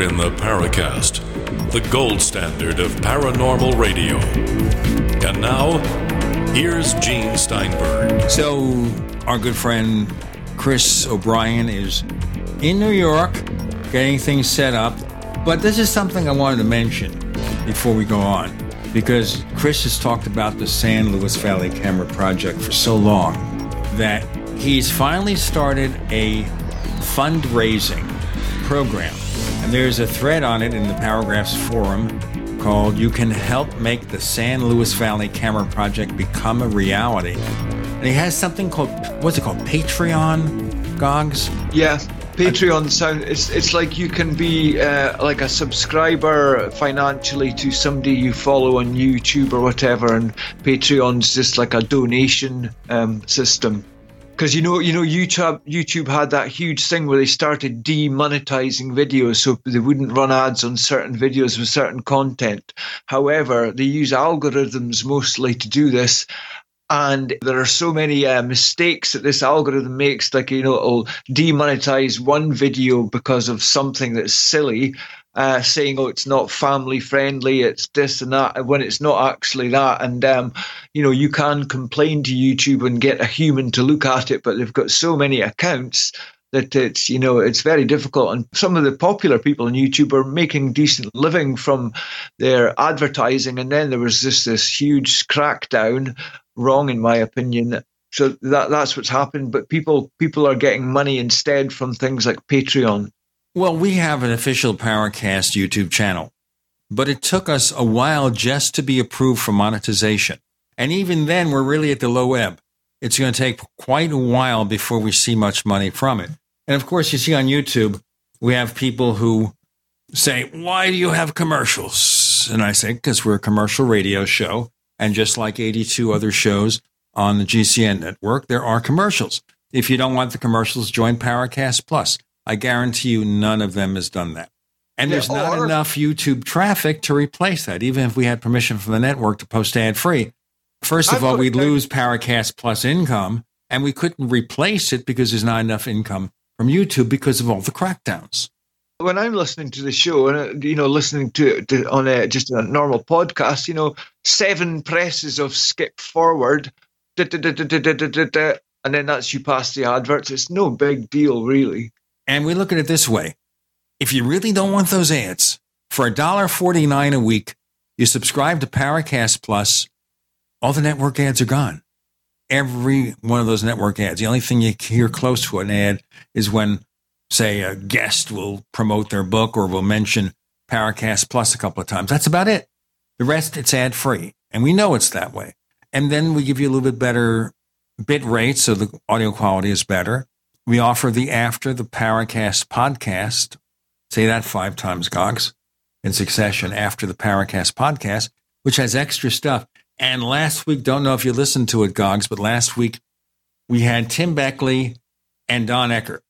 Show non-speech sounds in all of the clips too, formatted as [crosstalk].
In the Paracast, the gold standard of paranormal radio. And now, here's Gene Steinberg. So, our good friend Chris O'Brien is in New York getting things set up. But this is something I wanted to mention before we go on because Chris has talked about the San Luis Valley Camera Project for so long that he's finally started a fundraising program. And there's a thread on it in the Paracast Forum called You Can Help Make the San Luis Valley Camera Project Become a Reality. And he has something called, what's it called? Patreon, Goggs? Yeah. Patreon sound it's it's like you can be uh, like a subscriber financially to somebody you follow on YouTube or whatever, and Patreon's just like a donation um, system because you know you know YouTube YouTube had that huge thing where they started demonetizing videos so they wouldn't run ads on certain videos with certain content. However, they use algorithms mostly to do this. And there are so many uh, mistakes that this algorithm makes, like, you know, it'll demonetize one video because of something that's silly, uh, saying, "Oh, it's not family friendly, it's this and that," when it's not actually that. And um, you know, you can complain to YouTube and get a human to look at it, but they've got so many accounts that it's you know it's very difficult. And some of the popular people on YouTube are making decent living from their advertising, and then there was just this huge crackdown, wrong in my opinion. So that that's what's happened. But people people are getting money instead from things like Patreon. Well, we have an official Paracast YouTube channel, but it took us a while just to be approved for monetization. And even then, we're really at the low ebb. It's going to take quite a while before we see much money from it. And of course, you see on YouTube, we have people who say, Why do you have commercials? And I say, Because we're a commercial radio show. And just like 82 other shows on the GCN network, there are commercials. If you don't want the commercials, join Paracast Plus. I guarantee you none of them has done that. And there's yeah, not enough YouTube traffic to replace that, even if we had permission from the network to post ad free. First of all, we'd lose Paracast Plus income, and we couldn't replace it because there's not enough income from YouTube because of all the crackdowns. When I'm listening to the show and uh, you know listening to, to on a, just a normal podcast, you know, seven presses of skip forward, and then that's you pass the adverts. It's no big deal, really. And we look at it this way if you really don't want those ads, for $1.49 a week, you subscribe to Paracast Plus, all the network ads are gone. Every one of those network ads. The only thing you hear close to an ad is when, say, a guest will promote their book or will mention Paracast Plus a couple of times. That's about it. The rest, it's ad free. And we know it's that way. And then we give you a little bit better bit rate, so the audio quality is better. We offer the After the Paracast podcast. Say that five times, Goggs, in succession after the Paracast podcast, which has extra stuff. And last week, don't know if you listened to it, Goggs, but last week we had Tim Beckley and Don Ecker.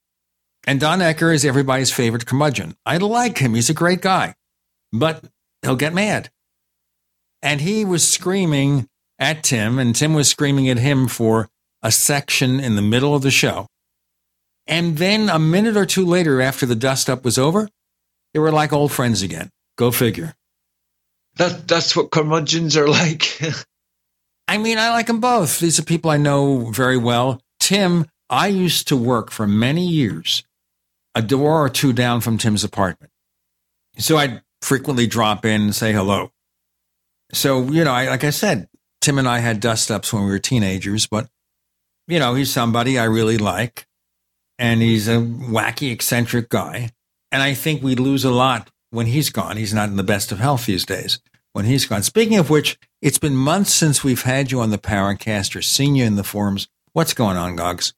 And Don Ecker is everybody's favorite curmudgeon. I like him. He's a great guy, but he'll get mad. And he was screaming at Tim, and Tim was screaming at him for a section in the middle of the show and then a minute or two later, after the dust up was over, they were like old friends again. Go figure. That that's what curmudgeons are like. [laughs] I mean, I like them both. These are people I know very well. Tim, I used to work for many years a door or two down from Tim's apartment. So I'd frequently drop in and say hello. So, you know, I, like I said, Tim and I had dust ups when we were teenagers, but, you know, he's somebody I really like and he's a wacky, eccentric guy. And I think we lose a lot when he's gone. He's not in the best of health these days when he's gone. Speaking of which, it's been months since we've had you on the Paracast or seen you in the forums. What's going on, Goggs?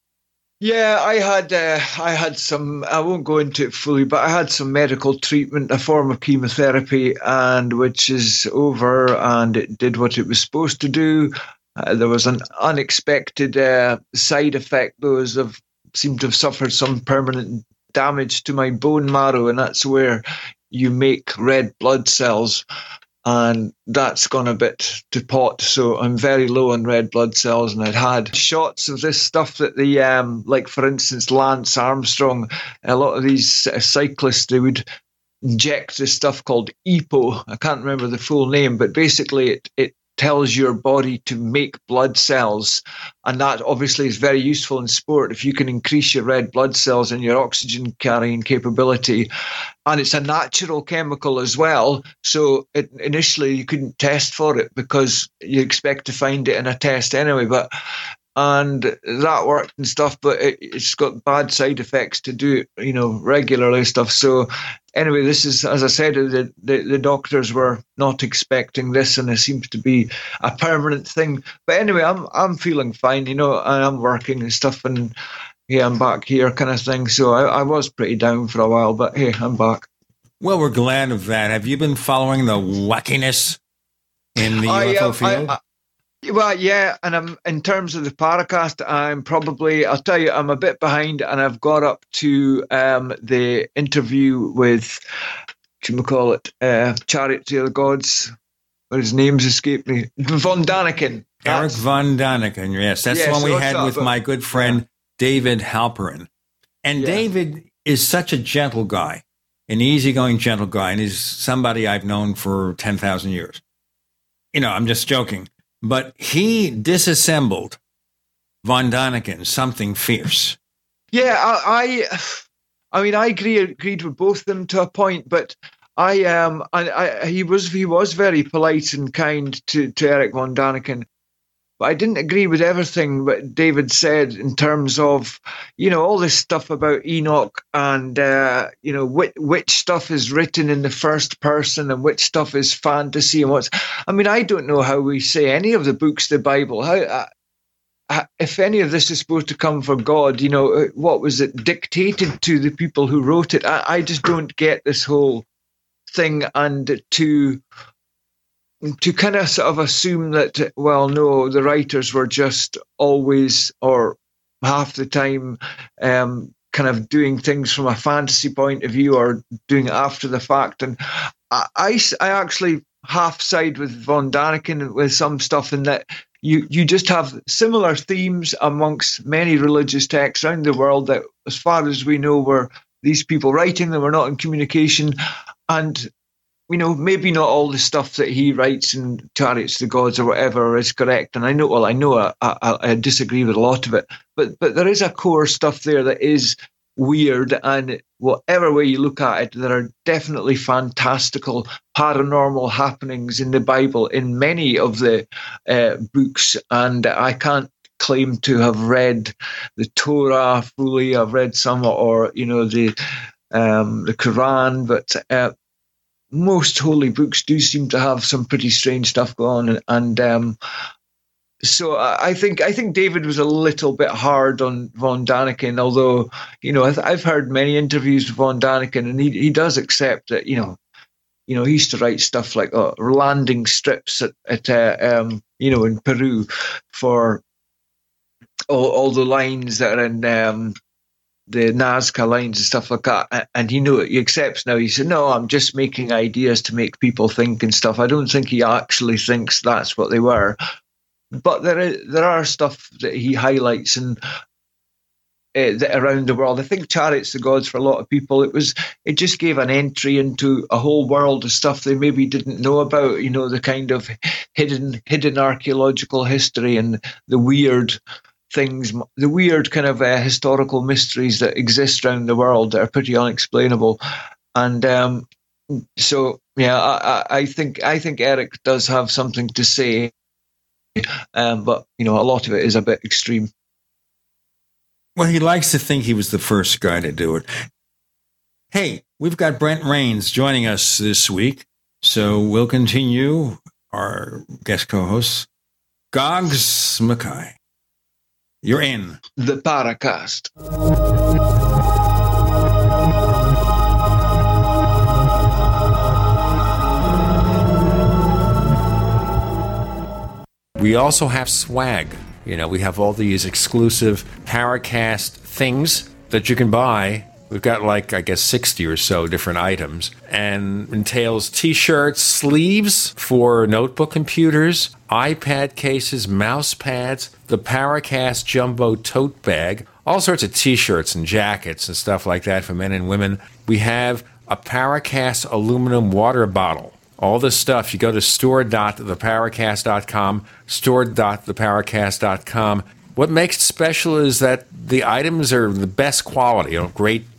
Yeah, I had uh, I had some. I won't go into it fully, but I had some medical treatment, a form of chemotherapy, and which is over, and it did what it was supposed to do. Uh, there was an unexpected uh, side effect, those of seem to have suffered some permanent damage to my bone marrow, and that's where you make red blood cells. And that's gone a bit to pot. So I'm very low on red blood cells, and I'd had shots of this stuff that the, um, like for instance, Lance Armstrong, a lot of these uh, cyclists, they would inject this stuff called EPO. I can't remember the full name, but basically it, it tells your body to make blood cells. And that obviously is very useful in sport if you can increase your red blood cells and your oxygen carrying capability. And it's a natural chemical as well. So it, initially you couldn't test for it because you expect to find it in a test anyway. But and that worked and stuff, but it, has got bad side effects to do it, you know, regularly stuff. So anyway, this is, as I said, the, the, the doctors were not expecting this, and it seems to be a permanent thing. But anyway, I'm I'm feeling fine, you know, and I'm working and stuff, and yeah, I'm back here, kind of thing. So I, I was pretty down for a while, but hey, I'm back. Well, we're glad of that. Have you been following the wackiness in the I, UFO field? I, well, yeah, and I'm in terms of the Paracast, I'm probably I'll tell you I'm a bit behind, and I've got up to um, the interview with what you call it, uh, Chariots of the Gods. But his name's escaped me. Von Daniken. Eric Von Daniken. Yes, that's the one we had with my good friend yeah. David Halperin. And yeah. David is such a gentle guy, an easygoing, gentle guy, and he's somebody I've known for ten thousand years. You know, I'm just joking but he disassembled von Daniken something fierce. Yeah, I, I, [sighs] I mean, I agree, agreed with both of them to a point, but I um, I, I, he was he was very polite and kind to, to Eric von Daniken, but I didn't agree with everything that David said in terms of, you know, all this stuff about Enoch and, uh, you know, which, which stuff is written in the first person and which stuff is fantasy and what's. I mean, I don't know how we say any of the books, the Bible. How, uh, uh if any of this is supposed to come from God, you know, uh, what was it dictated to the people who wrote it? I, I just don't get this whole thing. And to to kind of sort of assume that, well, no, the writers were just always or half the time um, kind of doing things from a fantasy point of view or doing it after the fact. And I, I, I actually half side with von Daniken with some stuff in that you, you just have similar themes amongst many religious texts around the world that, as far as we know, were these people writing them were not in communication. And you know, maybe not all the stuff that he writes in Chariots the Gods or whatever is correct. And I know, well, I know I, I, I, disagree with a lot of it, but but there is a core stuff there that is weird. And whatever way you look at it, there are definitely fantastical paranormal happenings in the Bible in many of the uh, books. And I can't claim to have read the Torah fully. I've read some, or you know the um, the Quran, but uh, most holy books do seem to have some pretty strange stuff going on, and um, so I think I think David was a little bit hard on von Daniken, although you know I've heard many interviews with von Daniken, and he he does accept that you know you know he used to write stuff like uh, landing strips at, at uh, um, you know in Peru for all, all the lines that are in um, the Nazca lines and stuff like that. And he knew it. He accepts now. He said, "No, I'm just making ideas to make people think and stuff." I don't think he actually thinks that's what they were, but there is, there are stuff that he highlights and. Uh, around the world, I think "Chariots the Gods" for a lot of people, it was it just gave an entry into a whole world of stuff they maybe didn't know about. You know, the kind of hidden hidden archaeological history and the weird things, the weird kind of uh, historical mysteries that exist around the world that are pretty unexplainable. And um, so, yeah, I, I, think I think Eric does have something to say, um, but you know, a lot of it is a bit extreme. Well, he likes to think he was the first guy to do it. Hey, we've got Brent Raynes joining us this week, so we'll continue our guest co-host, Goggs Mackay. You're in the Paracast. We also have swag. You know, we have all these exclusive Paracast things that you can buy We've got like, I guess, 60 or so different items and entails t shirts, sleeves for notebook computers, iPad cases, mouse pads, the Paracast Jumbo tote bag, all sorts of t shirts and jackets and stuff like that for men and women. We have a Paracast aluminum water bottle. All this stuff, you go to store.theparacast.com, store.theparacast.com. What makes it special is that the items are the best quality, you know, great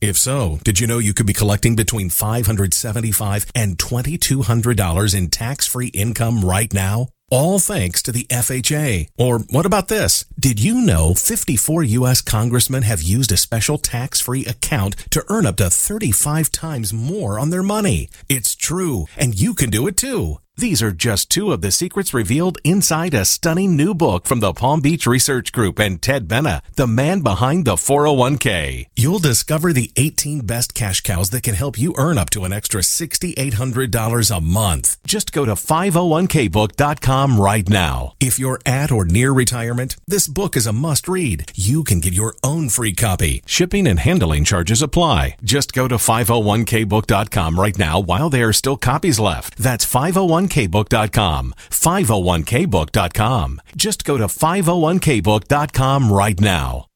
If so, did you know you could be collecting between 575 and $2,200 in tax free income right now? All thanks to the FHA. Or what about this? Did you know 54 U.S. congressmen have used a special tax free account to earn up to 35 times more on their money? It's true, and you can do it too. These are just two of the secrets revealed inside a stunning new book from the Palm Beach Research Group and Ted Benna, the man behind the 401k. You'll discover the 18 best cash cows that can help you earn up to an extra $6,800 a month. Just go to 501kbook.com right now. If you're at or near retirement, this book is a must read. You can get your own free copy. Shipping and handling charges apply. Just go to 501kbook.com right now while there are still copies left. That's 501 501kbook.com. 501kbook.com. Just go to 501kbook.com right now.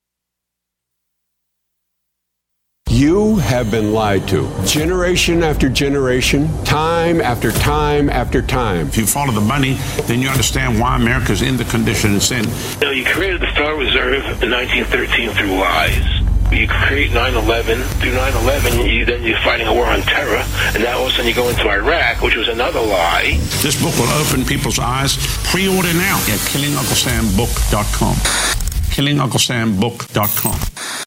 You have been lied to generation after generation, time after time after time. If you follow the money, then you understand why America's in the condition it's in. You know, you created the Star Reserve in 1913 through lies you create 9/11. Through 9/11, you, then you're fighting a war on terror, and now all of a sudden you go into Iraq, which was another lie. This book will open people's eyes. Pre-order now at killingunclesambook.com. killingunclesambook.com.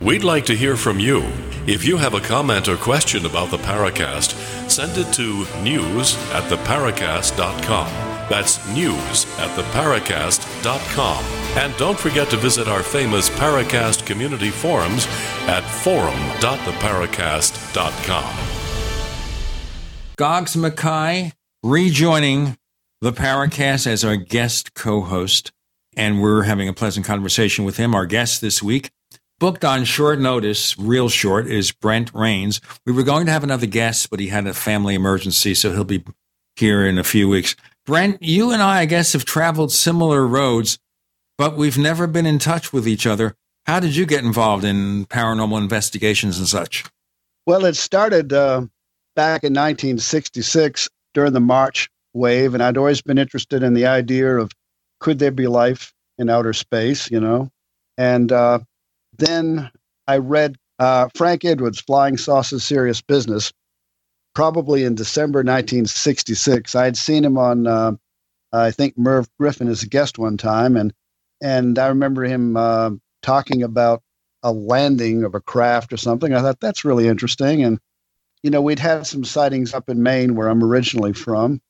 We'd like to hear from you. If you have a comment or question about the Paracast, send it to news at theparacast.com. That's news at theparacast.com. And don't forget to visit our famous Paracast community forums at forum.theparacast.com. Goggs Mackay rejoining the Paracast as our guest co host. And we're having a pleasant conversation with him. Our guest this week, booked on short notice, real short, is Brent Raynes. We were going to have another guest, but he had a family emergency, so he'll be here in a few weeks. Brent, you and I, I guess, have traveled similar roads, but we've never been in touch with each other. How did you get involved in paranormal investigations and such? Well, it started uh, back in 1966 during the March wave, and I'd always been interested in the idea of could there be life in outer space, you know? And uh, then I read uh, Frank Edwards' Flying Saucers Serious Business, probably in December 1966. I had seen him on, uh, I think, Merv Griffin as a guest one time, and and I remember him uh, talking about a landing of a craft or something. I thought that's really interesting, and you know, we'd had some sightings up in Maine, where I'm originally from,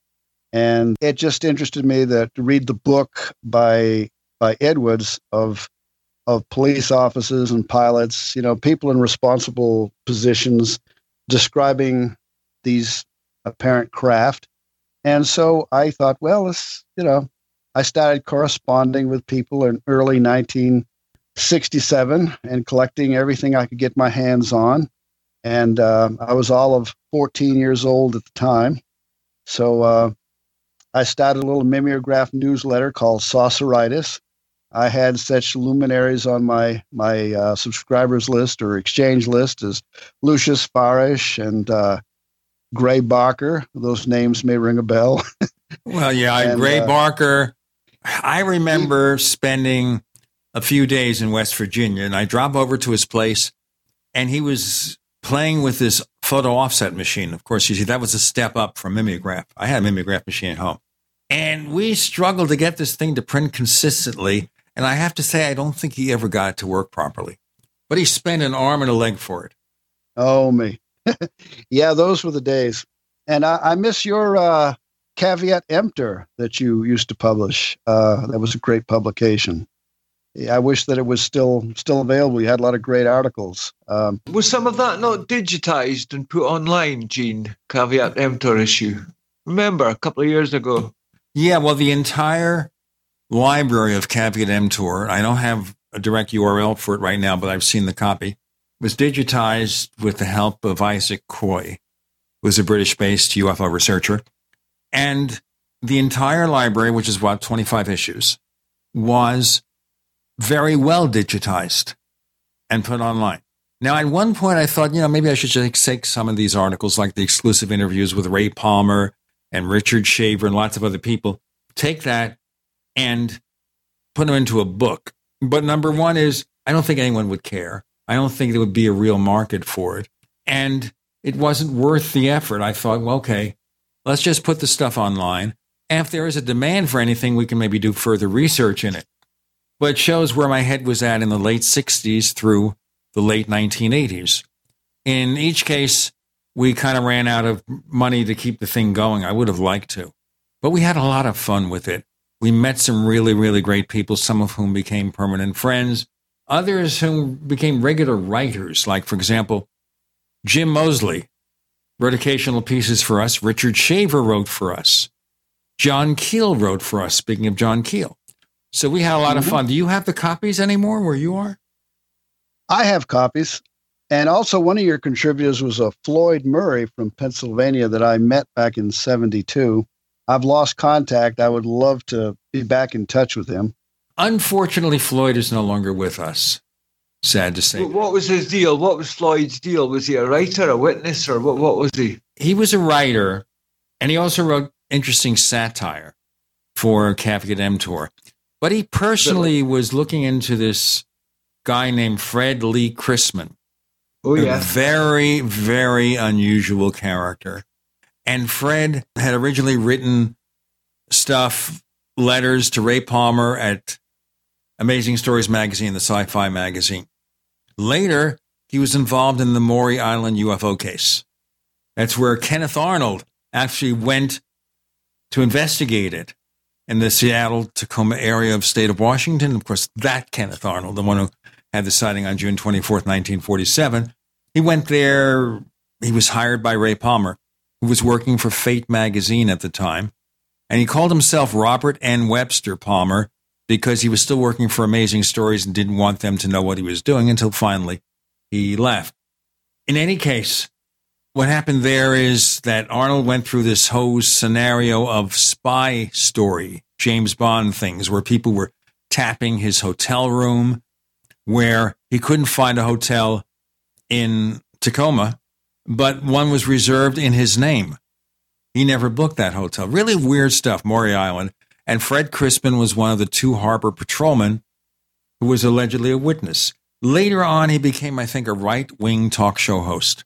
and it just interested me that to read the book by by Edwards of of police officers and pilots, you know, people in responsible positions describing these apparent craft. And so I thought, well, this, you know, I started corresponding with people in early 1967 and collecting everything I could get my hands on. And uh, I was all of 14 years old at the time. So uh, I started a little mimeograph newsletter called Sauceritis. I had such luminaries on my my uh, subscribers list or exchange list as Lucius Farish and uh, Gray Barker. Those names may ring a bell. [laughs] well, yeah, and, Gray uh, Barker. I remember spending a few days in West Virginia, and I drove over to his place, and he was playing with this photo offset machine. Of course, you see, that was a step up from mimeograph. I had a mimeograph machine at home. And we struggled to get this thing to print consistently. And I have to say, I don't think he ever got it to work properly. But he spent an arm and a leg for it. Oh, me. [laughs] yeah, those were the days. And I, I miss your uh, caveat emptor that you used to publish. Uh, that was a great publication. I wish that it was still still available. You had a lot of great articles. Um, was some of that not digitized and put online, Gene? Caveat emptor issue. Remember a couple of years ago? Yeah, well, the entire library of Caveat Emptor, I don't have a direct URL for it right now, but I've seen the copy, was digitized with the help of Isaac Koi, who was a British based UFO researcher. And the entire library, which is about 25 issues, was very well digitized and put online. Now, at one point, I thought, you know, maybe I should just take some of these articles, like the exclusive interviews with Ray Palmer and Richard Shaver and lots of other people, take that and put them into a book. But number one is, I don't think anyone would care. I don't think there would be a real market for it. And it wasn't worth the effort. I thought, well, okay, let's just put the stuff online. And if there is a demand for anything, we can maybe do further research in it. But it shows where my head was at in the late 60s through the late 1980s. In each case, we kind of ran out of money to keep the thing going. I would have liked to, but we had a lot of fun with it. We met some really, really great people, some of whom became permanent friends, others who became regular writers, like, for example, Jim Moseley wrote occasional pieces for us. Richard Shaver wrote for us. John Keel wrote for us, speaking of John Keel. So we had a lot of mm-hmm. fun. Do you have the copies anymore where you are? I have copies. And also, one of your contributors was a Floyd Murray from Pennsylvania that I met back in 72. I've lost contact. I would love to be back in touch with him. Unfortunately, Floyd is no longer with us. Sad to say. What was his deal? What was Floyd's deal? Was he a writer, a witness, or what, what was he? He was a writer, and he also wrote interesting satire for Caveat Emptor. But he personally was looking into this guy named Fred Lee Crisman Oh, yeah. A very, very unusual character. And Fred had originally written stuff, letters to Ray Palmer at Amazing Stories magazine, the sci fi magazine. Later, he was involved in the Maury Island UFO case. That's where Kenneth Arnold actually went to investigate it in the Seattle Tacoma area of state of Washington. Of course, that Kenneth Arnold, the one who had the sighting on June 24th, 1947. He went there. He was hired by Ray Palmer, who was working for Fate magazine at the time. And he called himself Robert N. Webster Palmer because he was still working for Amazing Stories and didn't want them to know what he was doing until finally he left. In any case, what happened there is that Arnold went through this whole scenario of spy story, James Bond things, where people were tapping his hotel room, where he couldn't find a hotel in Tacoma, but one was reserved in his name. He never booked that hotel. Really weird stuff, Maury Island. And Fred Crisman was one of the two harbor patrolmen who was allegedly a witness. Later on, he became, I think, a right wing talk show host.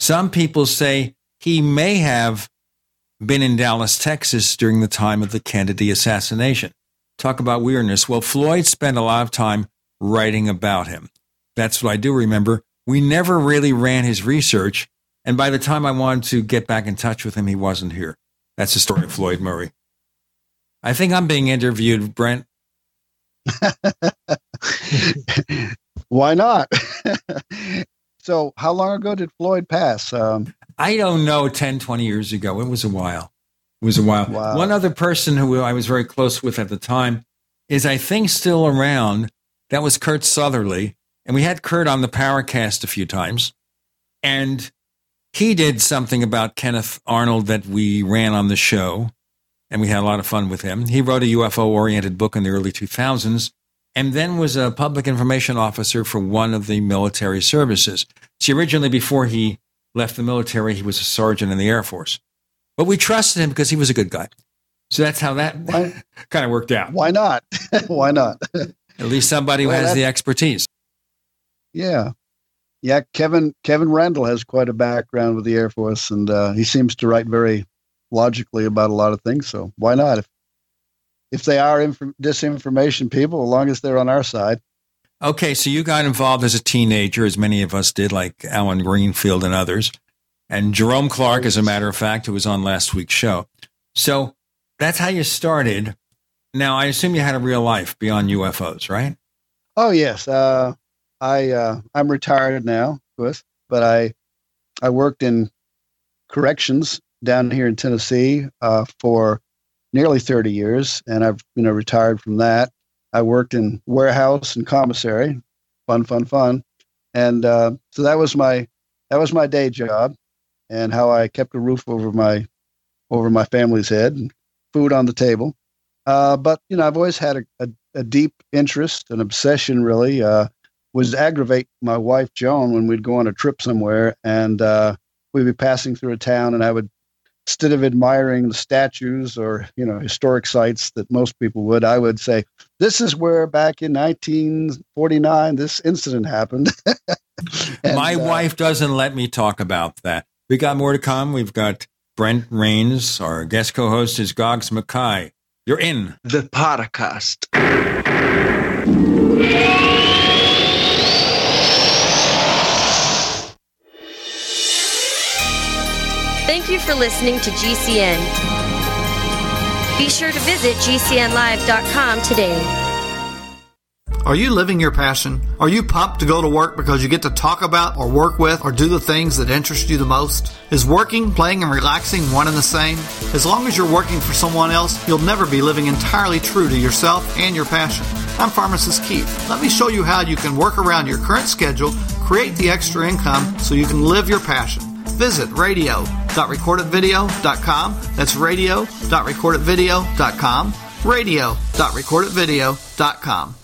Some people say he may have been in Dallas, Texas during the time of the Kennedy assassination. Talk about weirdness. Well, Floyd spent a lot of time writing about him. That's what I do remember. We never really ran his research And by the time I wanted to get back in touch with him, he wasn't here. That's the story of Floyd Murray. I think I'm being interviewed, Brent. [laughs] Why not? [laughs] so, how long ago did Floyd pass? Um, I don't know, 10, 20 years ago. It was a while. It was a while. Wow. One other person who I was very close with at the time is, I think, still around. That was Curt Sutherly. And we had Curt on the Paracast a few times. And he did something about Kenneth Arnold that we ran on the show. And we had a lot of fun with him. He wrote a UFO oriented book in the early 2000s and then was a public information officer for one of the military services. See, originally, before he left the military, he was a sergeant in the Air Force. But we trusted him because he was a good guy. So that's how that [laughs] kind of worked out. Why not? [laughs] Why not? [laughs] At least somebody who has the expertise. Yeah. Yeah, Kevin Kevin Randle has quite a background with the Air Force, and uh, he seems to write very logically about a lot of things. So why not? If if they are inf- disinformation people, as long as they're on our side. Okay, so you got involved as a teenager, as many of us did, like Alan Greenfield and others. And Jerome Clark, as a matter of fact, who was on last week's show. So that's how you started. Now, I assume you had a real life beyond UFOs, right? Oh yes, uh, I uh, I'm retired now, of course, but I I worked in corrections down here in Tennessee uh, for nearly 30 years, and I've you know retired from that. I worked in warehouse and commissary, fun, fun, fun, and uh, so that was my that was my day job, and how I kept a roof over my over my family's head, and food on the table. Uh, but you know, I've always had a, a, a deep interest, an obsession, really. Uh, was aggravate my wife Joan when we'd go on a trip somewhere, and uh, we'd be passing through a town, and I would, instead of admiring the statues or you know historic sites that most people would, I would say, "This is where back in 1949 this incident happened." [laughs] And, My uh, wife doesn't let me talk about that. We got more to come. We've got Brent Raynes. Our guest co host is Goggs Mackay. You're in. The Paracast. Thank you for listening to GCN. Be sure to visit GCNlive.com today. Are you living your passion? Are you pumped to go to work because you get to talk about or work with or do the things that interest you the most? Is working, playing, and relaxing one and the same? As long as you're working for someone else, you'll never be living entirely true to yourself and your passion. I'm Pharmacist Keith. Let me show you how you can work around your current schedule, create the extra income so you can live your passion. Visit radio.recordedvideo.com. That's radio.recordedvideo.com. Radio.recordedvideo.com.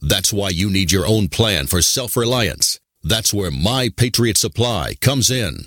That's why you need your own plan for self-reliance. That's where My Patriot Supply comes in.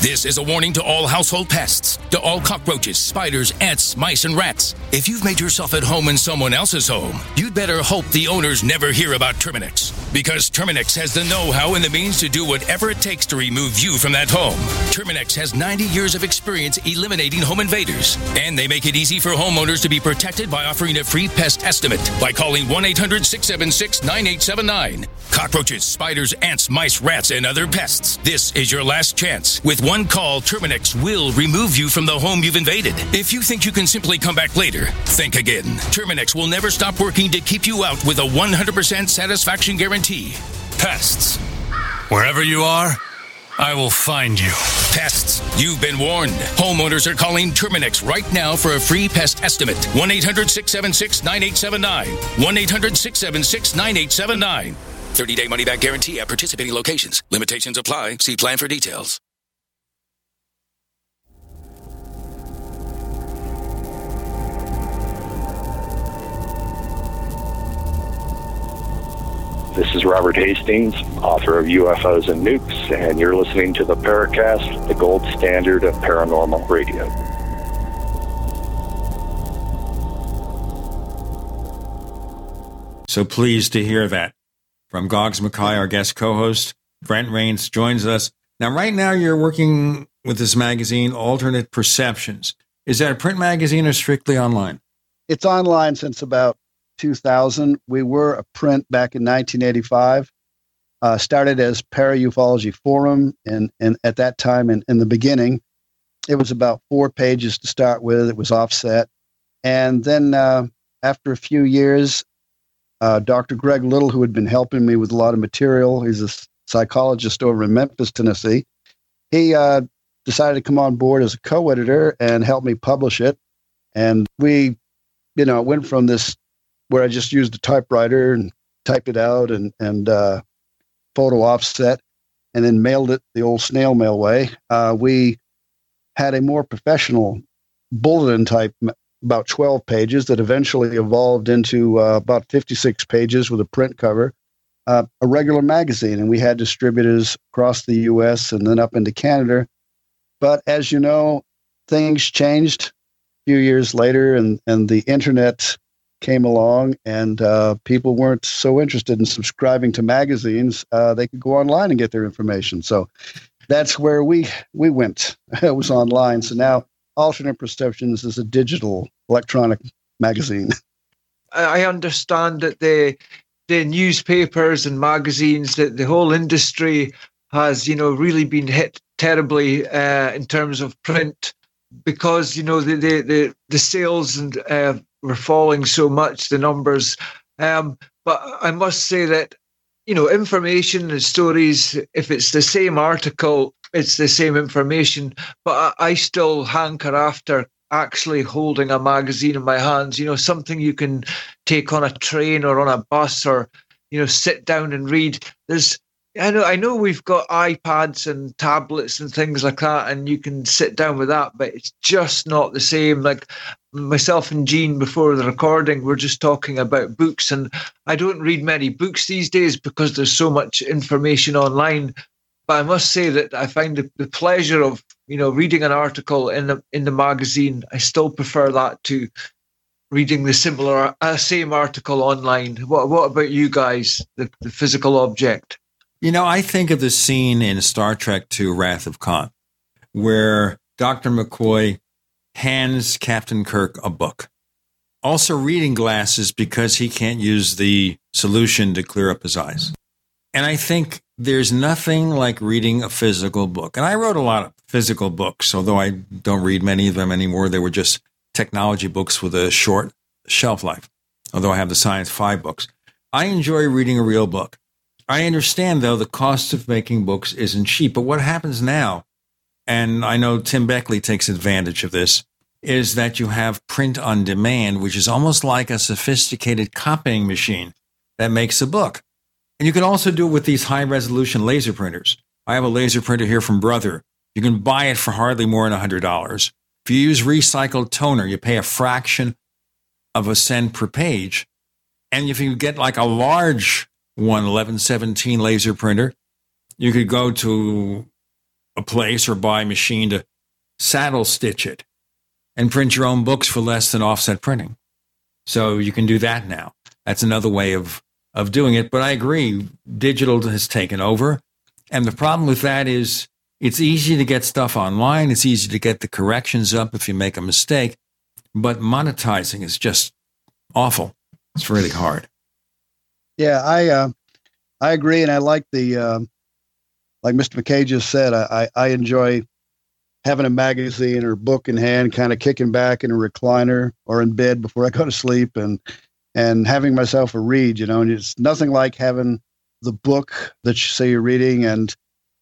This is a warning to all household pests, to all cockroaches, spiders, ants, mice, and rats. If you've made yourself at home in someone else's home, you'd better hope the owners never hear about Terminix. Because Terminix has the know how and the means to do whatever it takes to remove you from that home. Terminix has 90 years of experience eliminating home invaders, and they make it easy for homeowners to be protected by offering a free pest estimate by calling 1 800 676 9879. Cockroaches, spiders, ants, mice, rats, and other pests. This is your last chance. With one call, Terminix will remove you from the home you've invaded. If you think you can simply come back later, think again. Terminix will never stop working to keep you out with a 100% satisfaction guarantee. Pests. Wherever you are, I will find you. Pests, you've been warned. Homeowners are calling Terminix right now for a free pest estimate. 1 800 676 9879. 1 800 676 9879. 30 day money back guarantee at participating locations. Limitations apply. See plan for details. This is Robert Hastings, author of UFOs and Nukes, and you're listening to the Paracast, the gold standard of paranormal radio. So pleased to hear that from Goggs Mackay, our guest co-host. Brent Raynes joins us. Now, right now you're working with this magazine, Alternate Perceptions. Is that a print magazine or strictly online? It's online since about 2000. We were a print back in 1985. Uh, started as Para-Ufology Forum, and, and at that time, in, in the beginning, it was about four pages to start with. It was offset. And then uh, after a few years, uh, Dr. Greg Little, who had been helping me with a lot of material, he's a psychologist over in Memphis, Tennessee. He uh, decided to come on board as a co-editor and help me publish it. And we, you know, went from this where I just used a typewriter and typed it out and and uh, photo offset, and then mailed it the old snail mail way. Uh, we had a more professional bulletin type about 12 pages that eventually evolved into uh, about 56 pages with a print cover, uh, a regular magazine. And we had distributors across the US and then up into Canada. But as you know, things changed a few years later, and, and the internet came along and uh, people weren't so interested in subscribing to magazines. Uh, they could go online and get their information. So that's where we we went. [laughs] it was online. So now Alternate Perceptions is a digital electronic magazine. [laughs] I understand that the the newspapers and magazines, that the whole industry has, you know, really been hit terribly uh, in terms of print because you know the the the, the sales and uh, were falling so much, the numbers. Um, but I must say that you know information and stories. If it's the same article, it's the same information. But I, I still hanker after actually holding a magazine in my hands. You know, something you can take on a train or on a bus or you know sit down and read. There's I know I know we've got iPads and tablets and things like that, and you can sit down with that, but it's just not the same. Like myself and Gene before the recording, we're just talking about books, and I don't read many books these days because there's so much information online. But I must say that I find the, the pleasure of you know reading an article in the in the magazine. I still prefer that to reading the similar uh, same article online. What what about you guys? The, the physical object. You know, I think of the scene in Star Trek II Wrath of Khan where Dr. McCoy hands Captain Kirk a book. Also, reading glasses because he can't use the solution to clear up his eyes. And I think there's nothing like reading a physical book. And I wrote a lot of physical books, although I don't read many of them anymore. They were just technology books with a short shelf life, although I have the Science 5 books. I enjoy reading a real book. I understand, though, the cost of making books isn't cheap. But what happens now, and I know Tim Beckley takes advantage of this, is that you have print on demand, which is almost like a sophisticated copying machine that makes a book. And you can also do it with these high resolution laser printers. I have a laser printer here from Brother. You can buy it for hardly more than $100. If you use recycled toner, you pay a fraction of a cent per page. And if you get like a large one, 1117 laser printer, you could go to a place or buy a machine to saddle stitch it and print your own books for less than offset printing. So you can do that now. That's another way of of doing it. But I agree, digital has taken over. And the problem with that is it's easy to get stuff online. It's easy to get the corrections up if you make a mistake. But monetizing is just awful. It's really hard. Yeah, I uh, I agree, and I like the um, like Mr. Mackay just said. I, I enjoy having a magazine or book in hand, kind of kicking back in a recliner or in bed before I go to sleep, and and having myself a read, you know, and it's nothing like having the book that you say you're reading and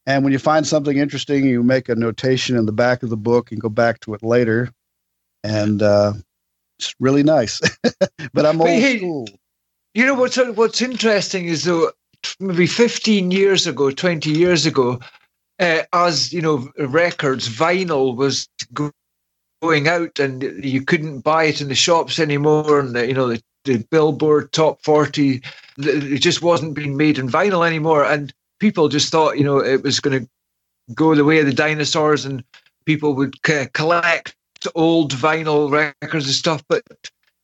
and when you find something interesting, you make a notation in the back of the book and go back to it later. And uh, it's really nice. [laughs] but I'm old hey, school. You know what's what's interesting is though maybe 15 years ago, 20 years ago, uh, as you know, records, vinyl was going out, and you couldn't buy it in the shops anymore, and the, you know the the Billboard Top 40. It just wasn't being made in vinyl anymore. And people just thought, you know, it was going to go the way of the dinosaurs and people would c- collect old vinyl records and stuff. But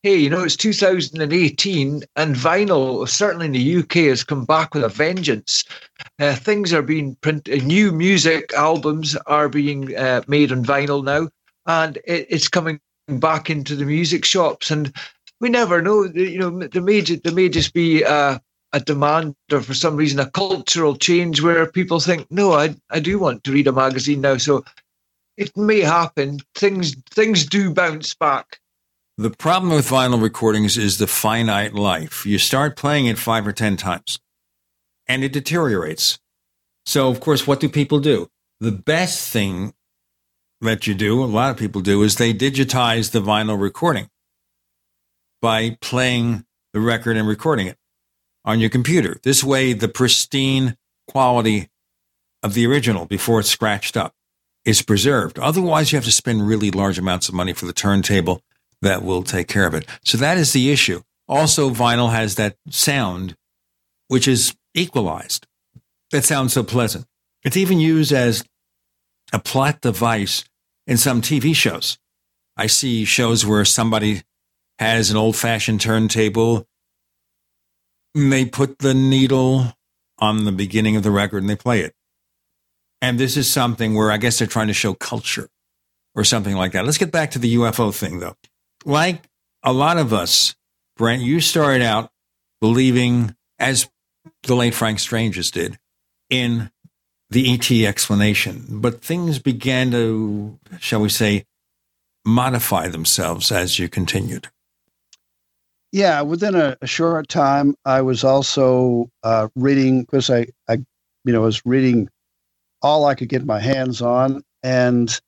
hey, you know, it's 2018 and vinyl, certainly in the UK, has come back with a vengeance. Uh, things are being printed, new music albums are being uh, made on vinyl now, and it, it's coming back into the music shops. And we never know. You know, there may there may just be a demand or for some reason a cultural change where people think, no, I I do want to read a magazine now. So it may happen. Things things do bounce back. The problem with vinyl recordings is the finite life. You start playing it five or ten times, and it deteriorates. So, of course, what do people do? The best thing that you do, a lot of people do, is they digitize the vinyl recording by playing the record and recording it on your computer. This way, the pristine quality of the original before it's scratched up is preserved. Otherwise, you have to spend really large amounts of money for the turntable that will take care of it. So that is the issue. Also, vinyl has that sound, which is equalized. That sounds so pleasant. It's even used as a plot device in some TV shows. I see shows where somebody has an old fashioned turntable. They put the needle on the beginning of the record and they play it. And this is something where I guess they're trying to show culture or something like that. Let's get back to the UFO thing though. Like a lot of us, Brent, you started out believing, as the late Frank Stranges did, in the ET explanation, but things began to, shall we say, modify themselves as you continued. Yeah, within a, a short time, I was also uh, reading because I, I, you know, was reading all I could get my hands on, and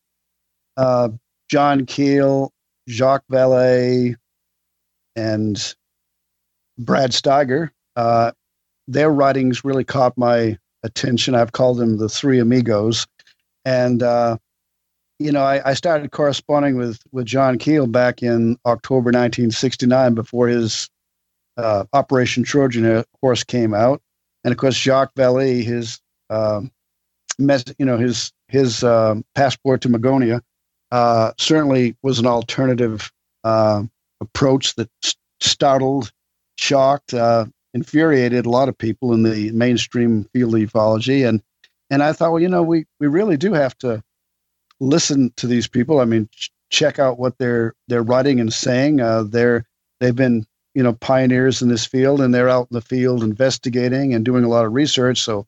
uh, John Keel, Jacques Vallée, and Brad Steiger. Uh, their writings really caught my attention. I've called them the Three Amigos, and uh, you know, I, I, started corresponding with with John Keel back in October 1969 before his uh, Operation Trojan Horse came out, and of course Jacques Vallée, his uh, mes- you know his his uh, passport to Magonia, uh, certainly was an alternative uh, approach that st- startled, shocked, infuriated a lot of people in the mainstream field of ufology, and and I thought, well, you know, we we really do have to listen to these people. I mean, ch- check out what they're they're writing and saying. Uh, they're they've been you know pioneers in this field, and they're out in the field investigating and doing a lot of research. So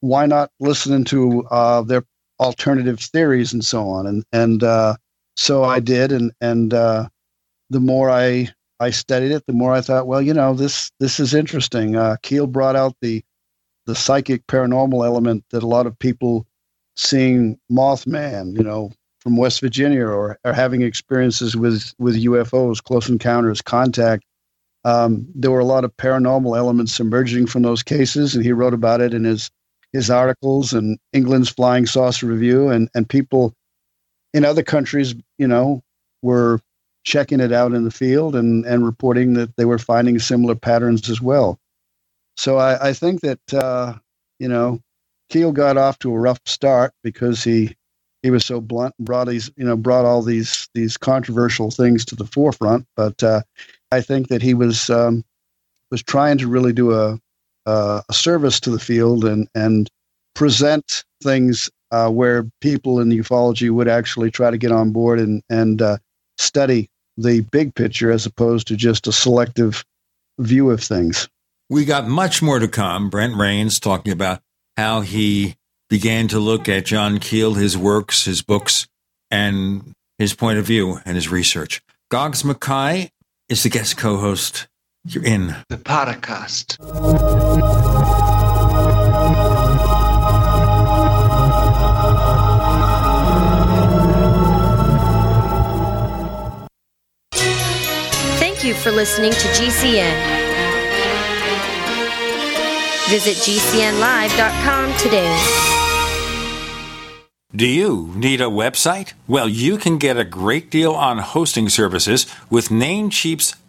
why not listen to uh, their alternative theories and so on? And and uh, so I did, and and uh, the more I I studied it, the more I thought, well, you know, this this is interesting. Uh, Keel brought out the the psychic paranormal element that a lot of people seeing Mothman, you know, from West Virginia, or, or having experiences with with UFOs, close encounters, contact. Um, there were a lot of paranormal elements emerging from those cases, and he wrote about it in his his articles and England's Flying Saucer Review, and and people in other countries, you know, were checking it out in the field and and reporting that they were finding similar patterns as well. So I, I think that uh, you know Keel got off to a rough start because he he was so blunt and brought these you know brought all these these controversial things to the forefront. But uh, I think that he was um, was trying to really do a uh, a service to the field and and present things uh, where people in ufology would actually try to get on board and and uh, study the big picture as opposed to just a selective view of things. We got much more to come. Brent Raynes talking about how he began to look at John Keel, his works, his books, and his point of view and his research. Goggs Mackay is the guest co host. You're in the Paracast. Thank you for listening to GCN. Visit GCNlive.com today. Do you need a website? Well, you can get a great deal on hosting services with Namecheap's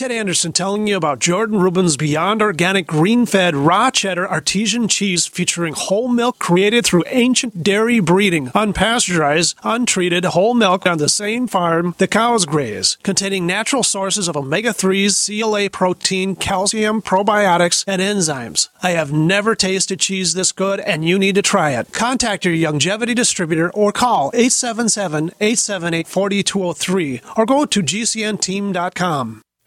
Ted Anderson telling you about Jordan Rubin's Beyond Organic Green Fed Raw Cheddar Artesian Cheese featuring whole milk created through ancient dairy breeding, unpasteurized, untreated whole milk on the same farm the cows graze, containing natural sources of omega 3s, CLA protein, calcium, probiotics, and enzymes. I have never tasted cheese this good, and you need to try it. Contact your longevity distributor or call 877 878 4203 or go to gcnteam.com.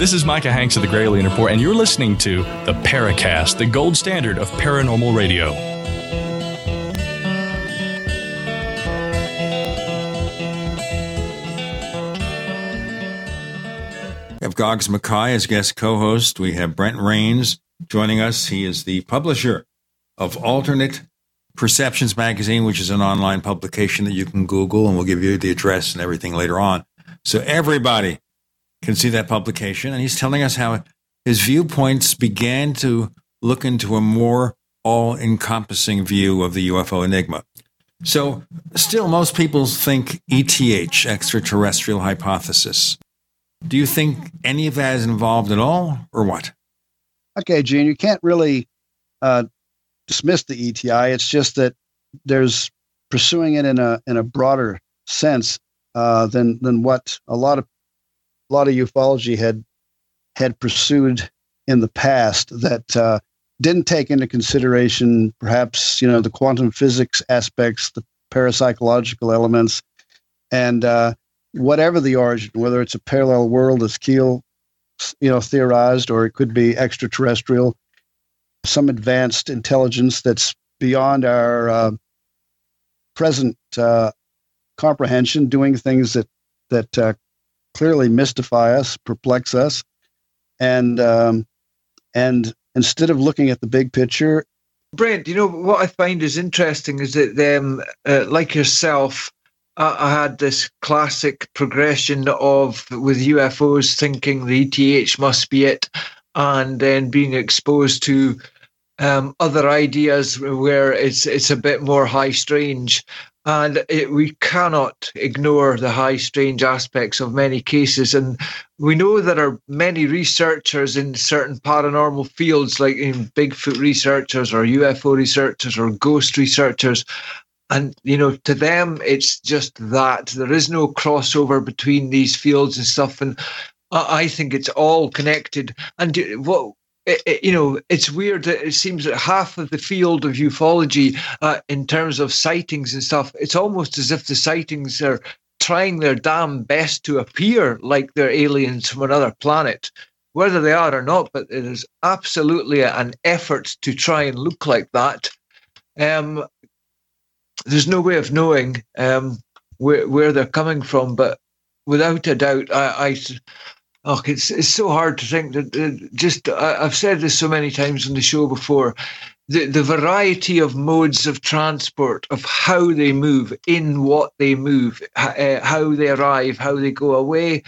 This is Micah Hanks of the Gralien Report, and you're listening to the Paracast, the gold standard of paranormal radio. We have Goggs Mackay as guest co-host. We have Brent Raynes joining us. He is the publisher of Alternate Perceptions Magazine, which is an online publication that you can Google, and we'll give you the address and everything later on. So everybody can see that publication. And he's telling us how his viewpoints began to look into a more all encompassing view of the UFO enigma. So, still, most people think ETH, extraterrestrial hypothesis. Do you think any of that is involved at all, or what? Okay, Gene, you can't really uh, dismiss the ETI. It's just that there's pursuing it in a in a broader sense uh, than than what a lot of a lot of ufology had had pursued in the past that uh, didn't take into consideration perhaps you know the quantum physics aspects, the parapsychological elements, and uh, whatever the origin, whether it's a parallel world as Keel you know theorized, or it could be extraterrestrial, some advanced intelligence that's beyond our uh, present uh, comprehension, doing things that that uh, clearly mystify us, perplex us, and um, and instead of looking at the big picture, Brent, you know what I find is interesting is that them, uh, like yourself, I, I had this classic progression of with UFOs thinking the ETH must be it, and then being exposed to um, other ideas where it's it's a bit more high strange, and it, we cannot ignore the high strange aspects of many cases. And we know there are many researchers in certain paranormal fields, like in Bigfoot researchers or UFO researchers or ghost researchers. And, you know, to them, it's just that. There is no crossover between these fields and stuff. And I think it's all connected. And what it, it, you know, it's weird that it seems that half of the field of ufology, uh, in terms of sightings and stuff, it's almost as if the sightings are trying their damn best to appear like they're aliens from another planet, whether they are or not. But it is absolutely an effort to try and look like that. Um, there's no way of knowing um, where where they're coming from, but without a doubt, I, I Oh, it's it's so hard to think that uh, just I, have said this so many times on the show before. The the variety of modes of transport, of how they move, in what they move, uh, how they arrive, how they go away,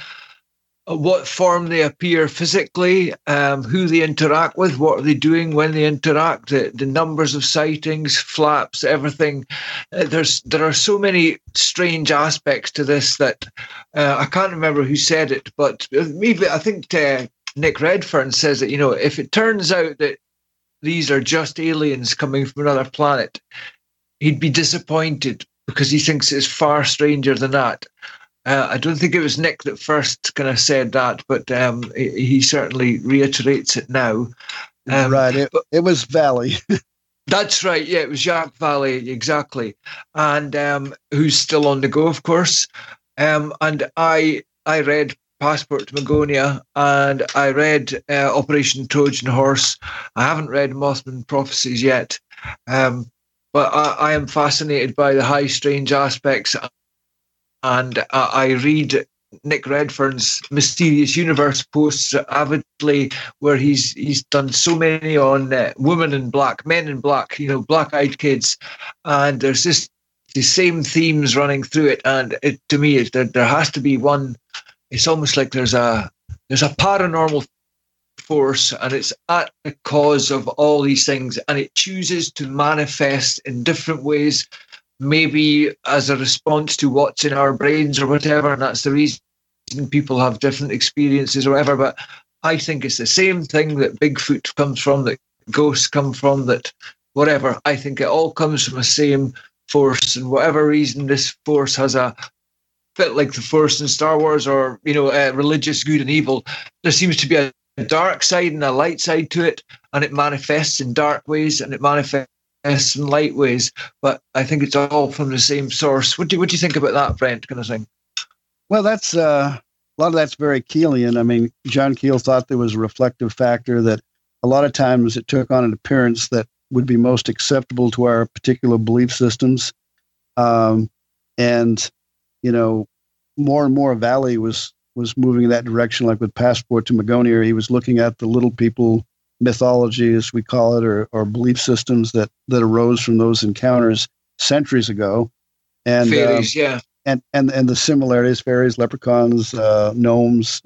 what form they appear physically, um, who they interact with, what are they doing when they interact, the, the numbers of sightings, flaps, everything. Uh, there's there are so many strange aspects to this that uh, I can't remember who said it, but maybe I think uh, Nick Redfern says that you know if it turns out that these are just aliens coming from another planet, he'd be disappointed because he thinks it's far stranger than that. Uh, I don't think it was Nick that first kind of said that, but um, he, he, certainly reiterates it now. Um, right. It, but, it was Vallée. [laughs] that's right. Yeah, it was Jacques Vallée, exactly. And um, who's still on the go, of course. Um, and I I read Passport to Magonia and I read uh, Operation Trojan Horse. I haven't read Mothman Prophecies yet. Um, but I, I, am fascinated by the high strange aspects and I read Nick Redfern's Mysterious Universe posts avidly, where he's he's done so many on uh, women in black, men in black, you know, black-eyed kids, and there's just the same themes running through it. And it, to me, it, there there has to be one. It's almost like there's a there's a paranormal force, and it's at the cause of all these things, and it chooses to manifest in different ways maybe as a response to what's in our brains or whatever, and that's the reason people have different experiences or whatever. But I think it's the same thing that Bigfoot comes from, that ghosts come from, that whatever. I think it all comes from the same force, and whatever reason this force has a bit like the force in Star Wars or you know uh, religious good and evil. There seems to be a dark side and a light side to it, and it manifests in dark ways and it manifests and light ways, but I think it's all from the same source. What do what do you think about that, Brent? Kind of thing. Well, that's uh, a lot of that's very Keelian. I mean, John Keel thought there was a reflective factor that a lot of times it took on an appearance that would be most acceptable to our particular belief systems, um, and you know, more and more Vallée was was moving in that direction. Like with Passport to Magonia, he was looking at the little people mythology, as we call it, or, or belief systems that, that arose from those encounters centuries ago. And fairies, um, yeah. And, and, and the similarities, fairies, leprechauns, uh, gnomes,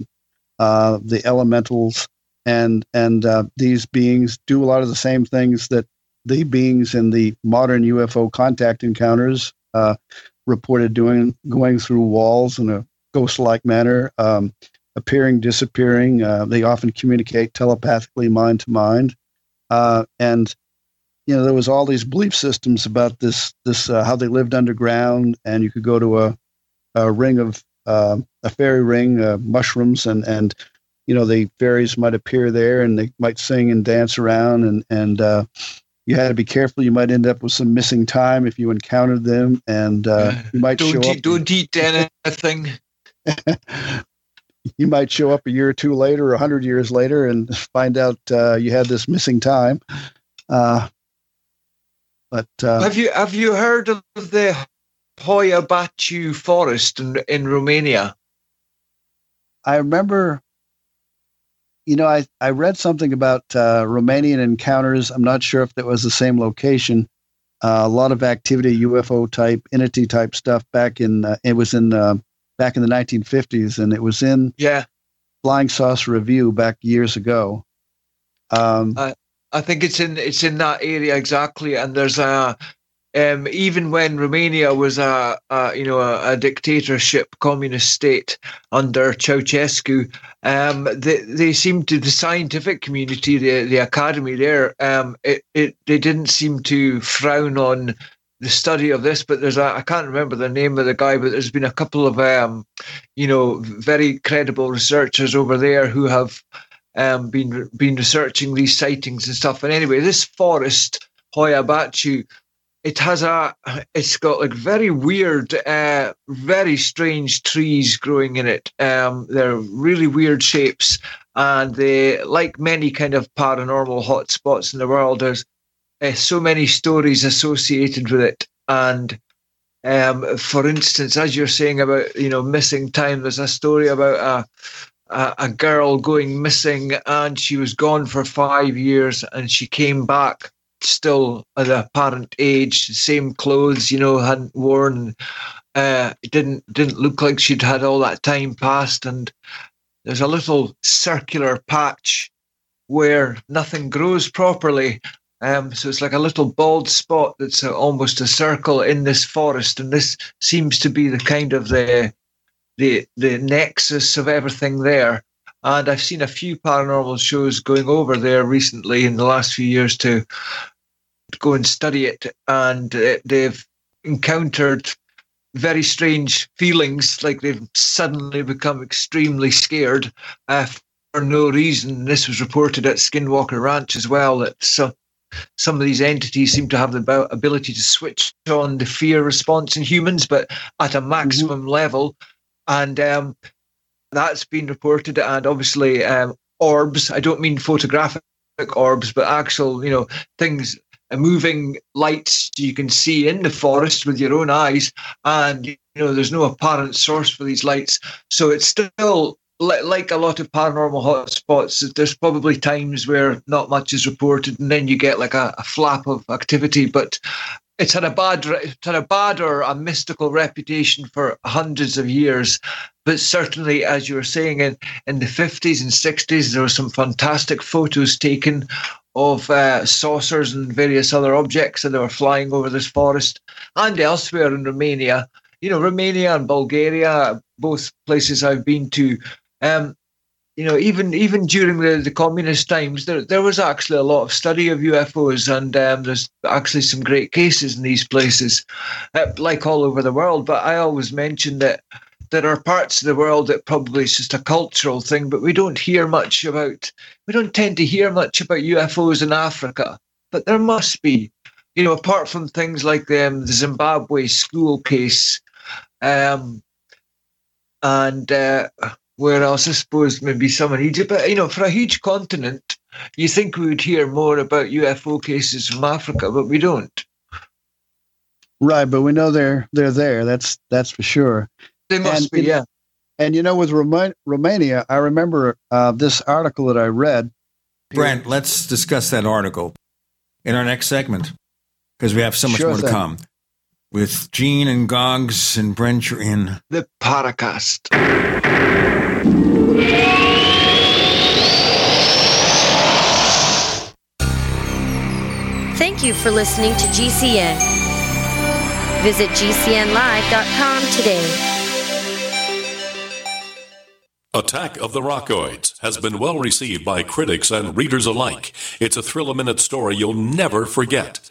uh, the elementals, and, and uh, these beings do a lot of the same things that the beings in the modern UFO contact encounters uh, reported doing, going through walls in a ghost like manner. Um, appearing, disappearing. Uh, they often communicate telepathically, mind to mind. Uh, and you know, there was all these belief systems about this, this uh, how they lived underground, and you could go to a, a ring of uh, a fairy ring, uh, mushrooms, and and you know the fairies might appear there, and they might sing and dance around, and and uh, you had to be careful. You might end up with some missing time if you encountered them, and [laughs] you might don't show eat, up. Don't eat anything. [laughs] [laughs] you might show up a year or two later, or a hundred years later, and find out uh, you had this missing time. Uh, but uh, have you have you heard of the Hoia Baciu forest in, in Romania? I remember. You know, I, I read something about uh, Romanian encounters. I'm not sure if that was the same location. Uh, a lot of activity, UFO type, entity type stuff back in. Uh, it was in back in the 1950s, and it was in yeah Flying Saucer Review back years ago. Um, uh, I think it's in it's in that area exactly, and there's a um, even when Romania was a, a you know a, a, dictatorship communist state under Ceausescu, um, they they seemed to the scientific community, the the academy there, um, it, it they didn't seem to frown on the study of this, but there's a I can't remember the name of the guy, but there's been a couple of um, you know, very credible researchers over there who have um, been been researching these sightings and stuff. And anyway, this forest, Hoia Baciu, it has a it's got like very weird, uh, very strange trees growing in it. Um, they're really weird shapes, and they like many kind of paranormal hotspots in the world. There's uh, so many stories associated with it. And um, for instance, as you're saying about you know missing time, there's a story about a, a, a girl going missing, and she was gone for five years, and she came back still at a parent age, same clothes, you know, hadn't worn. Uh, didn't didn't look like she'd had all that time passed, and there's a little circular patch where nothing grows properly, um, so it's like a little bald spot that's almost a circle in this forest, and this seems to be the kind of the the the nexus of everything there. And I've seen a few paranormal shows going over there recently in the last few years to go and study it, and they've encountered very strange feelings, like they've suddenly become extremely scared uh, for no reason. This was reported at Skinwalker Ranch as well. That so, some of these entities seem to have the ability to switch on the fear response in humans, but at a maximum mm-hmm. level. And um, that's been reported. And obviously, um, orbs. I don't mean photographic orbs, but actual, you know, things moving lights you can see in the forest with your own eyes and you know there's no apparent source for these lights so it's still like a lot of paranormal hotspots there's probably times where not much is reported and then you get like a, a flap of activity but it's had a bad it's had a bad or a mystical reputation for hundreds of years but certainly as you were saying in in the 50s and 60s there were some fantastic photos taken of uh, saucers and various other objects that were flying over this forest and elsewhere in Romania. You know, Romania and Bulgaria, both places I've been to. Um, you know, even even during the, the communist times, there there was actually a lot of study of UFOs, and um, there's actually some great cases in these places, uh, like all over the world. But I always mention that there are parts of the world that probably is just a cultural thing, but we don't hear much about, we don't tend to hear much about UFOs in Africa. But there must be, you know, apart from things like um, the Zimbabwe school case, um, and uh, where else, I suppose, maybe some in Egypt. But, you know, for a huge continent, you think we would hear more about UFO cases from Africa, but we don't. Right, but we know they're they're there. That's that's for sure. They must and, be, yeah. And you know, with Roma- Romania, I remember uh, this article that I read. Brent, let's discuss that article in our next segment because we have so much sure more to come. With Gene and Goggs and Brent, you're in the Paracast. Thank you for listening to GCN. Visit GCNlive.com today. Attack of the Rockoids has been well received by critics and readers alike. It's a thrill a minute story you'll never forget.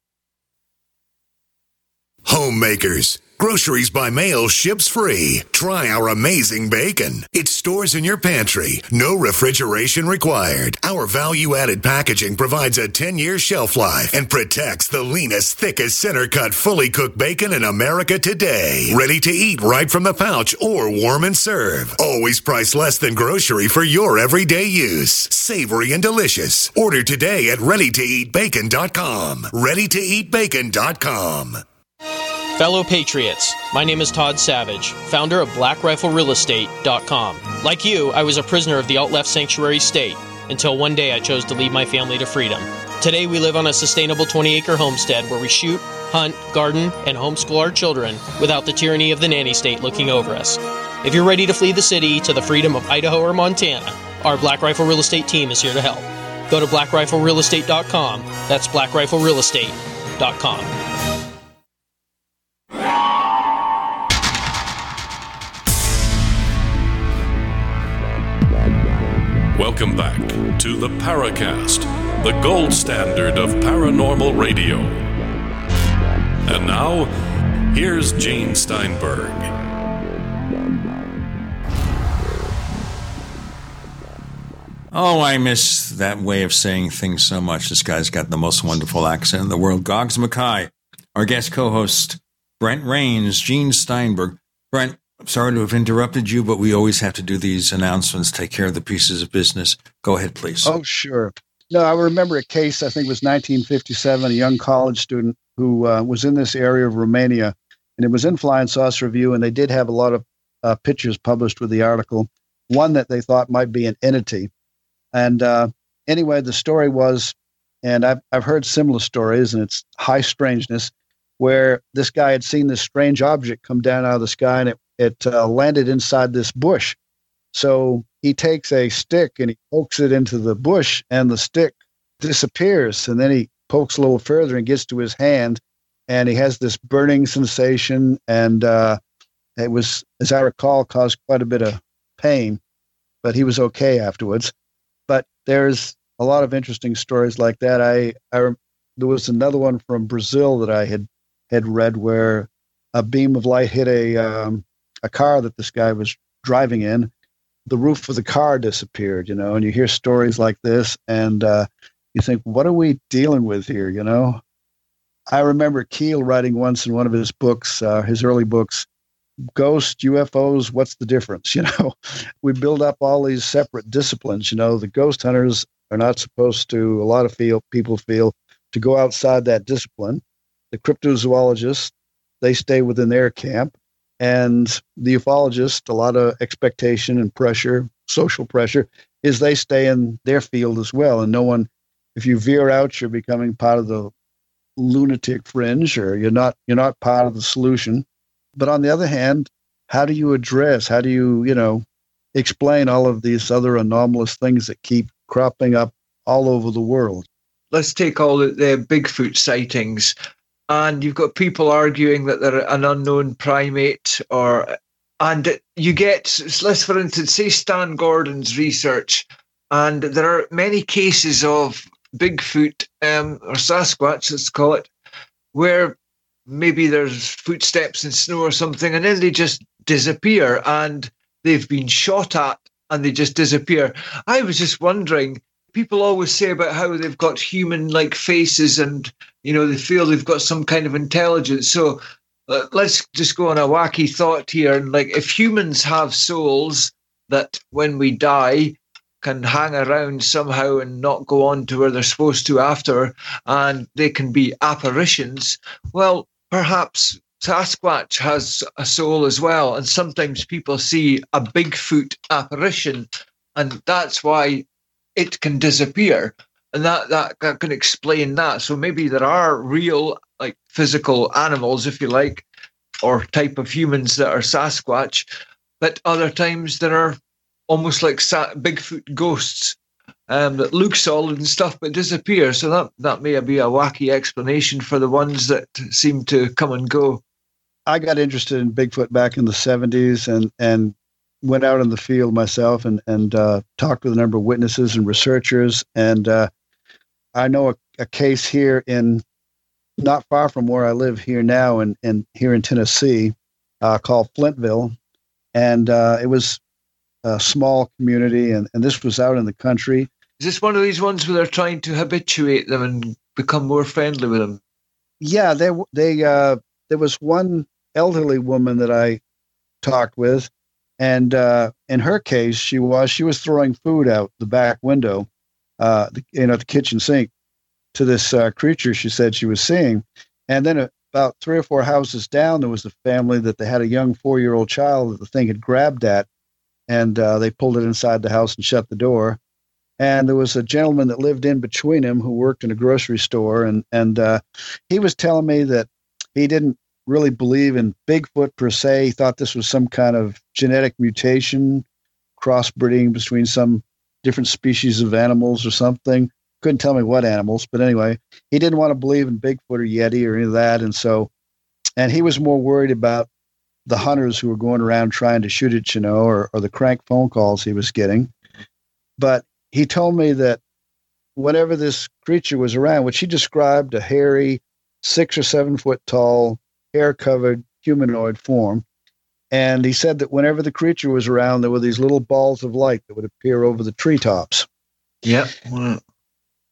Homemakers. Groceries by mail ships free. Try our amazing bacon. It stores in your pantry. No refrigeration required. Our value added packaging provides a 10 year shelf life and protects the leanest, thickest center cut, fully cooked bacon in America today. Ready to eat right from the pouch or warm and serve. Always priced less than grocery for your everyday use. Savory and delicious. Order today at readytoeatbacon.com. Readytoeatbacon.com. Fellow Patriots, my name is Todd Savage, founder of BlackRifleRealEstate.com. Like you, I was a prisoner of the alt left sanctuary state until one day I chose to lead my family to freedom. Today, we live on a sustainable 20 acre homestead where we shoot, hunt, garden, and homeschool our children without the tyranny of the nanny state looking over us. If you're ready to flee the city to the freedom of Idaho or Montana, our Black Rifle Real Estate team is here to help. Go to blackriflerealestate.com. That's blackriflerealestate.com. Welcome back to the Paracast, the gold standard of paranormal radio. And now, here's Gene Steinberg. Oh, I miss that way of saying things so much. This guy's got the most wonderful accent in the world. Goggs Mackay, our guest co host, Brent Raynes, Gene Steinberg. Brent, I'm sorry to have interrupted you, but we always have to do these announcements, take care of the pieces of business. Go ahead, please. Oh, sure. No, I remember a case, I think it was 1957, a young college student who uh, was in this area of Romania, and it was in Flying Saucer Review, and they did have a lot of uh, pictures published with the article, one that they thought might be an entity. And uh, anyway, the story was, and I've, I've heard similar stories, and it's high strangeness, where this guy had seen this strange object come down out of the sky, and it it uh, landed inside this bush. So he takes a stick and he pokes it into the bush, and the stick disappears. And then he pokes a little further and gets to his hand, and he has this burning sensation. And uh, it was, as I recall, caused quite a bit of pain, but he was okay afterwards. But there's a lot of interesting stories like that. I, I there was another one from Brazil that I had had read where a beam of light hit a um, a car that this guy was driving in. The roof of the car disappeared, you know, and you hear stories like this, and uh, you think, what are we dealing with here, you know? I remember Keel writing once in one of his books, uh, his early books, Ghost, UFOs, what's the difference? [laughs] You know, we build up all these separate disciplines. You know, the ghost hunters are not supposed to, a lot of feel, people feel, to go outside that discipline. The cryptozoologists, they stay within their camp. And the ufologist, a lot of expectation and pressure, social pressure, is they stay in their field as well. And no one, if you veer out, you're becoming part of the lunatic fringe, or you're not you're not part of the solution. But on the other hand, how do you address? How do you you know explain all of these other anomalous things that keep cropping up all over the world? Let's take all the, the Bigfoot sightings and you've got people arguing that they're an unknown primate or and you get let's for instance say stan gordon's research and there are many cases of bigfoot um, or sasquatch let's call it where maybe there's footsteps in snow or something and then they just disappear and they've been shot at and they just disappear. I was just wondering people always say about how they've got human like faces and you know they feel they've got some kind of intelligence. So uh, let's just go on a wacky thought here. And like if humans have souls that when we die can hang around somehow and not go on to where they're supposed to after and they can be apparitions well perhaps Sasquatch has a soul as well, and sometimes people see a Bigfoot apparition, and that's why it can disappear and that, that that can explain that so maybe there are real like physical animals if you like or type of humans that are sasquatch but other times there are almost like sa- bigfoot ghosts um, that look solid and stuff but disappear so that that may be a wacky explanation for the ones that seem to come and go i got interested in bigfoot back in the 70s and and went out in the field myself and and uh, talked with a number of witnesses and researchers. And uh, I know a, a, case here in not far from where I live here now, and in, here in Tennessee, uh, called Flintville, and uh, it was a small community, and, and this was out in the country. Is this one of these ones where they're trying to habituate them and become more friendly with them? Yeah, they they uh, there was one elderly woman that I talked with and uh, in her case, she was she was throwing food out the back window, uh, you know, the kitchen sink, to this uh, creature she said she was seeing. And then about three or four houses down, there was a family that they had a young four year old child that the thing had grabbed at, and uh, they pulled it inside the house and shut the door. And there was a gentleman that lived in between him who worked in a grocery store, and and uh, he was telling me that he didn't really believe in Bigfoot per se. He thought this was some kind of genetic mutation, crossbreeding between some different species of animals or something. Couldn't tell me what animals, but anyway, he didn't want to believe in Bigfoot or Yeti or any of that. And so, and he was more worried about the hunters who were going around trying to shoot it, you know, or, or the crank phone calls he was getting. But he told me that whenever this creature was around, which he described a hairy, six or seven foot tall, hair covered humanoid form. And he said that whenever the creature was around, there were these little balls of light that would appear over the treetops. Yep.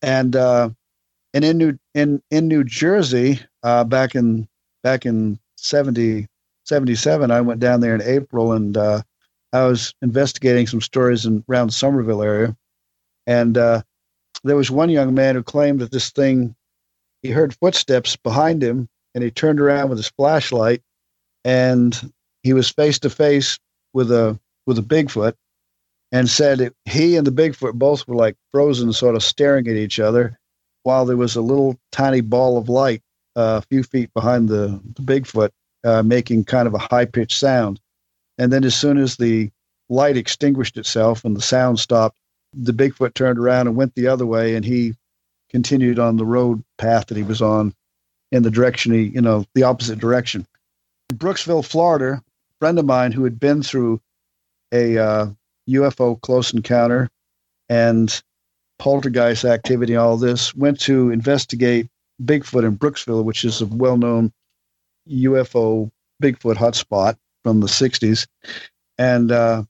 And uh, and in New in in New Jersey, uh, back in back in 70, '77, I went down there in April, and uh, I was investigating some stories in around Somerville area, and uh, there was one young man who claimed that this thing, he heard footsteps behind him, and he turned around with his flashlight, and he was face to face with a with a Bigfoot, and said it, he and the Bigfoot both were like frozen, sort of staring at each other, while there was a little tiny ball of light uh, a few feet behind the, the Bigfoot, uh, making kind of a high pitched sound. And then as soon as the light extinguished itself and the sound stopped, the Bigfoot turned around and went the other way, and he continued on the road path that he was on in the direction he, you know, the opposite direction. Brooksville, Florida, friend of mine who had been through a uh, UFO close encounter and poltergeist activity, all this, went to investigate Bigfoot in Brooksville, which is a well known UFO Bigfoot hotspot from the 60s. And uh,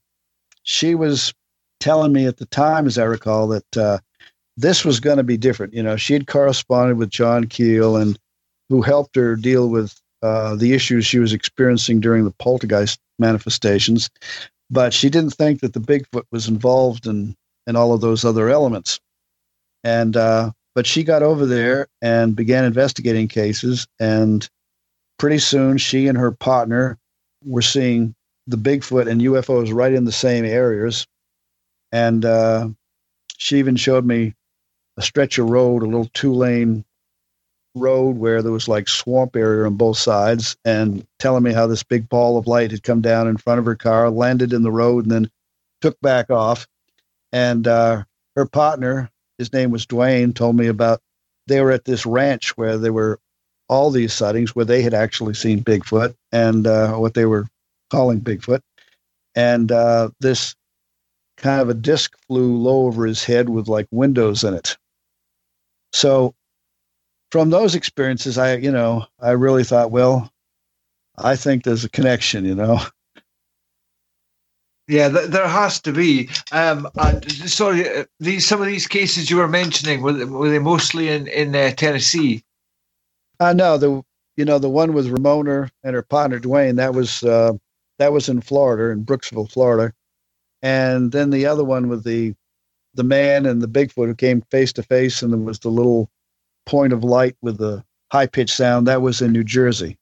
she was telling me at the time, as I recall, that uh, this was going to be different. You know, she had corresponded with John Keel and who helped her deal with uh, the issues she was experiencing during the poltergeist manifestations. But she didn't think that the Bigfoot was involved in, in all of those other elements. And, uh, but she got over there and began investigating cases. And pretty soon she and her partner were seeing the Bigfoot and UFOs right in the same areas. And uh, she even showed me a stretch of road, a little two lane road where there was like swamp area on both sides, and telling me how this big ball of light had come down in front of her car, landed in the road, and then took back off. And uh, her partner, his name was Dwayne, told me about they were at this ranch where there were all these sightings where they had actually seen Bigfoot and uh, what they were calling Bigfoot. And uh, this kind of a disc flew low over his head with like windows in it. So from those experiences, I, you know, I really thought, well, I think there's a connection, you know. Yeah, th- there has to be. Um, and sorry, uh, these some of these cases you were mentioning were they, were they mostly in in uh, Tennessee? I uh, know the you know the one with Ramona and her partner Dwayne. That was uh, that was in Florida, in Brooksville, Florida, and then the other one with the the man and the Bigfoot who came face to face, and there was the little point of light with the high pitched sound. That was in New Jersey.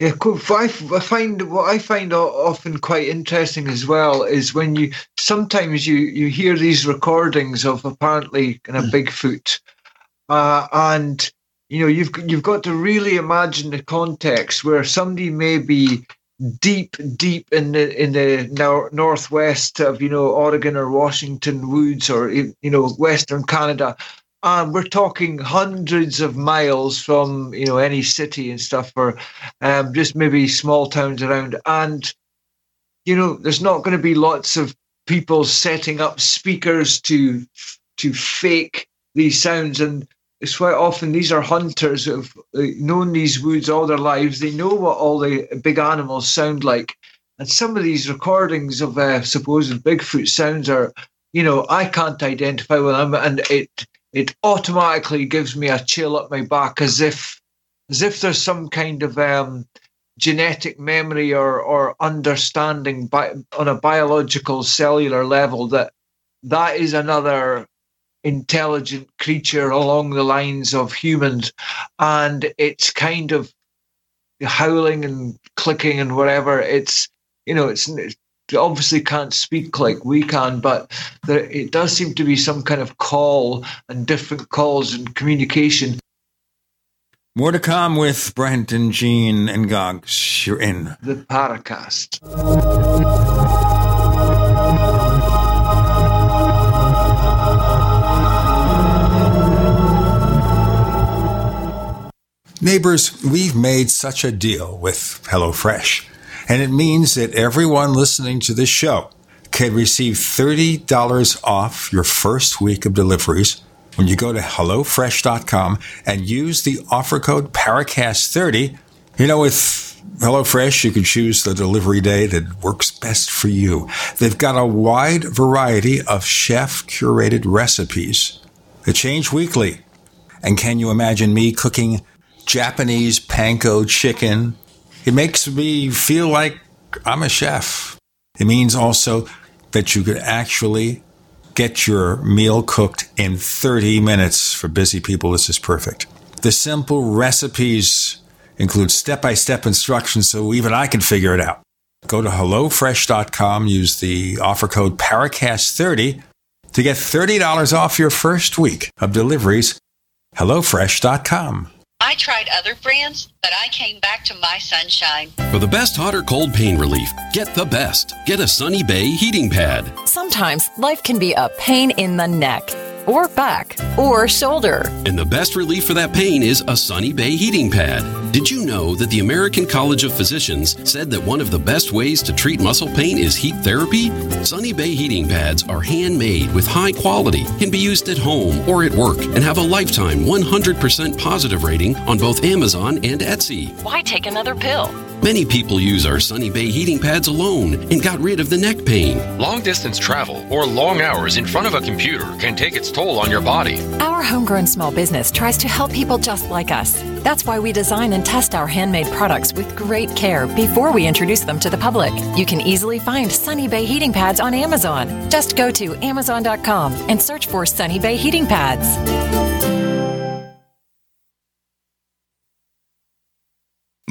Yeah, cool. I find what I find often quite interesting as well is when you sometimes you you hear these recordings of apparently kind of hmm. Bigfoot, uh, and you know you've you've got to really imagine the context where somebody may be deep, deep in the in the nor- northwest of you know Oregon or Washington woods or you know Western Canada, and we're talking hundreds of miles from you know any city and stuff, or um, just maybe small towns around, and you know there's not going to be lots of people setting up speakers to to fake these sounds and it's quite often these are hunters who've uh, known these woods all their lives. They know what all the big animals sound like. And some of these recordings of uh, supposed Bigfoot sounds are, you know, I can't identify with them, and it it automatically gives me a chill up my back, as if as if there's some kind of um, genetic memory or or understanding by, on a biological cellular level that that is another intelligent creature along the lines of humans, and it's kind of howling and clicking and whatever. It's you know it's, it obviously can't speak like we can, but there, it does seem to be some kind of call and different calls and communication. More to come with Brent and Gene and Goggs. You're in the Paracast. Neighbors, we've made such a deal with HelloFresh, and it means that everyone listening to this show can receive $30 off your first week of deliveries when you go to HelloFresh.com and use the offer code PARACAST30. You know, with HelloFresh, you can choose the delivery day that works best for you. They've got a wide variety of chef curated recipes that change weekly. And can you imagine me cooking Japanese panko chicken It makes me feel like I'm a chef. It means also that you could actually get your meal cooked in 30 minutes. For busy people, this is perfect. The simple recipes include step by step instructions so even I can figure it out. Go to HelloFresh.com, use the offer code Paracast30 to get $30 off your first week of deliveries. HelloFresh.com. I tried other brands, but I came back to my sunshine. For the best hot or cold pain relief, get the best. Get a Sunny Bay heating pad. Sometimes life can be a pain in the neck or back or shoulder. And the best relief for that pain is a Sunny Bay heating pad. Did you know that the American College of Physicians said that one of the best ways to treat muscle pain is heat therapy? Sunny Bay heating pads are handmade with high quality, can be used at home or at work, and have a lifetime 100% positive rating on both Amazon and Etsy. Why take another pill? Many people use our Sunny Bay heating pads alone and got rid of the neck pain. Long distance travel or long hours in front of a computer can take its toll on your body. Our homegrown small business tries to help people just like us. That's why we design and test our handmade products with great care before we introduce them to the public. You can easily find Sunny Bay heating pads on Amazon. Just go to Amazon.com and search for Sunny Bay heating pads.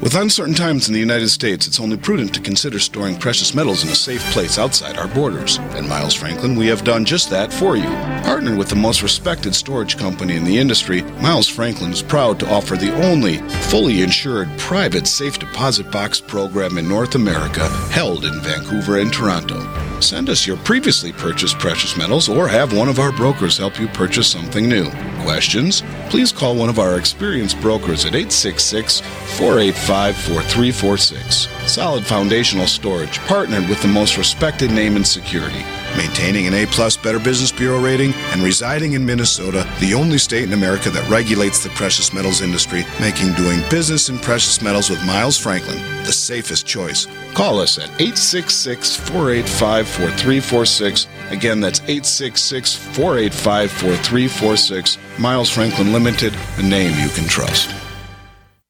With uncertain times in the United States, it's only prudent to consider storing precious metals in a safe place outside our borders. At Miles Franklin, we have done just that for you. Partnered with the most respected storage company in the industry, Miles Franklin is proud to offer the only fully insured private safe deposit box program in North America held in Vancouver and Toronto. Send us your previously purchased precious metals or have one of our brokers help you purchase something new. Questions? Please call one of our experienced brokers at 866 485 4346. Solid foundational storage, partnered with the most respected name in security. Maintaining an A plus Better Business Bureau rating and residing in Minnesota, the only state in America that regulates the precious metals industry, making doing business in precious metals with Miles Franklin the safest choice. Call us at 866 485 4346. Again, that's 866 485 4346. Miles Franklin Limited, a name you can trust.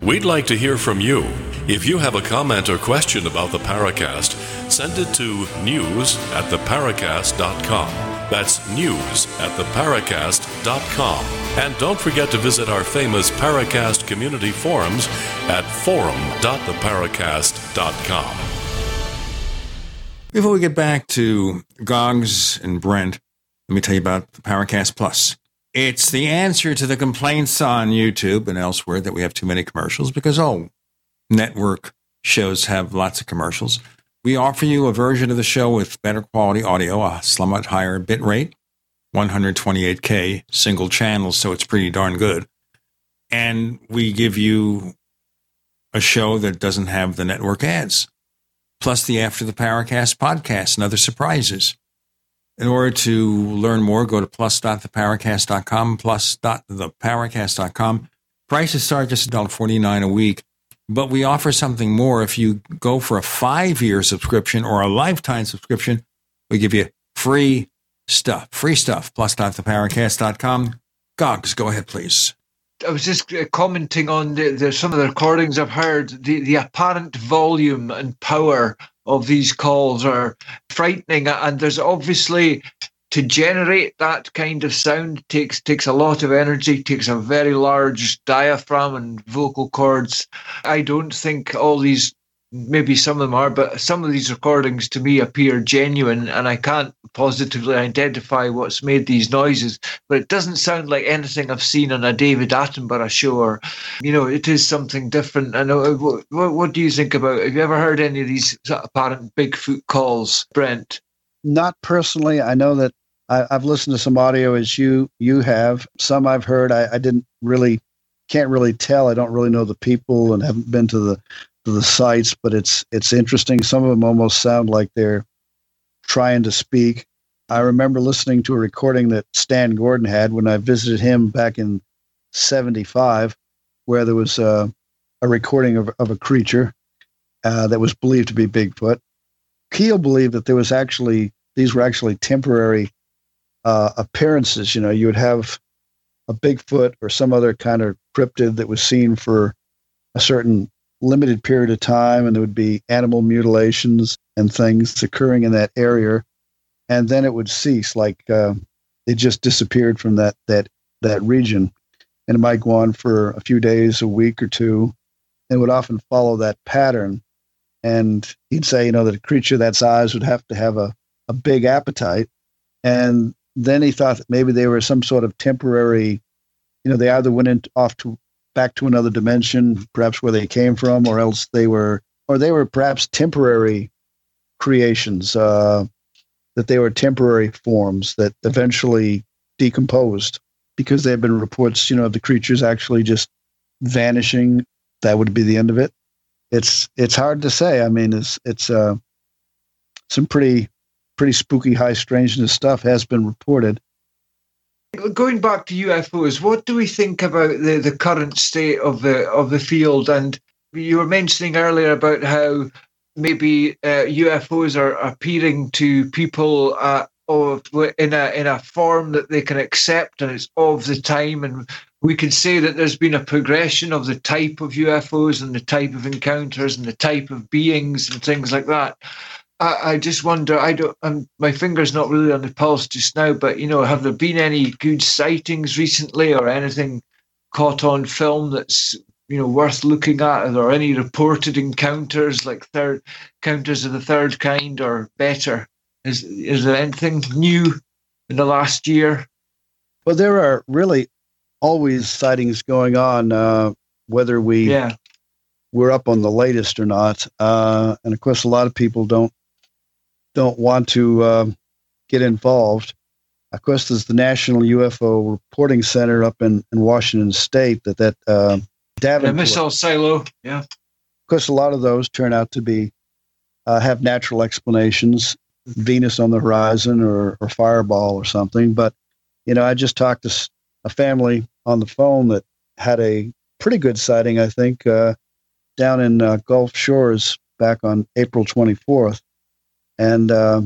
We'd like to hear from you. If you have a comment or question about the Paracast, send it to news at theparacast.com. That's news at theparacast.com. And don't forget to visit our famous Paracast community forums at forum.theparacast.com. Before we get back to Goggs and Brent, let me tell you about the Paracast Plus. It's the answer to the complaints on YouTube and elsewhere that we have too many commercials because, oh, network shows have lots of commercials. We offer you a version of the show with better quality audio, a somewhat higher bit rate, 128K single channel, so it's pretty darn good. And we give you a show that doesn't have the network ads, plus the After the Paracast podcast and other surprises. In order to learn more, go to plus.theparacast.com, plus.theparacast.com. Prices start just $1.49 a week, but we offer something more. If you go for a five year subscription or a lifetime subscription, we give you free stuff. Free stuff, plus.theparacast.com. Goggs, go ahead, please. I was just uh, commenting on the, the, some of the recordings I've heard. The, the apparent volume and power of these calls are frightening, and there's obviously to generate that kind of sound takes takes a lot of energy, takes a very large diaphragm and vocal cords. I don't think all these maybe some of them are, but some of these recordings to me appear genuine, and I can't positively identify what's made these noises. But it doesn't sound like anything I've seen on a David Attenborough show, or you know, it is something different. And uh, know. What, what do you think about? Have you ever heard any of these apparent Bigfoot calls, Brent? Not personally. I know that I, have listened to some audio as you you have. Some I've heard. I, I didn't really can't really tell. I don't really know the people and haven't been to the the sites, but it's it's interesting. Some of them almost sound like they're trying to speak. I remember listening to a recording that Stan Gordon had when I visited him back in '75, where there was a, a recording of, of a creature uh, that was believed to be Bigfoot. Keel believed that there was actually these were actually temporary uh, appearances. You know, you would have a Bigfoot or some other kind of cryptid that was seen for a certain limited period of time, and there would be animal mutilations and things occurring in that area, and then it would cease. Like uh, it just disappeared from that that that region, and it might go on for a few days, a week or two, and would often follow that pattern. And he'd say, you know, that a creature that size would have to have a, a big appetite. And then he thought that maybe they were some sort of temporary, you know, they either went in, off to back to another dimension, perhaps where they came from, or else they were, or they were perhaps temporary creations, uh, that they were temporary forms that eventually decomposed because there have been reports, you know, of the creatures actually just vanishing. That would be the end of it. It's it's hard to say. I mean, it's it's uh, some pretty pretty spooky, high strangeness stuff has been reported. Going back to UFOs, what do we think about the, the current state of the of the field? And you were mentioning earlier about how maybe uh, UFOs are appearing to people uh, of in a in a form that they can accept, and it's of the time. And we can say that there's been a progression of the type of UFOs and the type of encounters and the type of beings and things like that. I, I just wonder. I don't. Um, my finger's not really on the pulse just now, but you know, have there been any good sightings recently, or anything caught on film that's you know worth looking at? or any reported encounters like third encounters of the third kind or better? Is is there anything new in the last year? Well, there are really always sightings going on, uh, whether we yeah. we're up on the latest or not. Uh, and of course, a lot of people don't don't want to uh, get involved. Of course, there's the National UFO Reporting Center up in, in Washington State that that uh, Davenport. Silo, yeah. Of course, a lot of those turn out to be uh, have natural explanations, Venus on the horizon or, or Fireball or something. But you know, I just talked to a family on the phone that had a pretty good sighting, I think, uh, down in uh, Gulf Shores back on April 24th and uh,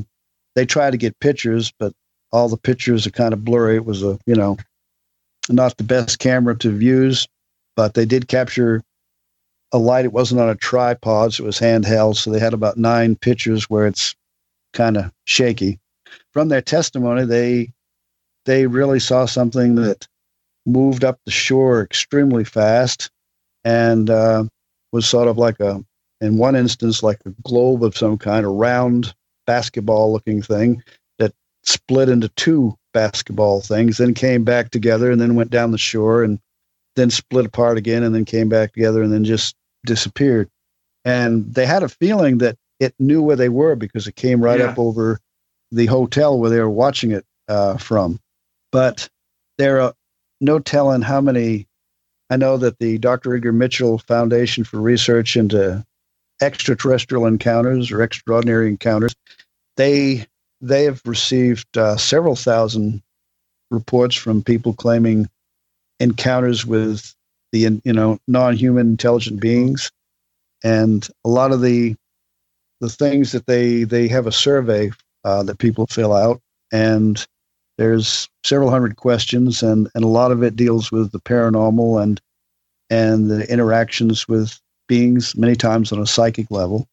they tried to get pictures, but all the pictures are kind of blurry. It was a you know not the best camera to use, but they did capture a light. It wasn't on a tripod, so it was handheld. So they had about nine pictures where it's kind of shaky. From their testimony, they they really saw something that moved up the shore extremely fast and uh, was sort of like a in one instance like a globe of some kind, a round basketball looking thing that split into two basketball things, then came back together and then went down the shore and then split apart again and then came back together and then just disappeared. And they had a feeling that it knew where they were because it came right yeah. up over the hotel where they were watching it uh, from. But there are no telling how many. I know that the Dr. Edgar Mitchell Foundation for Research into extraterrestrial encounters or extraordinary encounters. They they have received uh, several thousand reports from people claiming encounters with the you know non-human intelligent beings, and a lot of the the things that they they have a survey uh, that people fill out, and there's several hundred questions, and and a lot of it deals with the paranormal and and the interactions with beings, many times on a psychic level.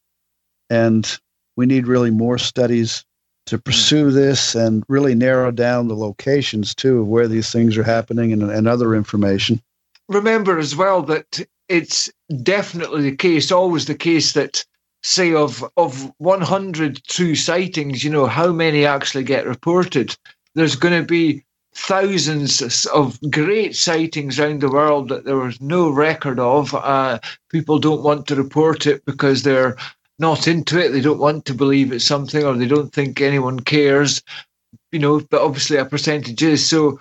And we need really more studies to hmm. pursue this and really narrow down the locations too of where these things are happening and, and other information. Remember as well that it's definitely the case, always the case that say of of 100 true sightings, you know, how many actually get reported? There's going to be thousands of great sightings around the world that there was no record of. Uh, people don't want to report it because they're not into it. They don't want to believe it's something, or they don't think anyone cares. You know, but obviously a percentage is. So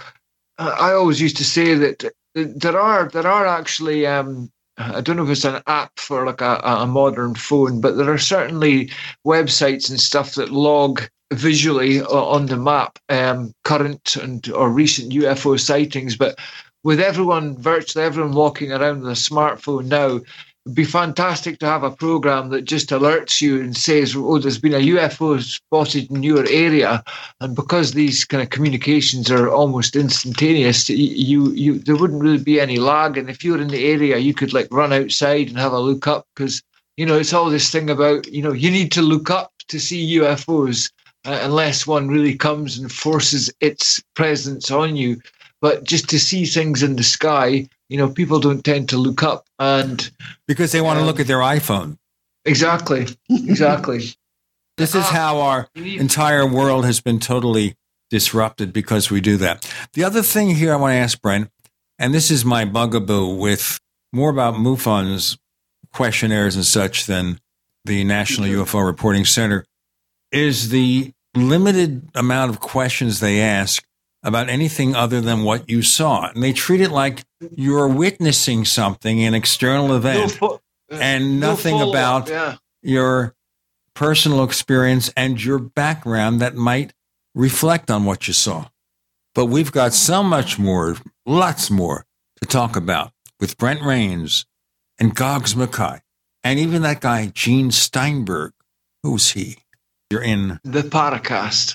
uh, I always used to say that there are there are actually um, I don't know if it's an app for like a, a modern phone, but there are certainly websites and stuff that log visually on the map um, current and or recent UFO sightings. But with everyone, virtually everyone walking around with a smartphone now, be fantastic to have a program that just alerts you and says, "Oh, there's been a UFO spotted in your area," and because these kind of communications are almost instantaneous, you you there wouldn't really be any lag, and if you're in the area, you could like run outside and have a look up because you know it's all this thing about you know you need to look up to see UFOs uh, unless one really comes and forces its presence on you. But just to see things in the sky, you know, people don't tend to look up and because they want um, to look at their iPhone. Exactly. Exactly. [laughs] this is how our entire world has been totally disrupted because we do that. The other thing here I want to ask Brent, and this is my bugaboo with more about MUFON's questionnaires and such than the National UFO Reporting Center, is the limited amount of questions they ask about anything other than what you saw. And they treat it like you're witnessing something, an external event, and nothing no about yeah. your personal experience and your background that might reflect on what you saw. But we've got so much more, lots more to talk about with Brent Raynes and Goggs Mackay, and even that guy, Gene Steinberg. Who's he? You're in the Paracast.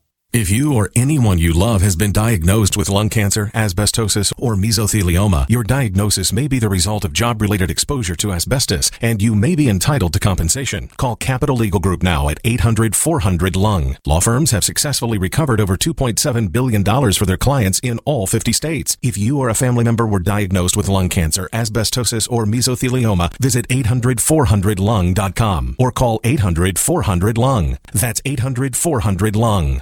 If you or anyone you love has been diagnosed with lung cancer, asbestosis, or mesothelioma, your diagnosis may be the result of job-related exposure to asbestos, and you may be entitled to compensation. Call Capital Legal Group now at 800-400-LUNG. Law firms have successfully recovered over $2.7 billion for their clients in all 50 states. If you or a family member were diagnosed with lung cancer, asbestosis, or mesothelioma, visit 800-400-LUNG.com or call 800-400-LUNG. That's 800-400-LUNG.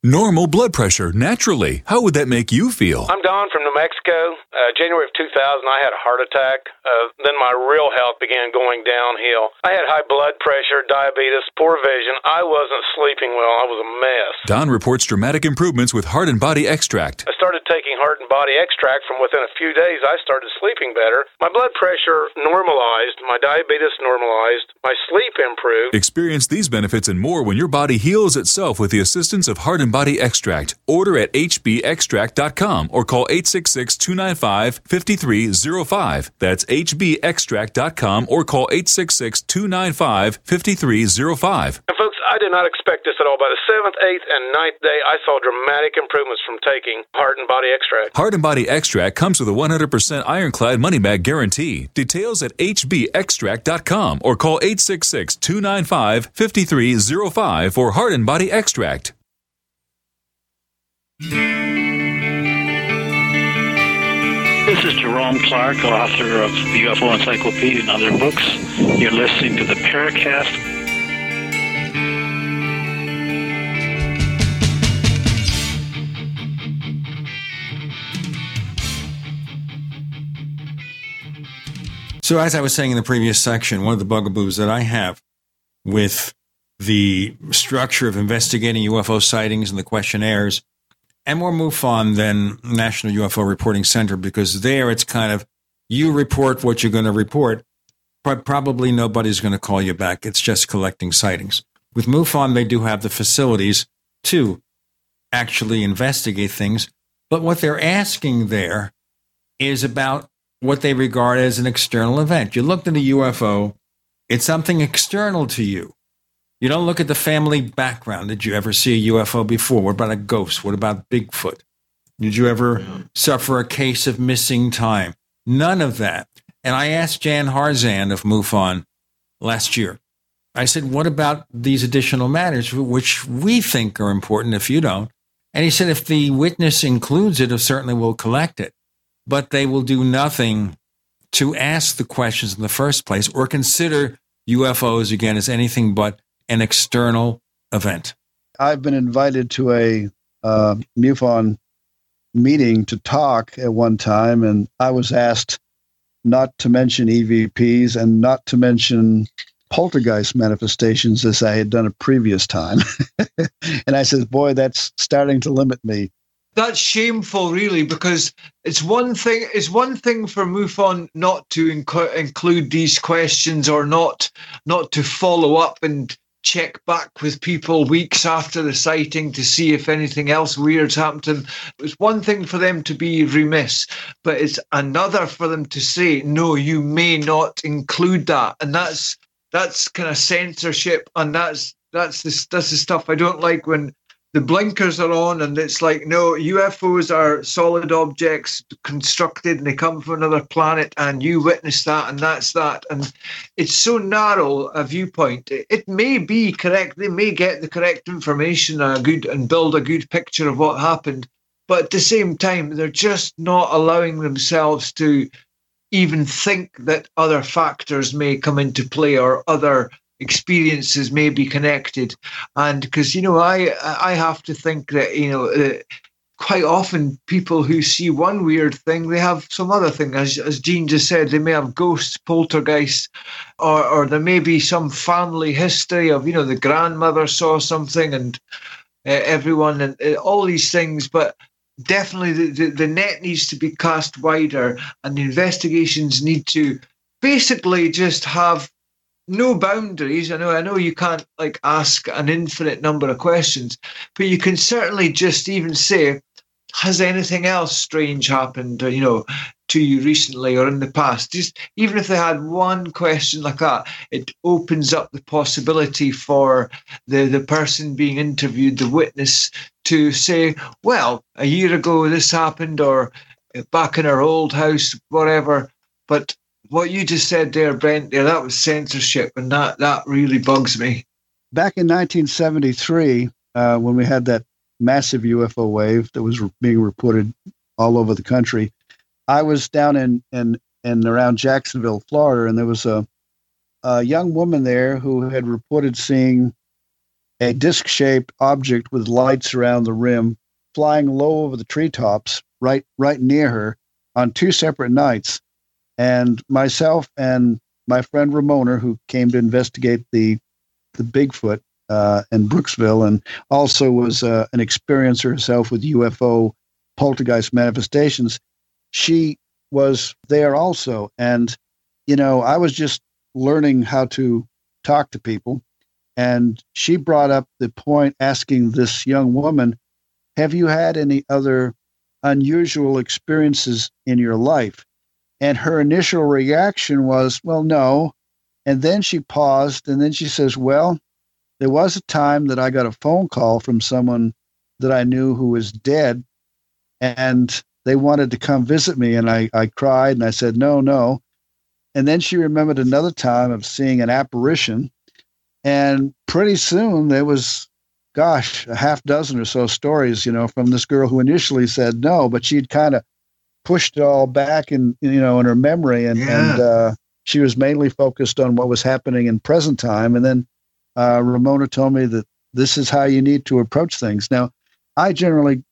Normal blood pressure, naturally. How would that make you feel? I'm Don from New Mexico. Uh, January of 2000, I had a heart attack. Uh, then my real health began going downhill. I had high blood pressure, diabetes, poor vision. I wasn't sleeping well. I was a mess. Don reports dramatic improvements with Heart and Body Extract. I started taking Heart and Body Extract. From within a few days, I started sleeping better. My blood pressure normalized. My diabetes normalized. My sleep improved. Experience these benefits and more when your body heals itself with the assistance of Heart and Body Extract. Order at hbextract.com or call 866 295 5305. That's hbextract.com or call 866 295 5305. And folks, I did not expect this at all. By the seventh, eighth, and ninth day, I saw dramatic improvements from taking Heart and Body Extract. Heart and Body Extract comes with a 100% ironclad money back guarantee. Details at hbextract.com or call 866 295 5305 for Heart and Body Extract. This is Jerome Clark, author of the UFO Encyclopedia and other books. You're listening to the Paracast. So, as I was saying in the previous section, one of the bugaboos that I have with the structure of investigating UFO sightings and the questionnaires, and more MUFON than National UFO Reporting Center, because there it's kind of you report what you're going to report, but probably nobody's going to call you back. It's just collecting sightings. With MUFON, they do have the facilities to actually investigate things, but what they're asking there is about what they regard as an external event. You looked at a UFO, it's something external to you. You don't look at the family background. Did you ever see a UFO before? What about a ghost? What about Bigfoot? Did you ever suffer a case of missing time? None of that. And I asked Jan Harzan of MUFON last year. I said, What about these additional matters, which we think are important if you don't? And he said, If the witness includes it, it certainly we'll collect it but they will do nothing to ask the questions in the first place or consider UFOs again as anything but an external event. I've been invited to a uh, MUFON meeting to talk at one time, and I was asked not to mention EVPs and not to mention poltergeist manifestations as I had done a previous time. [laughs] and I said, Boy, that's starting to limit me that's shameful, really, because it's one thing. It's one thing for MUFON not to inc- include these questions or not not to follow up and check back with people weeks after the sighting to see if anything else weird's happened to. It's one thing for them to be remiss, but it's another for them to say, no, you may not include that. And that's that's kind of censorship and that's that's the that's the stuff I don't like when the blinkers are on and it's like no ufos are solid objects constructed and they come from another planet and you witness that and that's that. And it's so narrow a viewpoint. It, may be correct they may get the correct information a good and build a good picture of what happened but at the same time they're just not allowing themselves to even think that other factors may come into play or other experiences may be connected. And because you know i i have to think that you know uh, quite often people who see one weird thing they have some other thing. As as Gene just said they may have ghosts poltergeists or or there may be some family history of you know the grandmother saw something and uh, everyone and uh, all these things. But definitely the, the, the net needs to be cast wider and the investigations need to basically just have no boundaries. I know, I know you can't like ask an infinite number of questions, but you can certainly just even say, has anything else strange happened, you know, to you recently or in the past? Just even if they had one question like that, it opens up the possibility for the, the person being interviewed, the witness, to say, well, a year ago this happened, or back in our old house, whatever. But what you just said there, Brent, there, that was censorship, and that, that really bugs me. Back in 1973, uh, when we had that massive UFO wave that was being reported all over the country, I was down in, in, in around Jacksonville, Florida, and there was a, a young woman there who had reported seeing a disc shaped object with lights around the rim flying low over the treetops right right near her on two separate nights and myself and my friend Ramona, who came to investigate the the Bigfoot uh, in Brooksville, and also was uh, an experiencer herself with UFO poltergeist manifestations. She was there also, and you know, I was just learning how to talk to people, and she brought up the point, asking this young woman, "Have you had any other unusual experiences in your life?" And her initial reaction was, well, no. And then she paused and then she says, well, there was a time that I got a phone call from someone that I knew who was dead and they wanted to come visit me. And I, I cried and I said, no, no. And then she remembered another time of seeing an apparition. And pretty soon there was, gosh, a half dozen or so stories, you know, from this girl who initially said no, but she'd kind of pushed it all back in you know in her memory. And yeah. and uh, she was mainly focused on what was happening in present time. And then uh, ramona told me that this is how you need to approach things. Now i generally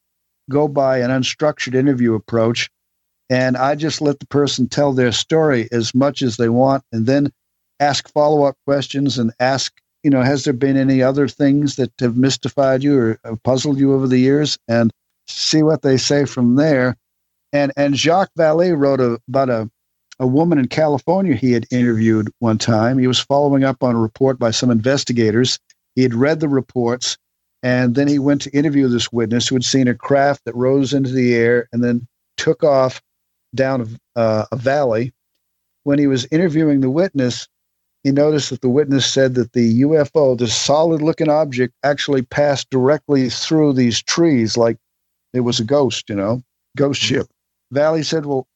go by an unstructured interview approach and i just let the person tell their story as much as they want and then ask follow-up questions and ask you know has there been any other things that have mystified you or puzzled you over the years? And see what they say from there and and Jacques Vallée wrote a, about a a woman in California he had interviewed one time. He was following up on a report by some investigators. He had read the reports, and then he went to interview this witness who had seen a craft that rose into the air and then took off down a, uh, a valley. When he was interviewing the witness, he noticed that the witness said that the UFO, this solid looking object, actually passed directly through these trees like it was a ghost, you know, ghost mm-hmm. ship. Vallée said, Well,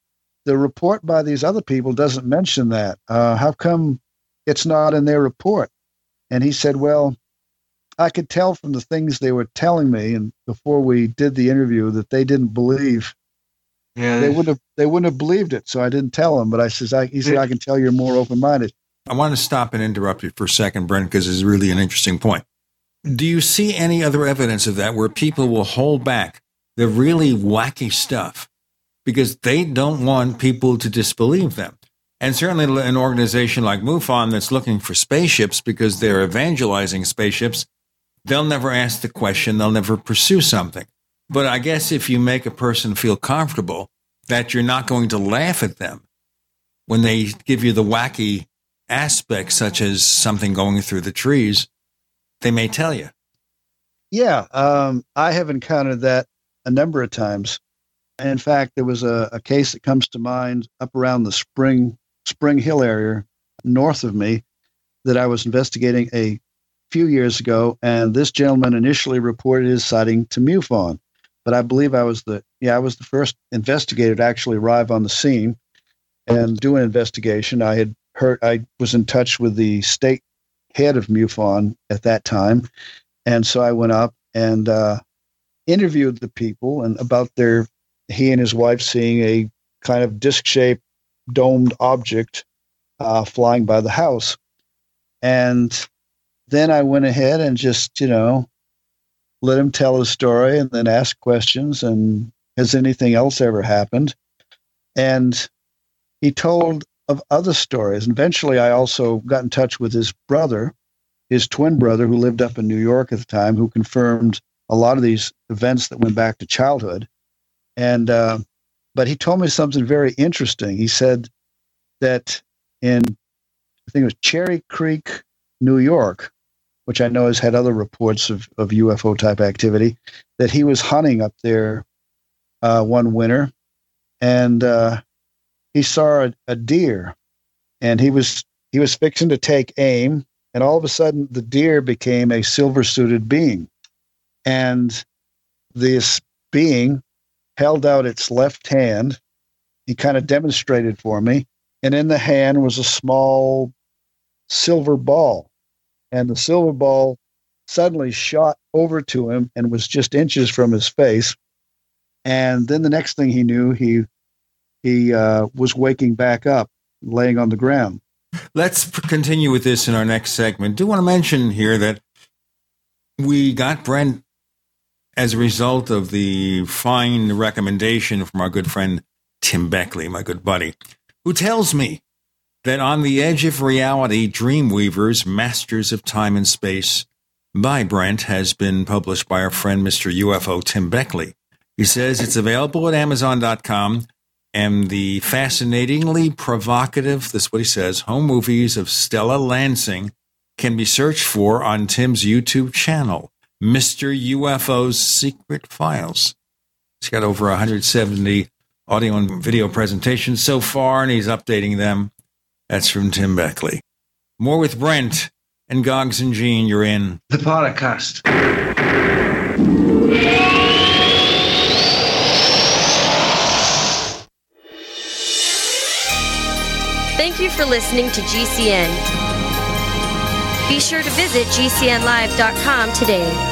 the report by these other people doesn't mention that. Uh, how come it's not in their report? And he said, Well, I could tell from the things they were telling me and before we did the interview that they didn't believe. Yeah, they wouldn't have. They wouldn't have believed it, so I didn't tell them. But I says, I, he said, I can tell you're more open minded. I want to stop and interrupt you for a second, Brent, because it's really an interesting point. Do you see any other evidence of that where people will hold back the really wacky stuff because they don't want people to disbelieve them. And certainly an organization like MUFON that's looking for spaceships because they're evangelizing spaceships, they'll never ask the question, they'll never pursue something. But I guess if you make a person feel comfortable that you're not going to laugh at them when they give you the wacky aspects, such as something going through the trees, they may tell you. Yeah, um, I have encountered that a number of times. In fact, there was a, a case that comes to mind up around the Spring Spring Hill area north of me that I was investigating a few years ago, and this gentleman initially reported his sighting to MUFON, but I believe I was the yeah I was the first investigator to actually arrive on the scene and do an investigation. I had heard I was in touch with the state head of MUFON at that time, and so I went up and uh, interviewed the people and about their he and his wife seeing a kind of disc shaped domed object uh, flying by the house. And then I went ahead and just, you know, let him tell his story and then ask questions and has anything else ever happened? And he told of other stories. And eventually I also got in touch with his brother, his twin brother, who lived up in New York at the time, who confirmed a lot of these events that went back to childhood. And uh, but he told me something very interesting. He said that in I think it was Cherry Creek, New York, which I know has had other reports of, of UFO type activity, that he was hunting up there uh, one winter. And uh, he saw a, a deer and he was he was fixing to take aim. And all of a sudden the deer became a silver suited being. And this being held out its left hand. He kind of demonstrated for me. And in the hand was a small silver ball. And the silver ball suddenly shot over to him and was just inches from his face. And then the next thing he knew he he uh, was waking back up laying on the ground. Let's continue with this in our next segment. Do want to mention here that we got Brent as a result of the fine recommendation from our good friend Tim Beckley, my good buddy, who tells me that On the Edge of Reality Dreamweavers, Masters of Time and Space by Brent has been published by our friend Mr. UFO Tim Beckley. He says it's available at Amazon.com and the fascinatingly provocative, this is what he says, home movies of Stella Lansing can be searched for on Tim's YouTube channel, Mr. UFO's Secret Files. He's got over 170 audio and video presentations so far, and he's updating them. That's from Tim Beckley. More with Brent and Goggs and Gene. You're in the podcast. Thank you for listening to GCN. Be sure to visit GCNlive.com today.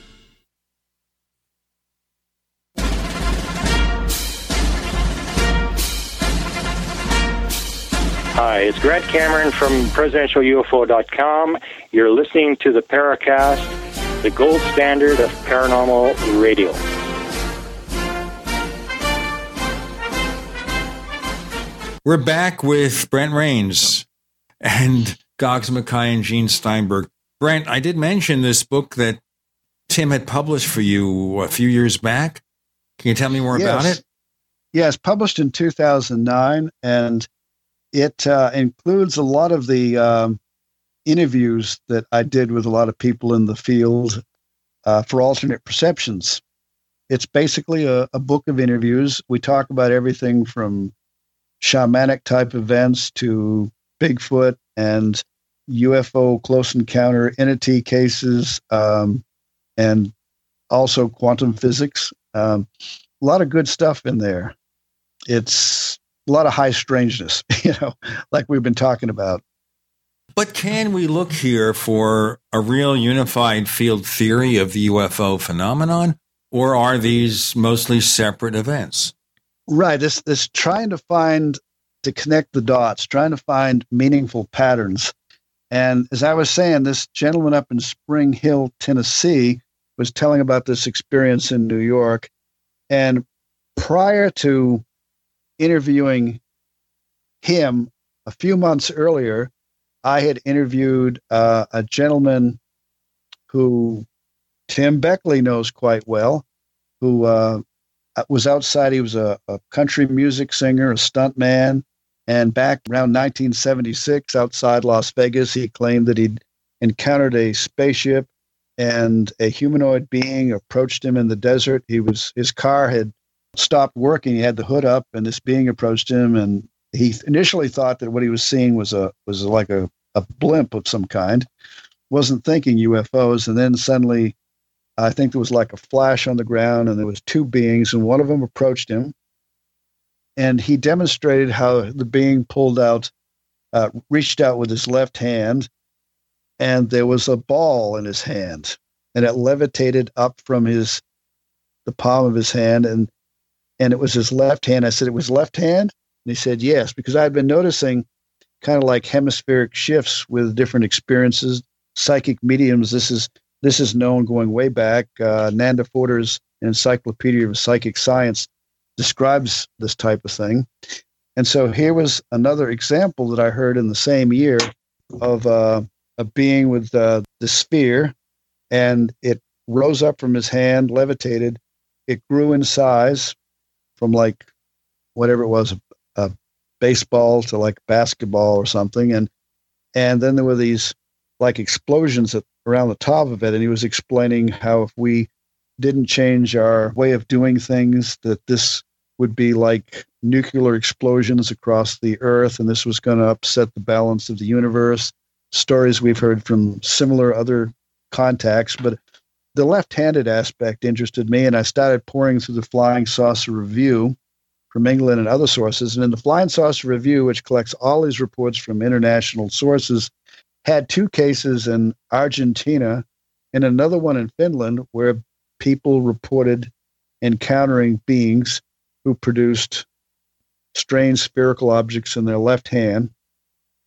Hi, it's Grant Cameron from PresidentialUFO.com. You're listening to the Paracast, the gold standard of paranormal radio. We're back with Brent Raynes and Goggs Mackay and Gene Steinberg. Brent, I did mention this book that Tim had published for you a few years back. Can you tell me more yes. about it? Yes, published in 2009, and it uh, includes a lot of the um, interviews that I did with a lot of people in the field uh, for alternate perceptions. It's basically a, a book of interviews. We talk about everything from shamanic type events to Bigfoot and UFO close encounter entity cases, um, and also quantum physics. Um, a lot of good stuff in there. It's a lot of high strangeness, [laughs] you know, like we've been talking about. But can we look here for a real unified field theory of the UFO phenomenon, or are these mostly separate events? Right. This this trying to find to connect the dots, trying to find meaningful patterns. And as I was saying, this gentleman up in Spring Hill, Tennessee, was telling about this experience in New York. And prior to interviewing him a few months earlier, I had interviewed uh, a gentleman who Tim Beckley knows quite well, who uh, was outside. He was a, a country music singer, a stunt man. And back around 1976, outside Las Vegas, he claimed that he'd encountered a spaceship and a humanoid being approached him in the desert. He was his car had stopped working. He had the hood up, and this being approached him, and he initially thought that what he was seeing was a was like a, a blimp of some kind. Wasn't thinking UFOs, and then suddenly, I think there was like a flash on the ground, and there was two beings, and one of them approached him, and he demonstrated how the being pulled out, uh, reached out with his left hand, and there was a ball in his hand, and it levitated up from his the palm of his hand, and and it was his left hand. I said, It was left hand? And he said, Yes, because I'd been noticing kind of like hemispheric shifts with different experiences, psychic mediums. This is this is known going way back. Uh, Nandor Fodor's Encyclopedia of Psychic Science describes this type of thing. And so here was another example that I heard in the same year of uh, a being with uh, the sphere, and it rose up from his hand, levitated. It grew in size from like whatever it was, a baseball to like basketball or something, and and then there were these like explosions at, around the top of it, and he was explaining how if we didn't change our way of doing things, that this would be like nuclear explosions across the earth, and this was going to upset the balance of the universe. Stories we've heard from similar other contacts, but the left-handed aspect interested me, and I started pouring through the Flying Saucer Review from England and other sources. And in the Flying Saucer Review, which collects all these reports from international sources, had two cases in Argentina and another one in Finland where people reported encountering beings who produced strange spherical objects in their left hand.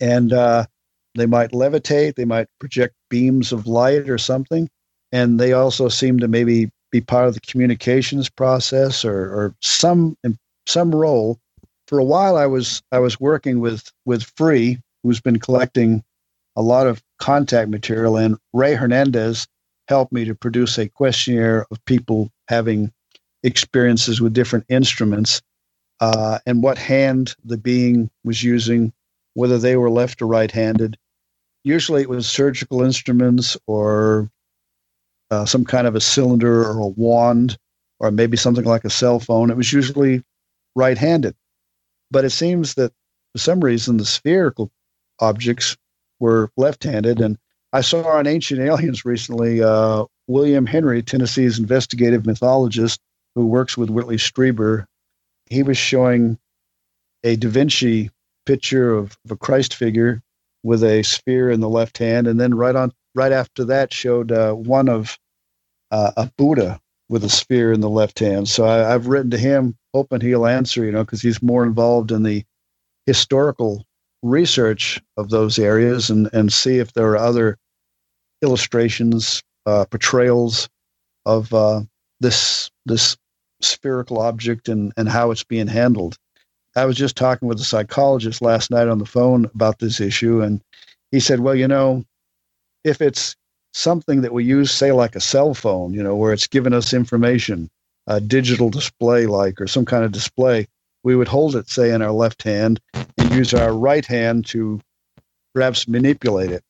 And uh, they might levitate, they might project beams of light or something and they also seem to maybe be part of the communications process or, or some some role. For a while, I was I was working with with Free, who's been collecting a lot of contact material, and Rey Hernandez helped me to produce a questionnaire of people having experiences with different instruments uh, and what hand the being was using, whether they were left or right handed. Usually it was surgical instruments or uh, some kind of a cylinder or a wand or maybe something like a cell phone. It was usually right handed. But it seems that for some reason the spherical objects were left handed. And I saw on Ancient Aliens recently uh, William Henry, Tennessee's investigative mythologist who works with Whitley Strieber. He was showing a Da Vinci picture of, of a Christ figure with a sphere in the left hand, and then right on right after that showed uh, one of uh, a Buddha with a spear in the left hand. So I, have written to him, hoping he'll answer, you know, because he's more involved in the historical research of those areas and, and see if there are other illustrations, uh, portrayals of uh, this this spherical object and, and how it's being handled. I was just talking with a psychologist last night on the phone about this issue, and he said, Well, you know, if it's something that we use, say, like a cell phone, you know, where it's giving us information, a digital display like, or some kind of display, we would hold it, say, in our left hand and use our right hand to perhaps manipulate it.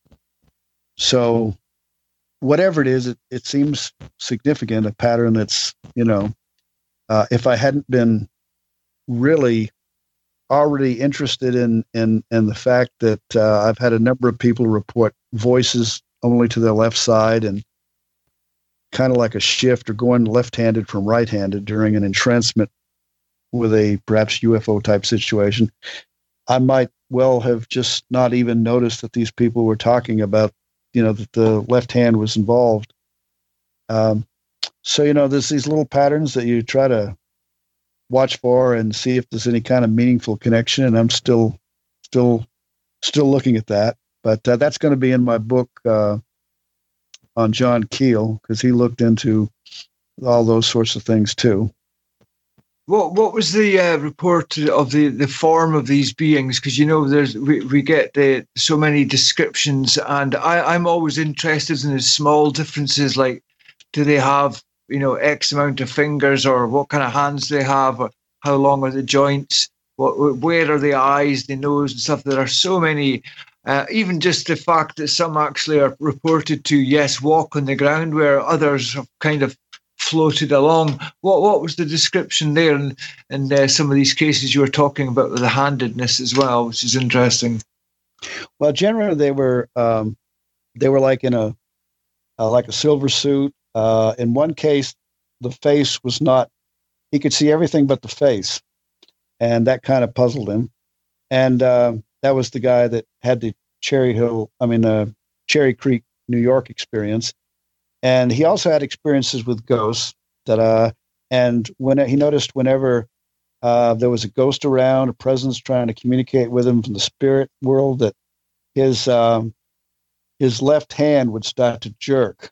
So, whatever it is, it, it seems significant, a pattern that's, you know, uh, if I hadn't been really already interested in in in the fact that uh, I've had a number of people report voices only to the left side and kind of like a shift or going left-handed from right-handed during an entrancement with a perhaps UFO type situation. I might well have just not even noticed that these people were talking about, you know, that the left hand was involved. Um, so you know, there's these little patterns that you try to watch for and see if there's any kind of meaningful connection. And I'm still, still, still looking at that. But uh, that's going to be in my book uh, on John Keel because he looked into all those sorts of things too. What what was the uh, report of the, the form of these beings? Because you know, there's we, we get the, so many descriptions, and I, I'm always interested in the small differences. Like, do they have you know X amount of fingers, or what kind of hands they have, or how long are the joints, what where are the eyes, the nose, and stuff. There are so many. Uh, even just the fact that some actually are reported to yes walk on the ground, where others have kind of floated along. What what was the description there, and and uh, some of these cases you were talking about with the handedness as well, which is interesting. Well, generally they were um, they were like in a uh, like a silver suit uh, in one case, the face was not, he could see everything but the face. And that kind of puzzled him. And uh, that was the guy that had the Cherry Hill, I mean, uh, Cherry Creek, New York experience. And he also had experiences with ghosts that, uh, and when he noticed whenever uh, there was a ghost around, a presence trying to communicate with him from the spirit world, that his um, his left hand would start to jerk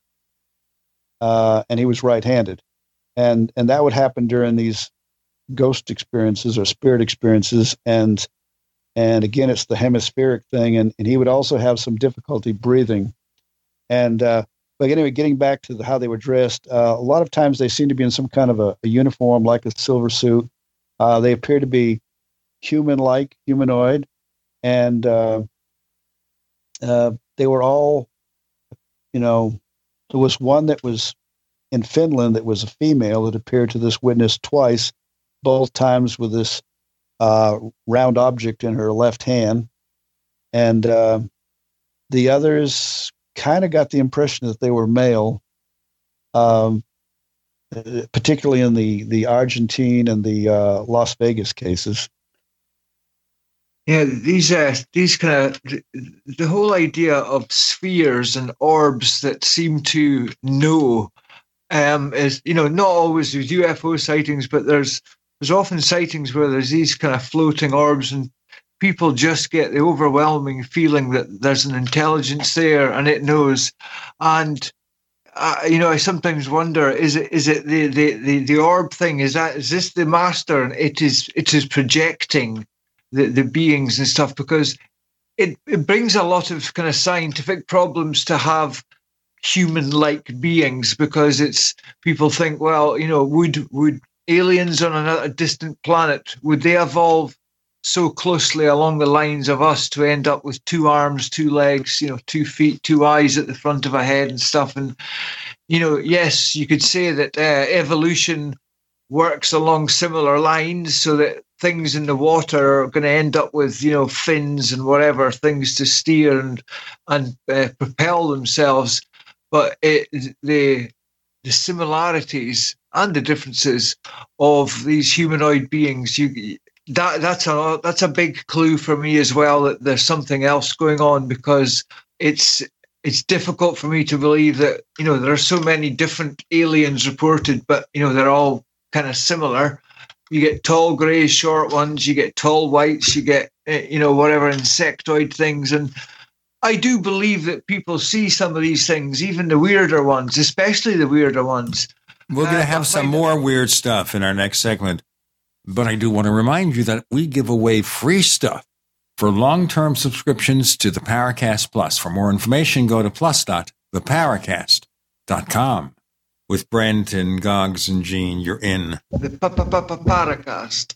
uh, and he was right-handed, and and that would happen during these ghost experiences or spirit experiences, and and again it's the hemispheric thing, and and he would also have some difficulty breathing, and uh, but anyway, getting back to the, how they were dressed, uh, a lot of times they seem to be in some kind of a, a uniform, like a silver suit. Uh, they appear to be human-like, humanoid, and uh, uh, they were all, you know, there was one that was in Finland that was a female that appeared to this witness twice, both times with this uh, round object in her left hand. And uh, the others kind of got the impression that they were male, um, particularly in the, the Argentine and the uh, Las Vegas cases. Yeah, these uh, these kind of the whole idea of spheres and orbs that seem to know um, is you know not always with UFO sightings, but there's there's often sightings where there's these kind of floating orbs and people just get the overwhelming feeling that there's an intelligence there and it knows. And uh, you know, I sometimes wonder: is it is it the, the the the orb thing? Is that is this the master? And it is it is projecting the the beings and stuff because it it brings a lot of kind of scientific problems to have human-like beings because it's people think, well, you know, would would aliens on another distant planet would they evolve so closely along the lines of us to end up with two arms, two legs, you know, two feet, two eyes at the front of a head and stuff. And, you know, yes, you could say that uh, evolution works along similar lines so that things in the water are going to end up with, you know, fins and whatever things to steer and, and uh, propel themselves. But it, the, the similarities and the differences of these humanoid beings, you, that that's a that's a big clue for me as well that there's something else going on because it's it's difficult for me to believe that you know there are so many different aliens reported but you know they're all kind of similar. You get tall grays short ones you get tall whites you get eh, you know whatever insectoid things. And i do believe that people see some of these things even the weirder ones especially the weirder ones we're going to uh, have some more weird stuff in our next segment but I do want to remind you that we give away free stuff for long term subscriptions to the Paracast Plus. For more information, go to plus.theparacast.com. With Brent and Goggs and Gene, you're in the Paracast.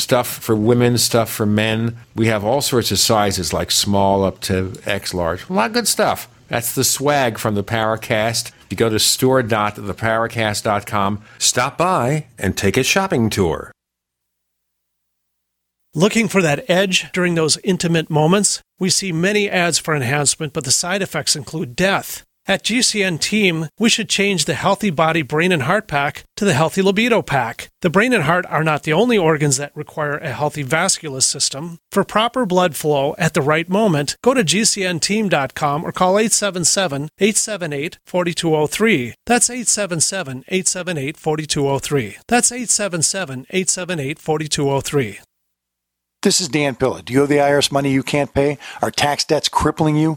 stuff for women, stuff for men. We have all sorts of sizes like small up to X large. A lot of good stuff. That's the swag from the Paracast. You go to store.theparacast.com, stop by, and take a shopping tour. Looking for that edge during those intimate moments? We see many ads for enhancement, but the side effects include death. At GCN Team, we should change the Healthy Body Brain and Heart Pack to the Healthy Libido Pack. The brain and heart are not the only organs that require a healthy vascular system. For proper blood flow at the right moment, go to GCNteam.com or call 877 878 4203. That's 877 878 4203. That's 877 878 4203. This is Dan Pilla. Do you have the IRS money you can't pay? Are tax debts crippling you?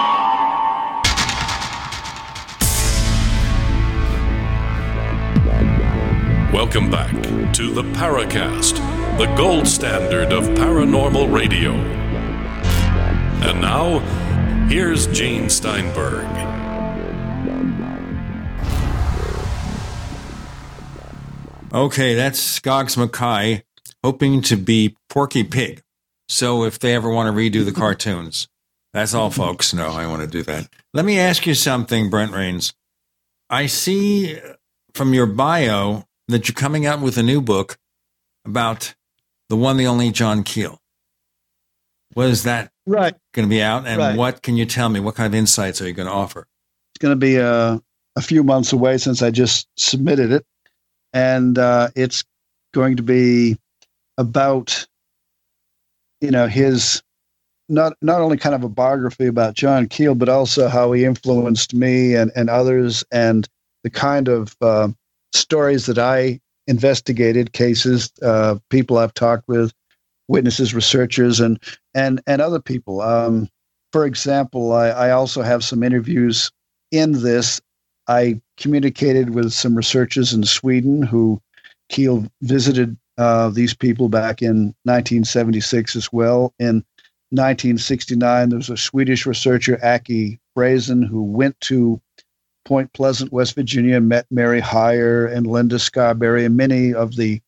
Welcome back to the Paracast, the gold standard of paranormal radio. And now, here's Gene Steinberg. Okay, that's Goggs Mackay hoping to be Porky Pig. So if they ever want to redo the cartoons, that's all, folks. No, I want to do that. Let me ask you something, Brent Raynes. I see from your bio that you're coming out with a new book about the one, the only John Keel. Was that right going to be out? And right. what can you tell me? What kind of insights are you going to offer? It's going to be uh, a few months away since I just submitted it, and uh, it's going to be about you know his not not only kind of a biography about John Keel, but also how he influenced me and and others, and the kind of uh, stories that I investigated, cases, uh, people I've talked with, witnesses, researchers, and and and other people. Um, for example, I, I also have some interviews in this. I communicated with some researchers in Sweden who Keel visited uh, these people back in 1976 as well. In 1969, there was a Swedish researcher, Åke Franzén, who went to Point Pleasant, West Virginia, met Mary Hyre and Linda Scarberry and many of the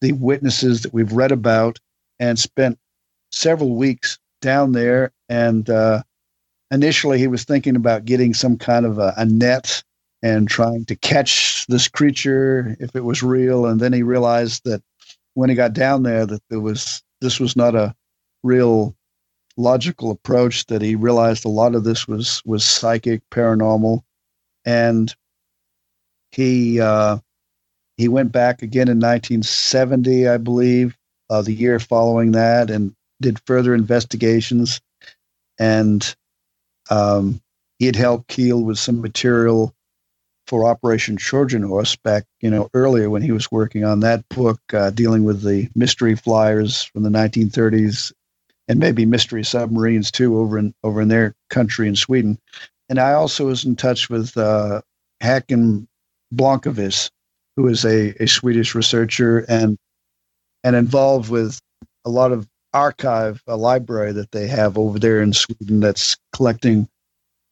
the witnesses that we've read about, and spent several weeks down there. And uh, initially, he was thinking about getting some kind of a, a net and trying to catch this creature if it was real. And then he realized that when he got down there, that there was this was not a real logical approach. That he realized a lot of this was was psychic, paranormal, and he uh, he went back again in 1970, I believe, uh, the year following that, and did further investigations. And um, he had helped Keel with some material for Operation Trojan Horse back, you know, earlier when he was working on that book, uh, dealing with the mystery flyers from the 1930s, and maybe mystery submarines too, over in over in their country in Sweden. And I also was in touch with uh, Hakan Blomqvist, who is a, a Swedish researcher and and involved with a lot of archive, a library that they have over there in Sweden that's collecting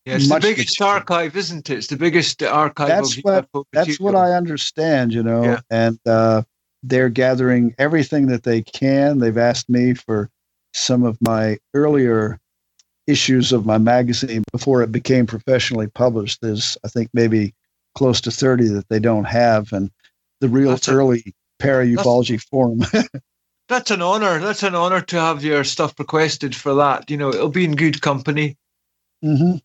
yeah, it's the biggest material. archive, isn't it? It's the biggest archive. That's what that's what I understand, you know. Yeah. And uh, they're gathering everything that they can. They've asked me for some of my earlier issues of my magazine before it became professionally published. There's, I think, maybe close to thirty that they don't have, and the real that's early a, para-ufology forum. [laughs] that's an honor. That's an honor to have your stuff requested for that. You know, it'll be in good company. Mm-hmm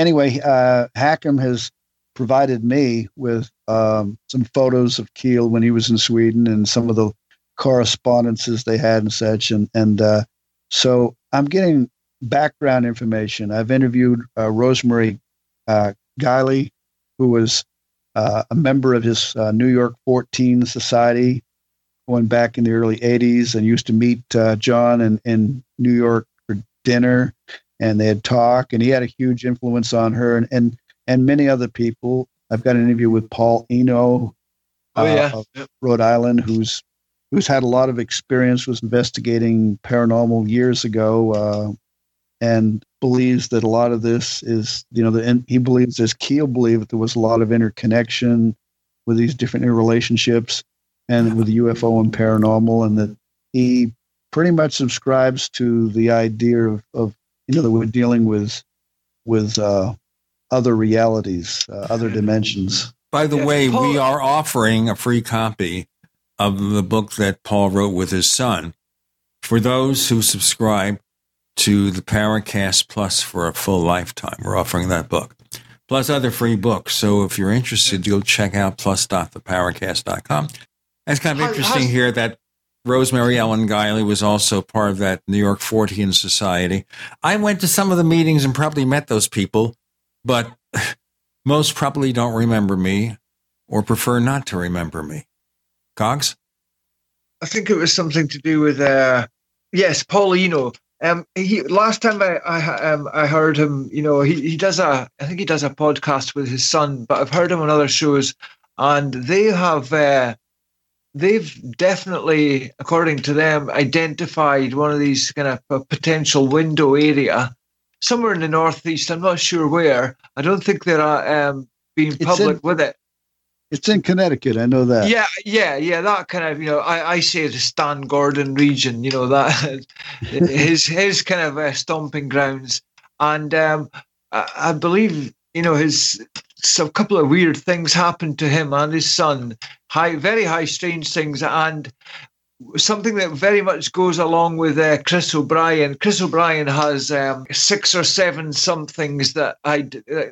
anyway, uh, Hakan has provided me with um, some photos of Keel when he was in Sweden and some of the correspondences they had and such. And, and uh, so I'm getting background information. I've interviewed uh, Rosemary uh, Guiley, who was uh, a member of his uh, New York Fortean Society going back in the early 80s and used to meet uh, John in, in New York for dinner and they had talk, and he had a huge influence on her and and, and many other people. I've got an interview with Paul Eno, oh, yeah. Uh, of Rhode Island, who's who's had a lot of experience, was investigating paranormal years ago, uh, and believes that a lot of this is, you know, the, and he believes, as Keel believed, that there was a lot of interconnection with these different relationships and with UFO and paranormal, and that he pretty much subscribes to the idea of, of you know that we're dealing with with uh, other realities, uh, other dimensions. By the way, we are offering a free copy of the book that Paul wrote with his son for those who subscribe to the Paracast Plus for a full lifetime. We're offering that book, plus other free books. So if you're interested, you'll check out plus.theparacast.com. It's kind of interesting here that Rosemary Ellen Guiley was also part of that New York Fortean Society. I went to some of the meetings and probably met those people, but [laughs] most probably don't remember me or prefer not to remember me. Goggs? I think it was something to do with, uh, yes, Paul Eno. Um, he last time I I, um, I heard him, you know, he, he does a I think he does a podcast with his son, but I've heard him on other shows, and they have uh, they've definitely, according to them, identified one of these kind of potential window area somewhere in the northeast. I'm not sure where. I don't think they're uh, um, being public in, with it. It's in Connecticut. I know that. Yeah, yeah, yeah. That kind of, you know, I, I say the Stan Gordon region. You know that [laughs] his his kind of uh, stomping grounds, and um, I, I believe you know his so a couple of weird things happened to him and his son high very high strange things and something that very much goes along with uh, Chris O'Brien. Chris O'Brien has um, six or seven somethings that I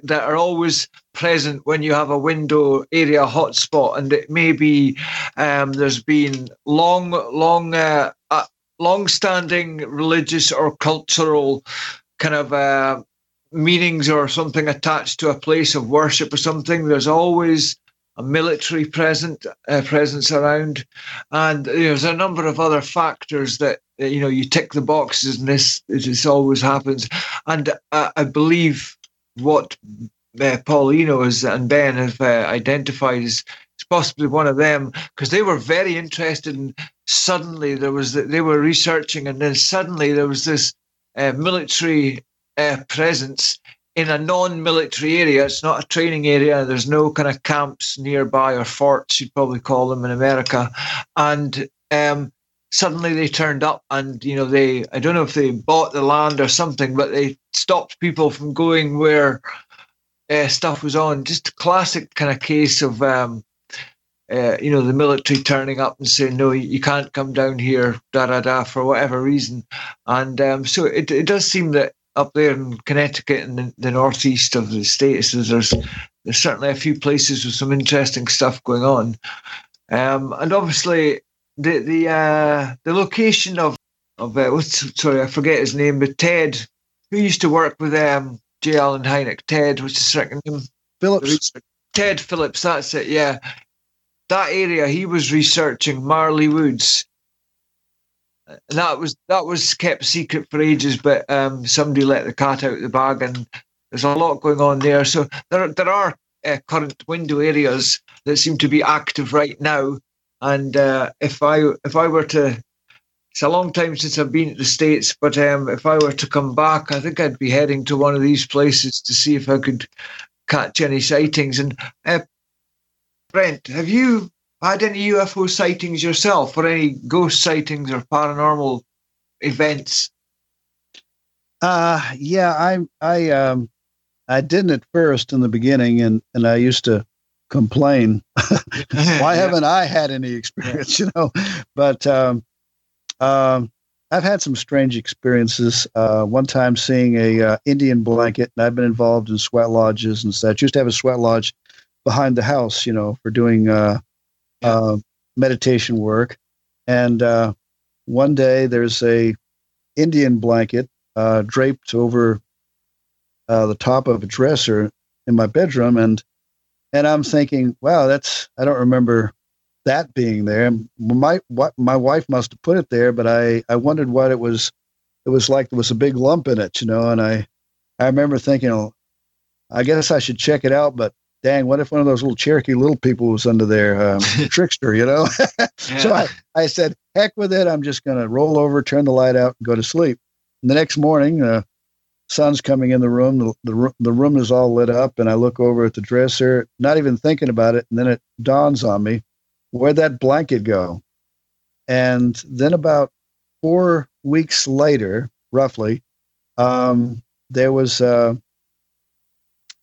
that are always present when you have a window area hotspot, and it may be um, there's been long, long, uh, uh, long-standing religious or cultural kind of uh, meanings or something attached to a place of worship or something. There's always a military present, uh, presence around, and there's a number of other factors that you know you tick the boxes, and this this always happens. And uh, I believe what uh, Paul Eno is, and Ben have uh, identified as possibly one of them because they were very interested and suddenly there was they were researching and then suddenly there was this uh, military uh, presence in a non-military area. It's not a training area. There's no kind of camps nearby or forts, you'd probably call them in America. And um, suddenly they turned up, and you know they I don't know if they bought the land or something, but they stopped people from going where uh, stuff was on. Just a classic kind of case of um, uh, you know, the military turning up and saying, no, you can't come down here, da da da, for whatever reason. And um, so it, it does seem that up there in Connecticut and the, the northeast of the states, there's there's certainly a few places with some interesting stuff going on. Um, and obviously, the the uh, the location of of uh, what's sorry, I forget his name, but Ted, who used to work with um, J. Allen Hynek. Ted, what's his second name? Phillips. Ted Phillips, that's it. Yeah, that area he was researching Marley Woods. That was that was kept secret for ages, but um, somebody let the cat out of the bag, and there's a lot going on there. So there there are uh, current window areas that seem to be active right now. And uh, if I if I were to, it's a long time since I've been to the states, but um, if I were to come back, I think I'd be heading to one of these places to see if I could catch any sightings. And uh, Brent, have you had any UFO sightings yourself, or any ghost sightings or paranormal events? Uh yeah, I I um I didn't at first in the beginning, and and I used to complain, [laughs] why haven't I had any experience? You know, but um, um, I've had some strange experiences. Uh, one time seeing a uh, Indian blanket, and I've been involved in sweat lodges and such. Used to have a sweat lodge behind the house, you know, for doing uh, uh, meditation work. And uh, one day there's a Indian blanket uh, draped over uh, the top of a dresser in my bedroom, and and I'm thinking, wow, that's I don't remember that being there. My what my wife must have put it there, but I I wondered what it was. It was like there was a big lump in it, you know, and I I remember thinking, oh, I guess I should check it out, but dang, what if one of those little Cherokee little people was under there, um, [laughs] trickster, you know? [laughs] So I, I said, heck with it. I'm just going to roll over, turn the light out, and go to sleep. And the next morning, uh, sun's coming in the room. The, the, the room is all lit up, and I look over at the dresser, not even thinking about it. And then it dawns on me, where'd that blanket go? And then about four weeks later, roughly, um, there was, uh,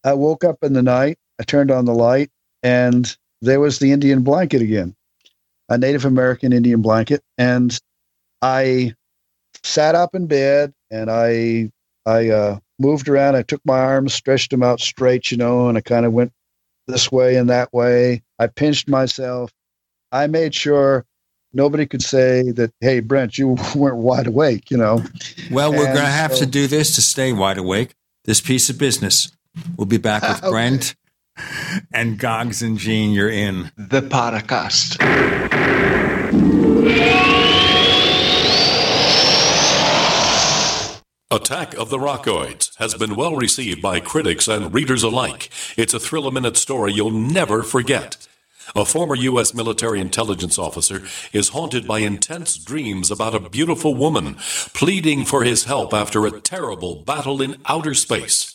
I woke up in the night I turned on the light, and there was the Indian blanket again, a Native American Indian blanket. And I sat up in bed and I I uh, moved around. I took my arms, stretched them out straight, you know, and I kind of went this way and that way. I pinched myself. I made sure nobody could say that, hey, Brent, you [laughs] weren't wide awake, you know. Well, we're going to have so, to do this to stay wide awake. This piece of business. We'll be back with [laughs] okay. Brent and Goggs and Gene, you're in the Paracast. Attack of the Rockoids has been well received by critics and readers alike. It's a thrill a minute story you'll never forget. A former U.S. military intelligence officer is haunted by intense dreams about a beautiful woman pleading for his help after a terrible battle in outer space.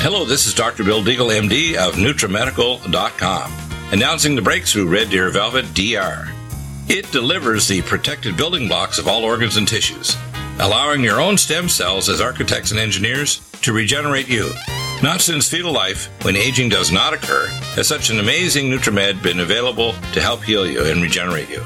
Hello, this is Dr. Bill Deagle, MD of NutriMedical.com, announcing the breakthrough Red Deer Velvet DR. It delivers the protected building blocks of all organs and tissues, allowing your own stem cells as architects and engineers to regenerate you. Not since fetal life, when aging does not occur, has such an amazing NutriMed been available to help heal you and regenerate you.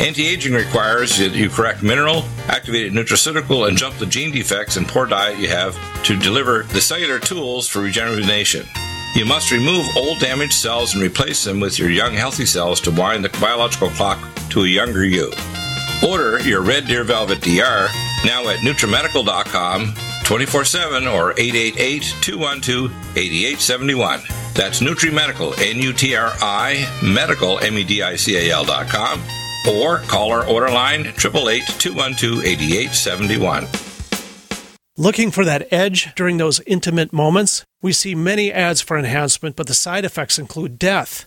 Anti-aging requires that you correct mineral, activated nutraceutical, and jump the gene defects and poor diet you have to deliver the cellular tools for regeneration. You must remove old damaged cells and replace them with your young healthy cells to wind the biological clock to a younger you. Order your Red Deer Velvet DR now at NutriMedical.com 24-7 or 888-212-8871. That's NutriMedical, N-U-T-R-I, medical, M-E-D-I-C-A-L dot com or call our order line 888-212-8871. Looking for that edge during those intimate moments? We see many ads for enhancement, but the side effects include death.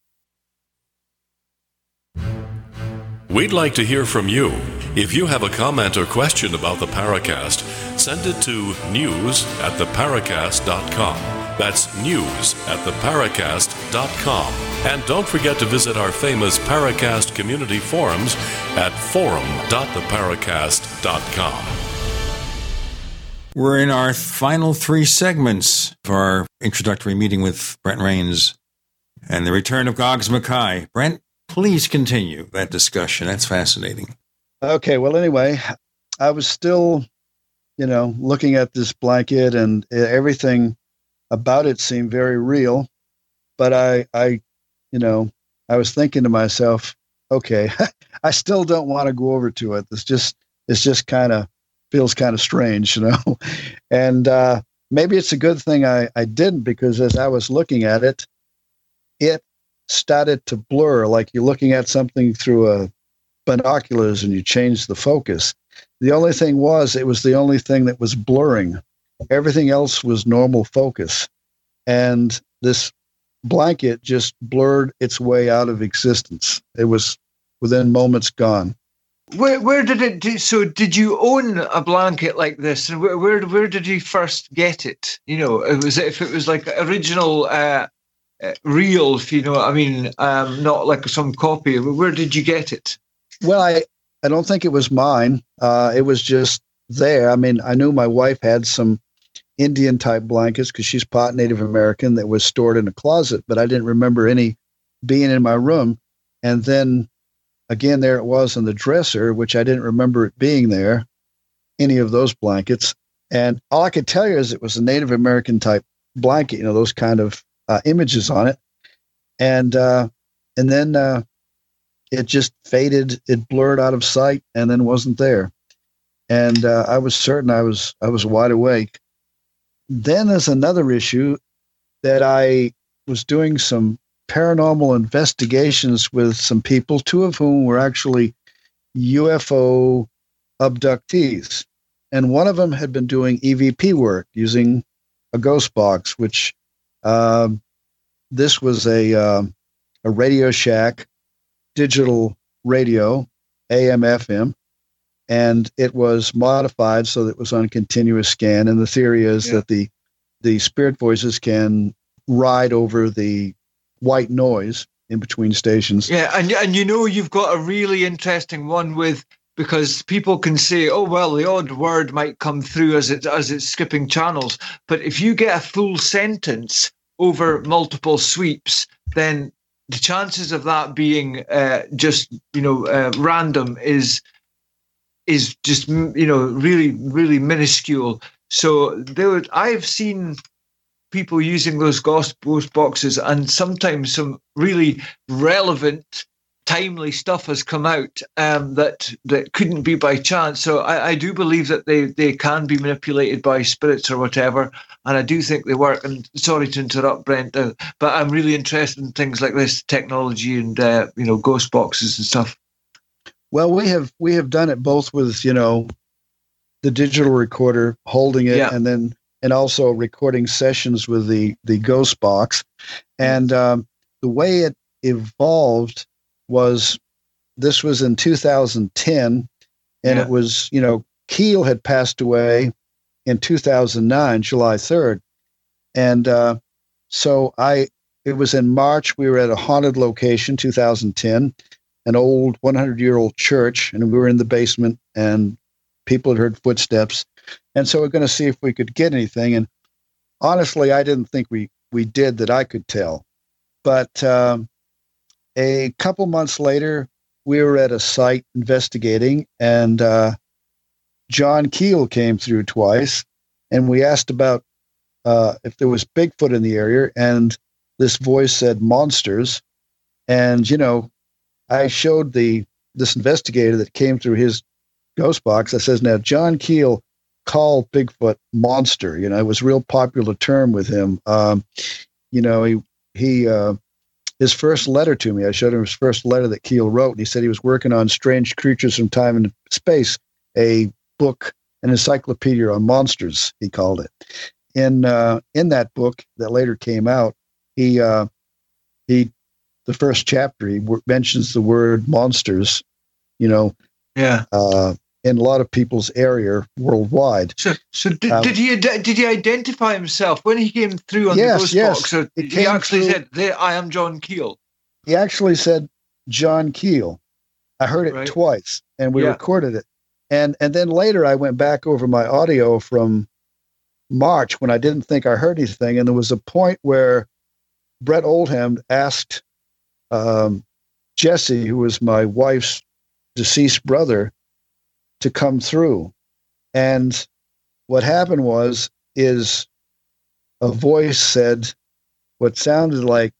We'd like to hear from you. If you have a comment or question about the Paracast, send it to news at theparacast.com. That's news at theparacast.com. And don't forget to visit our famous Paracast community forums at forum.theparacast.com. We're in our final three segments for our introductory meeting with Brent Raynes and the return of Goggs Mackay. Brent, please continue that discussion. That's fascinating. Okay. Well, anyway, I was still, you know, looking at this blanket and everything about it seemed very real. But I, I, you know, I was thinking to myself, okay, [laughs] I still don't want to go over to it. It's just, it's just kind of feels kind of strange, [laughs] you know. and uh, maybe it's a good thing I, I didn't because as I was looking at it, it started to blur like you're looking at something through a binoculars and you change the focus. The only thing was it was the only thing that was blurring. Everything else was normal focus. And this blanket just blurred its way out of existence. It was within moments gone. Where where did it do, so did you own a blanket like this and where where, where did you first get it? You know, it was if it was like original uh, real, if you know what I mean, um, not like some copy. Where did you get it? Well, I I don't think it was mine. Uh, it was just there. I mean, I knew my wife had some Indian type blankets because she's part Native American that was stored in a closet, but I didn't remember any being in my room. And then again, there it was in the dresser, which I didn't remember it being there, any of those blankets. And all I could tell you is it was a Native American type blanket, you know, those kind of uh, images on it. and uh, and then uh, it just faded. It blurred out of sight, and then wasn't there. And uh, I was certain I was I was wide awake. Then there's another issue that I was doing some paranormal investigations with some people, two of whom were actually UFO abductees. And one of them had been doing EVP work using a ghost box, which uh, this was a, uh, a Radio Shack digital radio, AM, FM, and it was modified so that it was on continuous scan. And the theory is yeah. that the the spirit voices can ride over the white noise in between stations. Yeah, and and you know you've got a really interesting one with because people can say, oh well, the odd word might come through as it as it's skipping channels, but if you get a full sentence over multiple sweeps, then the chances of that being uh, just you know uh, random is is just you know really really minuscule. So there, would, I've seen people using those ghost boxes, and sometimes some really relevant, timely stuff has come out um, that that couldn't be by chance. So I, I, do believe that they they can be manipulated by spirits or whatever, and I do think they work. And sorry to interrupt, Brent, uh, but I'm really interested in things like this technology and uh, you know ghost boxes and stuff. Well, we have we have done it both with you know the digital recorder holding it yeah. and then and also recording sessions with the the Ghost Box. And um, the way it evolved was this was in 2010, and yeah. it was you know Keel had passed away in 2009, July 3rd, and uh, so I it was in March. We were at a haunted location, 2010, an old 100 year old church, and we were in the basement, and people had heard footsteps and so we're going to see if we could get anything. And honestly, I didn't think we we did that I could tell. But um, a couple months later, we were at a site investigating, and uh, John Keel came through twice, and we asked about uh, if there was Bigfoot in the area, and this voice said monsters. And you know, I showed the this investigator that came through his ghost box. I says, now John Keel called Bigfoot monster. You know, it was a real popular term with him. Um, you know, he he uh, his first letter to me. I showed him his first letter that Keel wrote, and he said he was working on Strange Creatures from Time and Space, a book, an encyclopedia on monsters. He called it. In uh, in that book that later came out, he uh, he the first chapter he w- mentions the word monsters. You know, yeah. Uh, in a lot of people's area worldwide. So, so did, um, did he did he identify himself when he came through on yes, the ghost yes. box? So he actually through, said, "There, I am John Keel." He actually said John Keel. I heard it right. twice, and we yeah. recorded it. And and then later, I went back over my audio from March when I didn't think I heard anything, and there was a point where Brett Oldham asked um, Jesse, who was my wife's deceased brother, to come through. And what happened was is a voice said what sounded like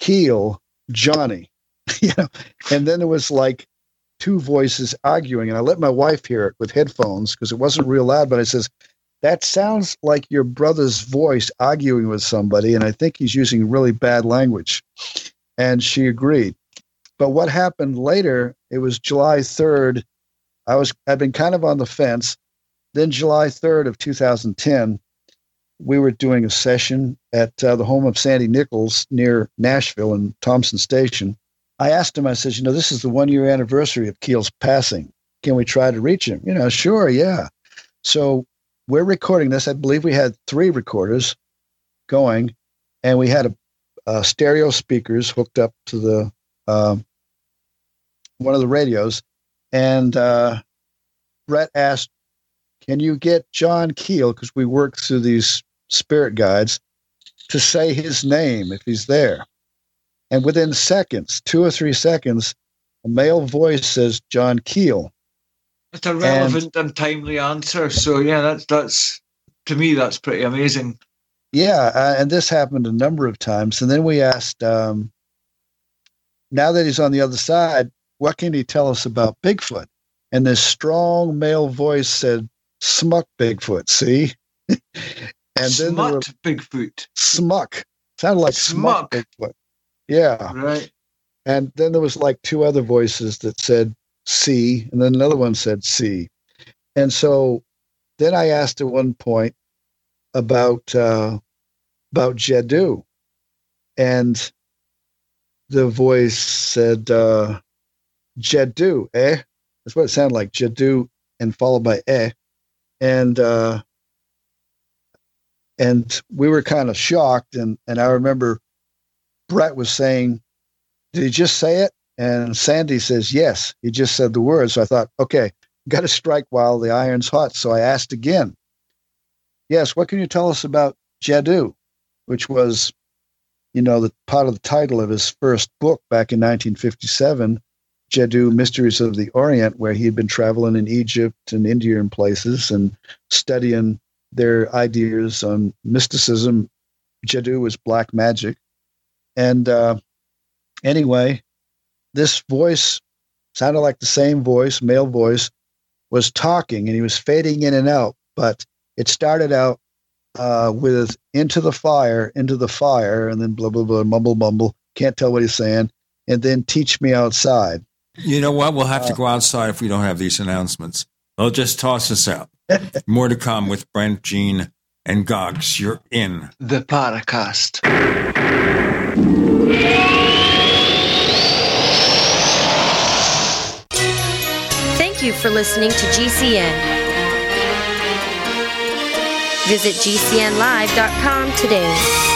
Keel Johnny. [laughs] you know, and then it was like two voices arguing, and I let my wife hear it with headphones because it wasn't real loud, but I says, That sounds like your brother's voice arguing with somebody, and I think he's using really bad language. And she agreed. But what happened later, it was July 3rd. I was I'd been kind of on the fence. Then July 3rd of 2010, we were doing a session at uh, the home of Sandy Nichols near Nashville in Thompson Station. I asked him, I said, you know, this is the one year anniversary of Keel's passing. Can we try to reach him? You know, sure, yeah. So we're recording this. I believe we had three recorders going, and we had a, a stereo speakers hooked up to the um, one of the radios, and uh, Brett asked, "Can you get John Keel because we work through these spirit guides to say his name if he's there?" And within seconds, two or three seconds, a male voice says John Keel. It's a relevant and, and timely answer. So yeah, that's that's to me that's pretty amazing. yeah, uh, and this happened a number of times. And then we asked, um, now that he's on the other side, what can he tell us about Bigfoot? And this strong male voice said, Smuck Bigfoot, see? [laughs] and then Smut Bigfoot. Smuck. Sounded like Smuck. Smuck Bigfoot. Yeah. Right. And then there was like two other voices that said C, and then another one said C. And so then I asked at one point about uh, about Jadu, and the voice said uh, Jadu, eh? That's what it sounded like, Jadu, and followed by eh, and uh, and we were kind of shocked, and and I remember Brett was saying, "Did he just say it?" And Sandy says, "Yes, he just said the words." So I thought, okay, got to strike while the iron's hot. So I asked again, "Yes, what can you tell us about Jadu?" Which was, you know, the part of the title of his first book back in 1957, Jadoo Mysteries of the Orient, where he had been traveling in Egypt and India and places and studying their ideas on mysticism. Jadu was black magic. And uh, anyway, this voice sounded like the same voice, male voice, was talking and he was fading in and out. But it started out uh, with into the fire, into the fire, and then blah, blah, blah, mumble, mumble. Can't tell what he's saying. And then teach me outside. You know what? We'll have to uh, go outside if we don't have these announcements. They'll just toss us out. [laughs] More to come with Brent, Gene, and Goggs. You're in the podcast. Thank you for listening to GCN. Visit GCNlive.com today.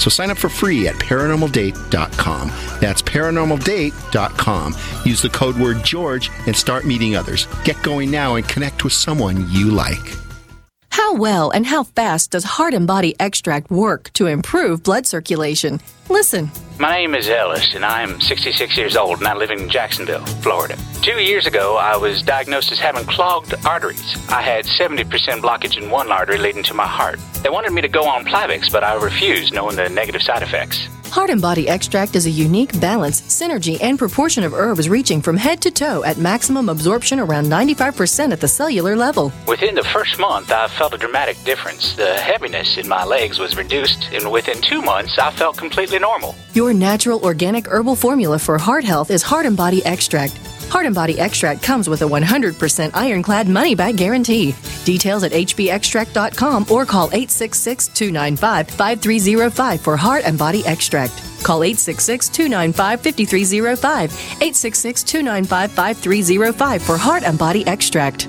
So sign up for free at paranormaldate.com. That's paranormaldate.com. Use the code word George and start meeting others. Get going now and connect with someone you like. How well and how fast does heart and body extract work to improve blood circulation? Listen. My name is Ellis, and I am 66 years old, and I live in Jacksonville, Florida. Two years ago, I was diagnosed as having clogged arteries. I had 70% blockage in one artery leading to my heart. They wanted me to go on Plavix, but I refused, knowing the negative side effects. Heart and Body Extract is a unique balance, synergy, and proportion of herbs reaching from head to toe at maximum absorption around 95% at the cellular level. Within the first month, I felt a dramatic difference. The heaviness in my legs was reduced, and within two months, I felt completely normal. Your natural organic herbal formula for heart health is Heart and Body Extract. Heart and Body Extract comes with a 100% ironclad money back guarantee. Details at hbextract.com or call 866 295 5305 for Heart and Body Extract. Call 866 295 5305. 866 295 5305 for Heart and Body Extract.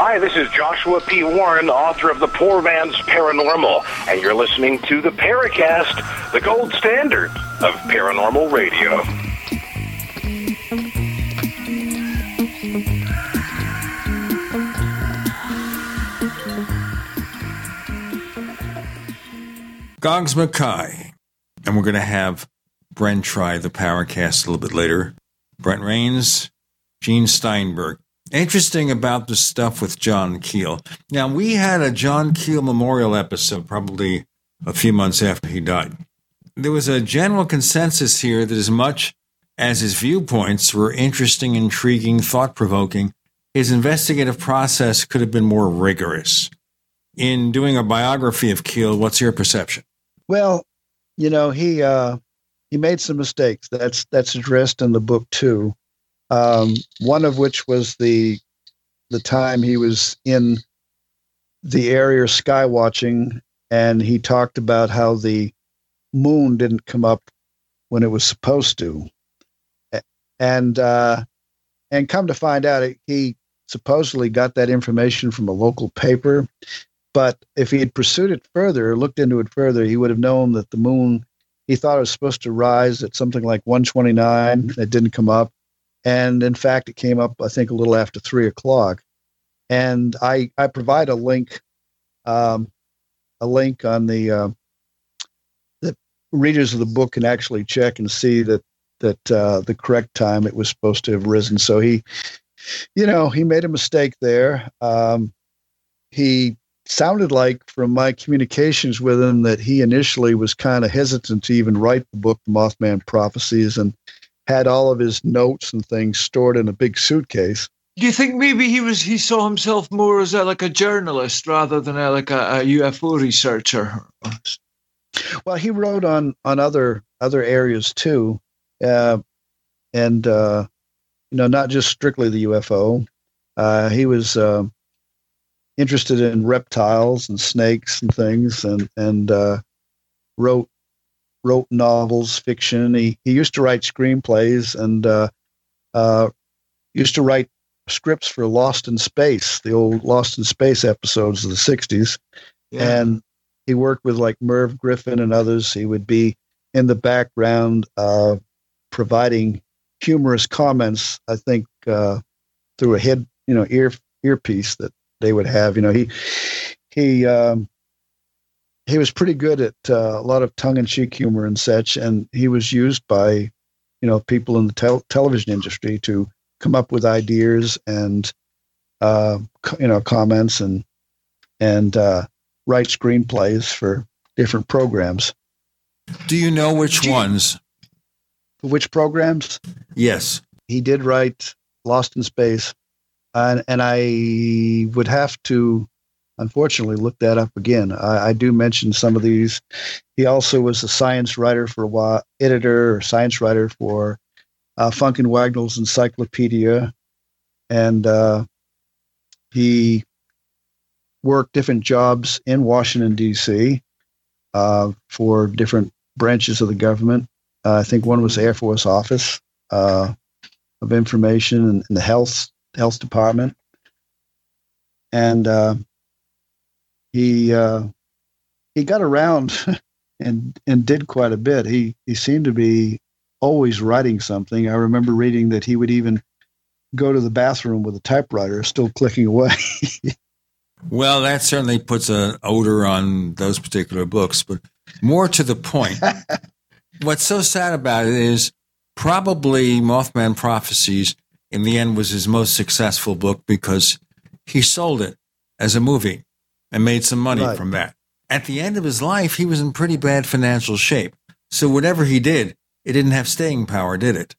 Hi, this is Joshua P. Warren, author of The Poor Man's Paranormal, and you're listening to the Paracast, the gold standard of paranormal radio. Goggs Mackay. And we're going to have Brent try the Powercast a little bit later. Brent Raynes, Gene Steinberg. Interesting about the stuff with John Keel. Now, we had a John Keel memorial episode probably a few months after he died. There was a general consensus here that as much as his viewpoints were interesting, intriguing, thought provoking, his investigative process could have been more rigorous. In doing a biography of Keel, what's your perception? Well, you know, he uh, he made some mistakes. That's that's addressed in the book too. Um, one of which was the the time he was in the area sky watching, and he talked about how the moon didn't come up when it was supposed to, and uh, and come to find out, he supposedly got that information from a local paper. But if he had pursued it further, looked into it further, he would have known that the moon. He thought it was supposed to rise at something like 129. It didn't come up and in fact, it came up I think a little after three o'clock. And I I provide a link, um, a link on the uh, the readers of the book can actually check and see that that uh, the correct time it was supposed to have risen. So he, you know, he made a mistake there. Um, he sounded like from my communications with him that he initially was kind of hesitant to even write the book, The Mothman Prophecies, and had all of his notes and things stored in a big suitcase. Do you think maybe he was he saw himself more as a, like a journalist rather than a, like a, a UFO researcher? Well, he wrote on on other other areas too, uh, and uh, you know not just strictly the UFO. Uh, he was uh, interested in reptiles and snakes and things, and and uh, wrote wrote novels, fiction. He he used to write screenplays and uh, uh, used to write scripts for Lost in Space, the old Lost in Space episodes of the '60s. Yeah. And he worked with like Merv Griffin and others. He would be in the background, uh, providing humorous comments. I think uh, through a head, you know, ear earpiece that they would have. You know, he he um, he was pretty good at uh, a lot of tongue-in-cheek humor and such, and he was used by, you know, people in the tel- television industry to come up with ideas and, uh, you know, comments and and uh, write screenplays for different programs. Do you know which ones? Which programs? Yes, he did write Lost in Space, and and I would have to unfortunately look that up again. I, I, do mention some of these. He also was a science writer for a while, editor or science writer for uh, Funk and Wagnall's Encyclopedia, and uh, he worked different jobs in Washington D.C. Uh, for different branches of the government. Uh, I think one was the Air Force Office uh, of Information and, and the Health Health Department and uh, he uh, he got around [laughs] and and did quite a bit. He he seemed to be always writing something. I remember reading that he would even go to the bathroom with a typewriter, still clicking away. [laughs] well, that certainly puts an odor on those particular books. But more to the point, [laughs] what's so sad about it is probably Mothman Prophecies in the end was his most successful book because he sold it as a movie and made some money right. from that. At the end of his life, he was in pretty bad financial shape. So whatever he did, it didn't have staying power, did it?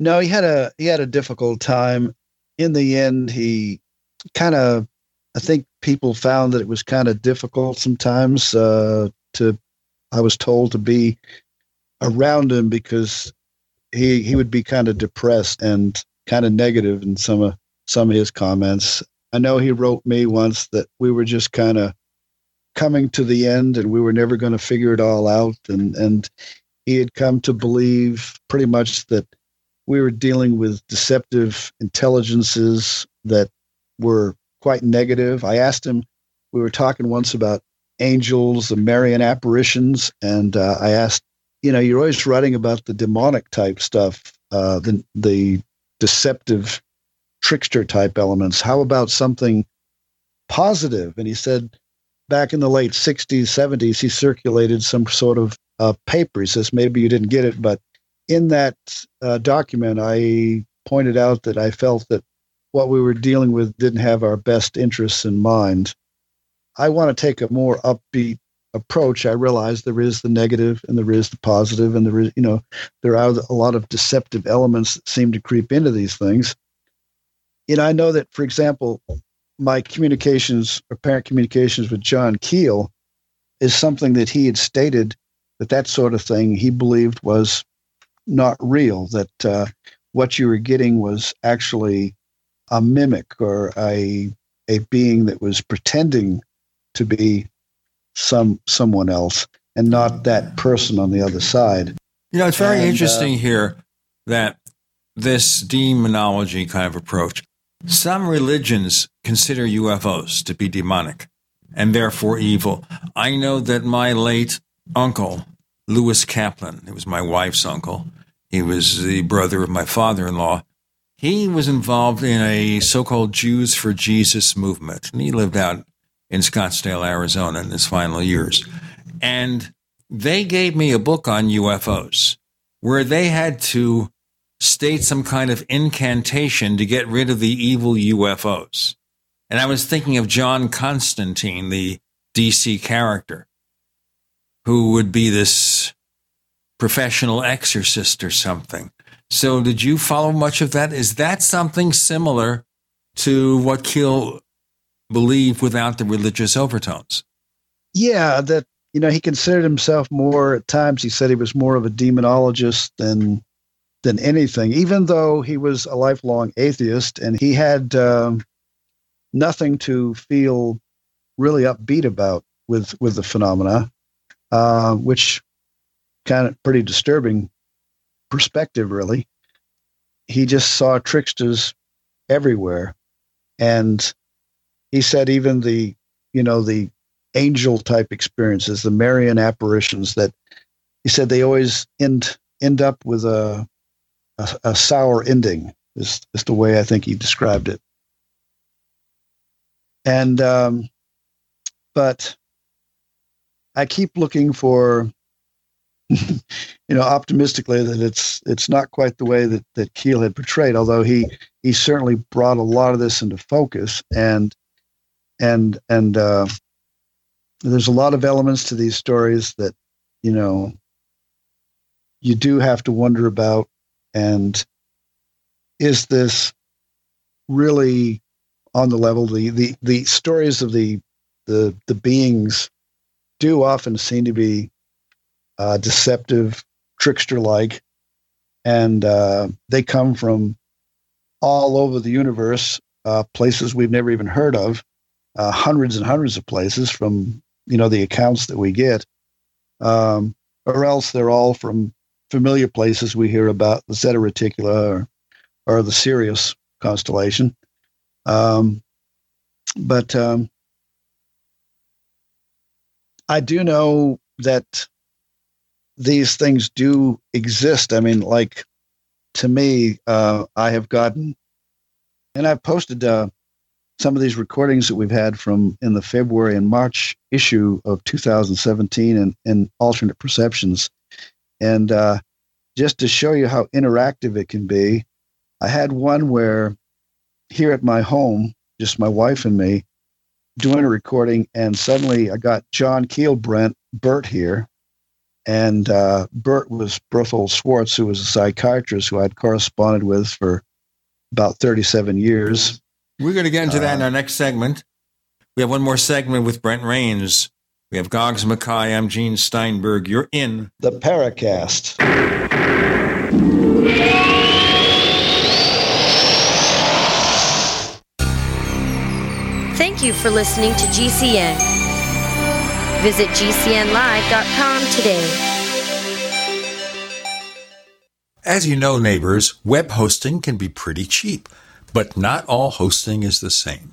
No, he had a he had a difficult time. In the end, he kind of I think people found that it was kind of difficult sometimes uh, to I was told to be around him because he he would be kind of depressed and kind of negative in some of some of his comments. I know he wrote me once that we were just kind of coming to the end and we were never going to figure it all out and and he had come to believe pretty much that we were dealing with deceptive intelligences that were quite negative. I asked him, we were talking once about angels and Marian apparitions, and uh, I asked, you know, you're always writing about the demonic type stuff, uh, the the deceptive trickster type elements. How about something positive? And he said, back in the late 60s, 70s, he circulated some sort of uh, paper. He says, maybe you didn't get it, but in that uh, document, I pointed out that I felt that what we were dealing with didn't have our best interests in mind. I want to take a more upbeat approach. I realize there is the negative and there is the positive, and there is, you know, there are a lot of deceptive elements that seem to creep into these things. You know, I know that, for example, my communications, apparent communications with John Keel, is something that he had stated that that sort of thing he believed was not real, that uh, what you were getting was actually a mimic or a a being that was pretending to be some someone else and not that person on the other side. You know, it's very and, uh, interesting uh, here that this demonology kind of approach. Some religions consider UFOs to be demonic and therefore evil. I know that my late uncle Lewis Kaplan. He was my wife's uncle. He was the brother of my father in law. He was involved in a so called Jews for Jesus movement, and he lived out in Scottsdale, Arizona in his final years. And they gave me a book on UFOs where they had to state some kind of incantation to get rid of the evil UFOs. And I was thinking of John Constantine, the DC character who would be this professional exorcist or something. So, did you follow much of that? Is that something similar to what Keel believed without the religious overtones? Yeah, that you know he considered himself more at times. He said he was more of a demonologist than than anything, even though he was a lifelong atheist and he had um, nothing to feel really upbeat about with with the phenomena uh, which kind of pretty disturbing perspective, really. He just saw tricksters everywhere, and he said even the you know the angel type experiences, the Marian apparitions that he said they always end end up with a a, a sour ending. Is is the way I think he described it. And um, but I keep looking for, [laughs] you know, optimistically that it's it's not quite the way that that Keel had portrayed. Although he he certainly brought a lot of this into focus, and and and uh, there's a lot of elements to these stories that you know you do have to wonder about, and is this really on the level the the the stories of the the the beings do often seem to be uh, deceptive, trickster like, and uh, they come from all over the universe, uh, places we've never even heard of, uh, hundreds and hundreds of places from you know the accounts that we get, um, or else they're all from familiar places we hear about, the Zeta Reticuli or, or the Sirius constellation. Um, but um, I do know that these things do exist. I mean, like to me, uh, I have gotten, and I've posted uh, some of these recordings that we've had from in the February and March issue of 2017 and, and alternate perceptions. And uh, just to show you how interactive it can be, I had one where here at my home, just my wife and me, doing a recording, and suddenly I got John Keel Brent Bert here, and uh, Bert was Berthold Schwarz, who was a psychiatrist who I'd corresponded with for about 37 years. We're going to get into that in our next segment. We have one more segment with Brent Raynes. We have Goggs Mackay. I'm Gene Steinberg. You're in the Paracast. Thank you for listening to GCN. Visit GCNlive.com today. As you know, neighbors, web hosting can be pretty cheap, but not all hosting is the same.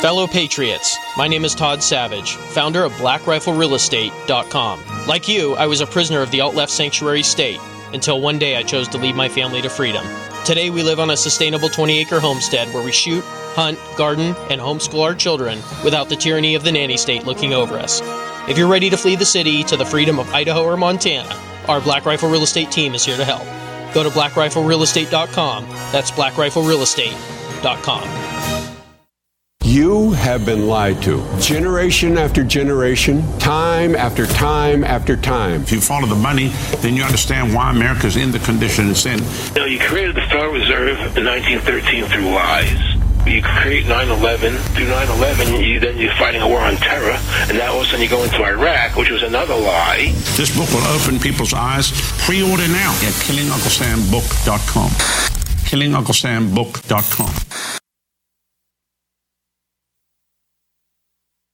Fellow Patriots, my name is Todd Savage, founder of BlackRifleRealEstate.com. Like you, I was a prisoner of the alt left sanctuary state until one day I chose to lead my family to freedom. Today we live on a sustainable 20 acre homestead where we shoot, hunt, garden, and homeschool our children without the tyranny of the nanny state looking over us. If you're ready to flee the city to the freedom of Idaho or Montana, our Black Rifle Real Estate team is here to help. Go to blackriflerealestate.com. That's blackriflerealestate.com. You have been lied to generation after generation, time after time after time. If you follow the money, then you understand why America's in the condition it's in. You know, you created the Federal Reserve in 1913 through lies. You create 9/11 through 9/11. You, then you're fighting a war on terror, and now all of a sudden you go into Iraq, which was another lie. This book will open people's eyes. Pre-order now at KillingUncleSamBook.com. KillingUncleSamBook.com.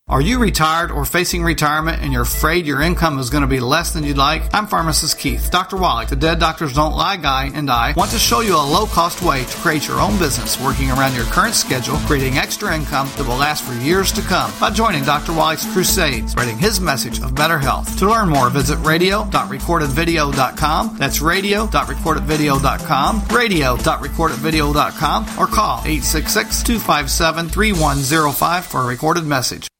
Are you retired or facing retirement and you're afraid your income is going to be less than you'd like? I'm pharmacist Keith. Dr. Wallach, the Dead Doctors Don't Lie guy, and I want to show you a low cost way to create your own business working around your current schedule, creating extra income that will last for years to come by joining Dr. Wallach's crusades, spreading his message of better health. To learn more, visit radio.recordedvideo.com. That's radio.recordedvideo.com, radio.recordedvideo.com, or call 866 257 3105 for a recorded message.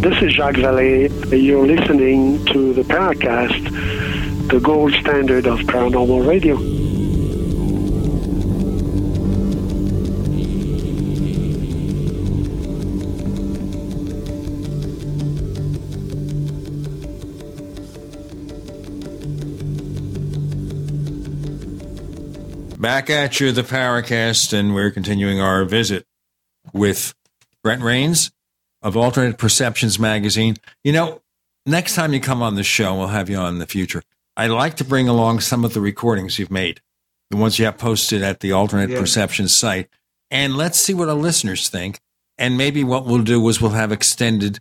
This is Jacques Vallée. You're listening to the Paracast, the gold standard of paranormal radio. Back at you, the Paracast, and we're continuing our visit with Brent Raynes of Alternate Perceptions magazine. You know, next time you come on the show, we'll have you on in the future. I'd like to bring along some of the recordings you've made, the ones you have posted at the Alternate Yeah. Perceptions site, and let's see what our listeners think. And maybe what we'll do is we'll have extended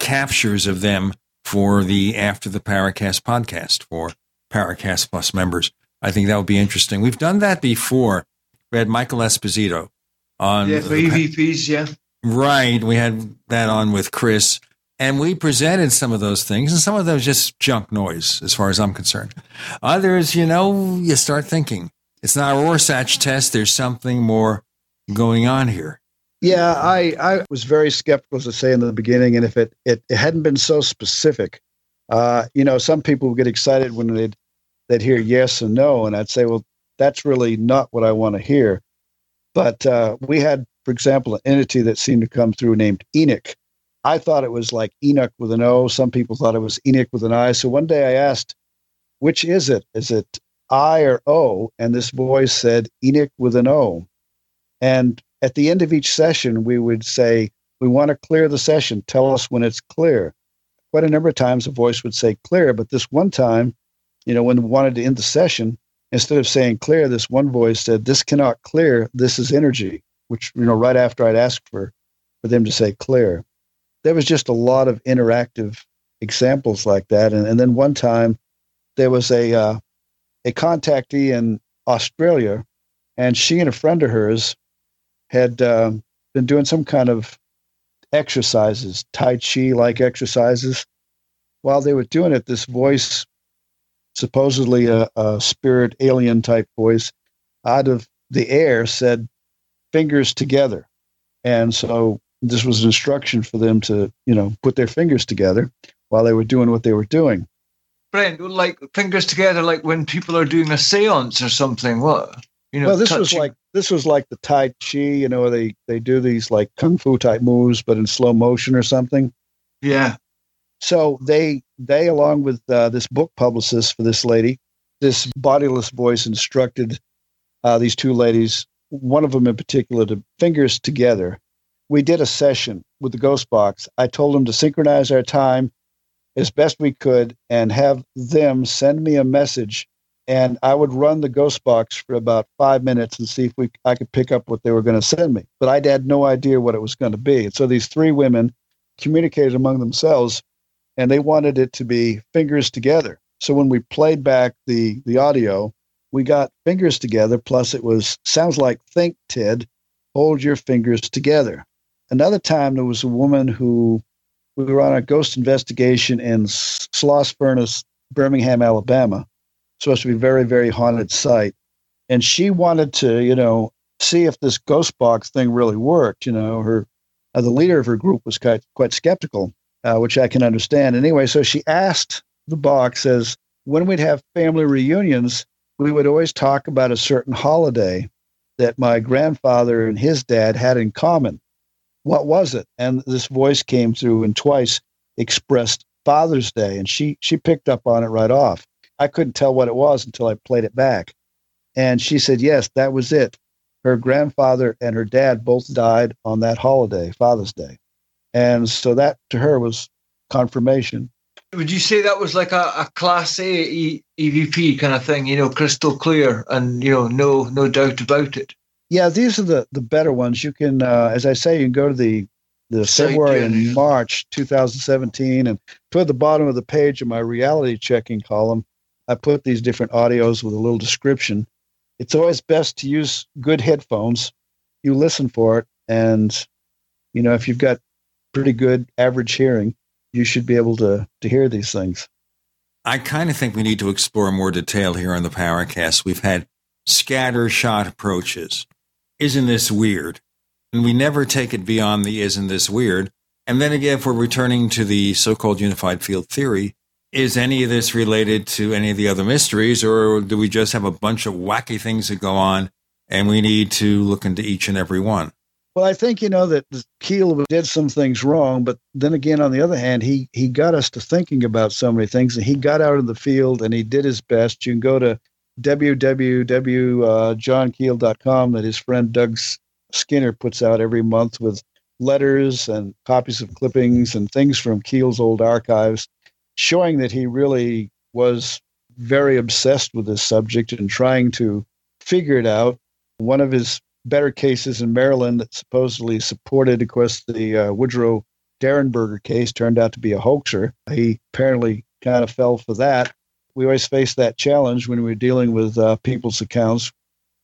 captures of them for the After the Paracast podcast for Paracast Plus members. I think that would be interesting. We've done that before. We had Michael Esposito on Yeah, for EVPs, yeah. Right. We had that on with Chris, and we presented some of those things, and some of those just junk noise, as far as I'm concerned. Others, you know, you start thinking it's not a Rorschach test. There's something more going on here. Yeah, I, I was very skeptical, as I say in the beginning, and if it, it, it hadn't been so specific, uh, you know, some people would get excited when they'd, they'd hear yes and no, and I'd say, well, that's really not what I want to hear. But uh, we had, for example, an entity that seemed to come through named Enoch. I thought it was like Enoch with an O. Some people thought it was Enoch with an I. So one day I asked, which is it? Is it I or O? And this voice said Enoch with an O. And at the end of each session, we would say, We want to clear the session. Tell us when it's clear. Quite a number of times, the voice would say clear. But this one time, you know, when we wanted to end the session, instead of saying clear, this one voice said, This cannot clear. This is energy, which, you know, right after I'd asked for, for them to say clear. There was just a lot of interactive examples like that. And, and then one time, there was a, uh, a contactee in Australia, and she and a friend of hers had um, been doing some kind of exercises, Tai Chi like exercises. While they were doing it, this voice, supposedly a, a spirit alien type voice, out of the air said, fingers together. And so this was an instruction for them to, you know, put their fingers together while they were doing what they were doing. Brent, like fingers together, like when people are doing a séance or something. What you know? well, this was like this was like the Tai Chi, you know, they they do these like kung fu type moves, but in slow motion or something. yeah, So they they along with uh, this book publicist for this lady, this bodiless voice instructed uh, these two ladies, one of them in particular, to fingers together. We did a session with the Ghost Box. I told them to synchronize our time as best we could and have them send me a message and I would run the ghost box for about five minutes and see if we I could pick up what they were going to send me. But I had no idea what it was going to be. And so these three women communicated among themselves, and they wanted it to be fingers together. So when we played back the the audio, we got fingers together. Plus, it was sounds like think Ted, hold your fingers together. Another time there was a woman who we were on a ghost investigation in Sloss Birmingham, Alabama supposed to be a very, very haunted site. And she wanted to, you know, see if this ghost box thing really worked. You know, her uh, the leader of her group was quite quite skeptical, uh, which I can understand. Anyway, so she asked the box as when we'd have family reunions, we would always talk about a certain holiday that my grandfather and his dad had in common. What was it? And this voice came through and twice expressed Father's Day, and she she picked up on it right off. I couldn't tell what it was until I played it back. And she said, yes, that was it. Her grandfather and her dad both died on that holiday, Father's Day. And so that to her was confirmation. Would you say that was like a, a class A e- EVP kind of thing? You know, crystal clear, and you know, no no doubt about it. Yeah, these are the the better ones. You can, uh, as I say, you can go to the the February and March 2017, and toward the bottom of the page of my reality checking column, I put these different audios with a little description. It's always best to use good headphones. You listen for it, and you know if you've got pretty good average hearing, you should be able to to hear these things. I kind of think we need to explore more detail here on the Paracast. We've had scatter shot approaches. Isn't this weird? And we never take it beyond the isn't this weird. And then again, if we're returning to the so called unified field theory, is any of this related to any of the other mysteries, or do we just have a bunch of wacky things that go on and we need to look into each and every one? Well, I think you know that Keel did some things wrong, but then again, on the other hand, he he got us to thinking about so many things, and he got out in the field and he did his best. You can go to www.johnkeel.com uh, that his friend Doug Skinner puts out every month with letters and copies of clippings and things from Keel's old archives, showing that he really was very obsessed with this subject and trying to figure it out. One of his better cases in Maryland that supposedly supported, of course, the uh, Woodrow Derenberger case turned out to be a hoaxer. He apparently kind of fell for that. We always face that challenge when we're dealing with uh, people's accounts.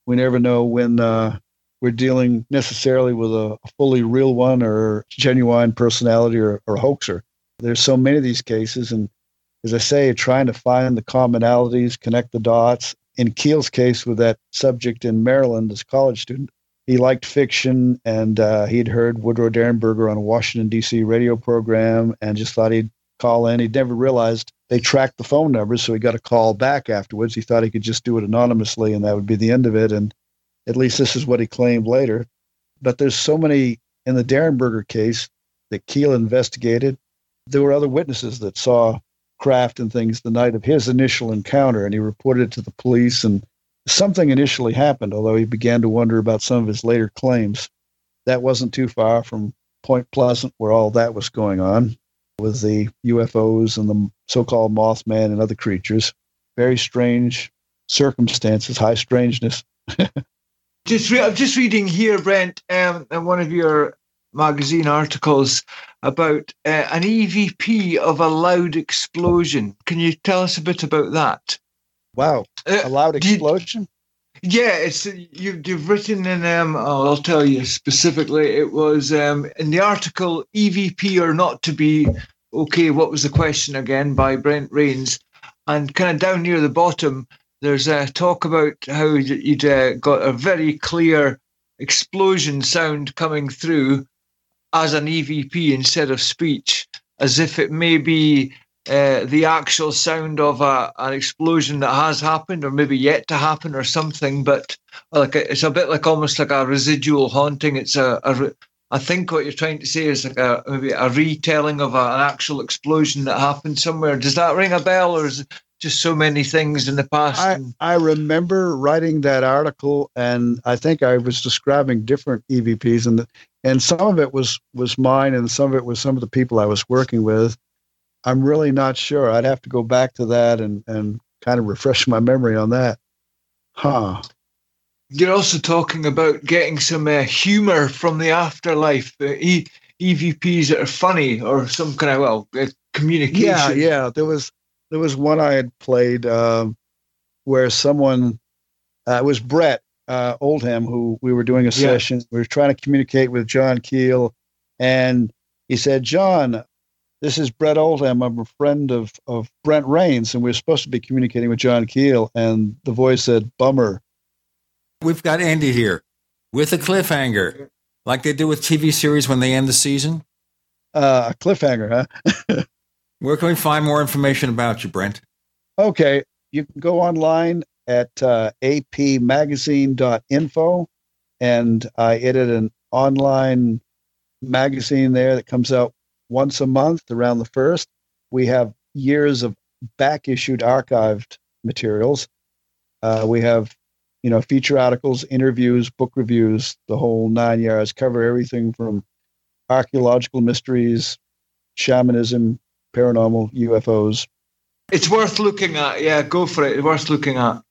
We never know when uh, we're dealing necessarily with a, fully real one or genuine personality or, or hoaxer. There's so many of these cases, and as I say, trying to find the commonalities, connect the dots. In Keel's case, with that subject in Maryland as a college student, he liked fiction, and uh, he'd heard Woodrow Derenberger on a Washington D.C. radio program, and just thought he'd call in. He'd never realized they tracked the phone numbers, so he got a call back afterwards. He thought he could just do it anonymously, and that would be the end of it. And at least this is what he claimed later. But there's so many in the Derenberger case that Keel investigated. There were other witnesses that saw craft and things the night of his initial encounter, and he reported it to the police. And something initially happened, although he began to wonder about some of his later claims. That wasn't too far from Point Pleasant, where all that was going on with the UFOs and the so called Mothman and other creatures. Very strange circumstances, high strangeness. [laughs] Just re- I'm just reading here, Brent, um, in one of your magazine articles about uh, an EVP of a loud explosion. Can you tell us a bit about that? Wow, uh, a loud explosion. You, yeah, it's you, you've written in. Um, oh, I'll tell you specifically. It was um, in the article "EVP or not to be." Okay, what was the question again? By Brent Raynes, and kind of down near the bottom, there's a talk about how you'd uh, got a very clear explosion sound coming through as an EVP instead of speech, as if it may be uh, the actual sound of a, an explosion that has happened or maybe yet to happen or something. But like it's a bit like almost like a residual haunting. It's a, a I think what you're trying to say is like a maybe a retelling of a, an actual explosion that happened somewhere. Does that ring a bell, or is just so many things in the past. I, I remember writing that article, and I think I was describing different EVPs, and the, and some of it was was mine, and some of it was some of the people I was working with. I'm really not sure. I'd have to go back to that and and kind of refresh my memory on that. Huh. You're also talking about getting some uh, humor from the afterlife. Uh, e- EVPs that are funny or some kind of well uh, communication. Yeah, yeah. There was there was one I had played um, where someone uh, it was Brett uh, Oldham who we were doing a session. We were trying to communicate with John Keel, and he said, "John, this is Brett Oldham. I'm a friend of of Brent Raynes, and we are supposed to be communicating with John Keel." And the voice said, "Bummer." We've got Andy here with a cliffhanger, like they do with TV series when they end the season. Uh, a cliffhanger, huh? [laughs] Where can we find more information about you, Brent? Okay, you can go online at uh, apmagazine.info, and I edit an online magazine there that comes out once a month around the first. We have years of back issued archived materials. Uh, we have, you know, feature articles, interviews, book reviews, the whole nine yards. Cover everything from archaeological mysteries, shamanism, paranormal UFOs. It's worth looking at. Yeah, go for it. It's worth looking at.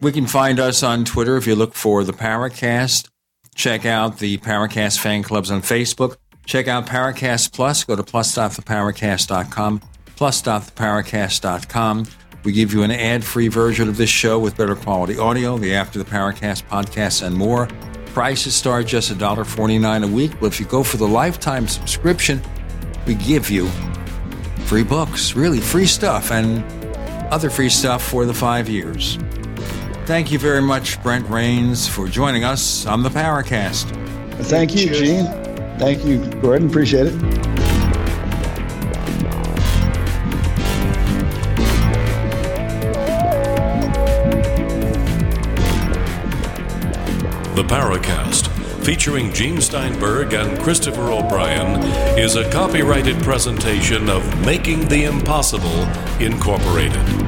We can find us on Twitter if you look for the Paracast. Check out the Paracast fan clubs on Facebook. Check out Paracast Plus. Go to plus.theparacast.com, plus.theparacast.com. We give you an ad free version of this show with better quality audio, the After the Paracast podcast, and more. Prices start just $1.49 a week, but if you go for the lifetime subscription, we give you free books, really free stuff, and other free stuff for the five years. Thank you very much, Brent Raynes, for joining us on the Paracast. Thank you, Cheers. Gene. Thank you, Gordon. Appreciate it. The Paracast, featuring Gene Steinberg and Christopher O'Brien, is a copyrighted presentation of Making the Impossible Incorporated.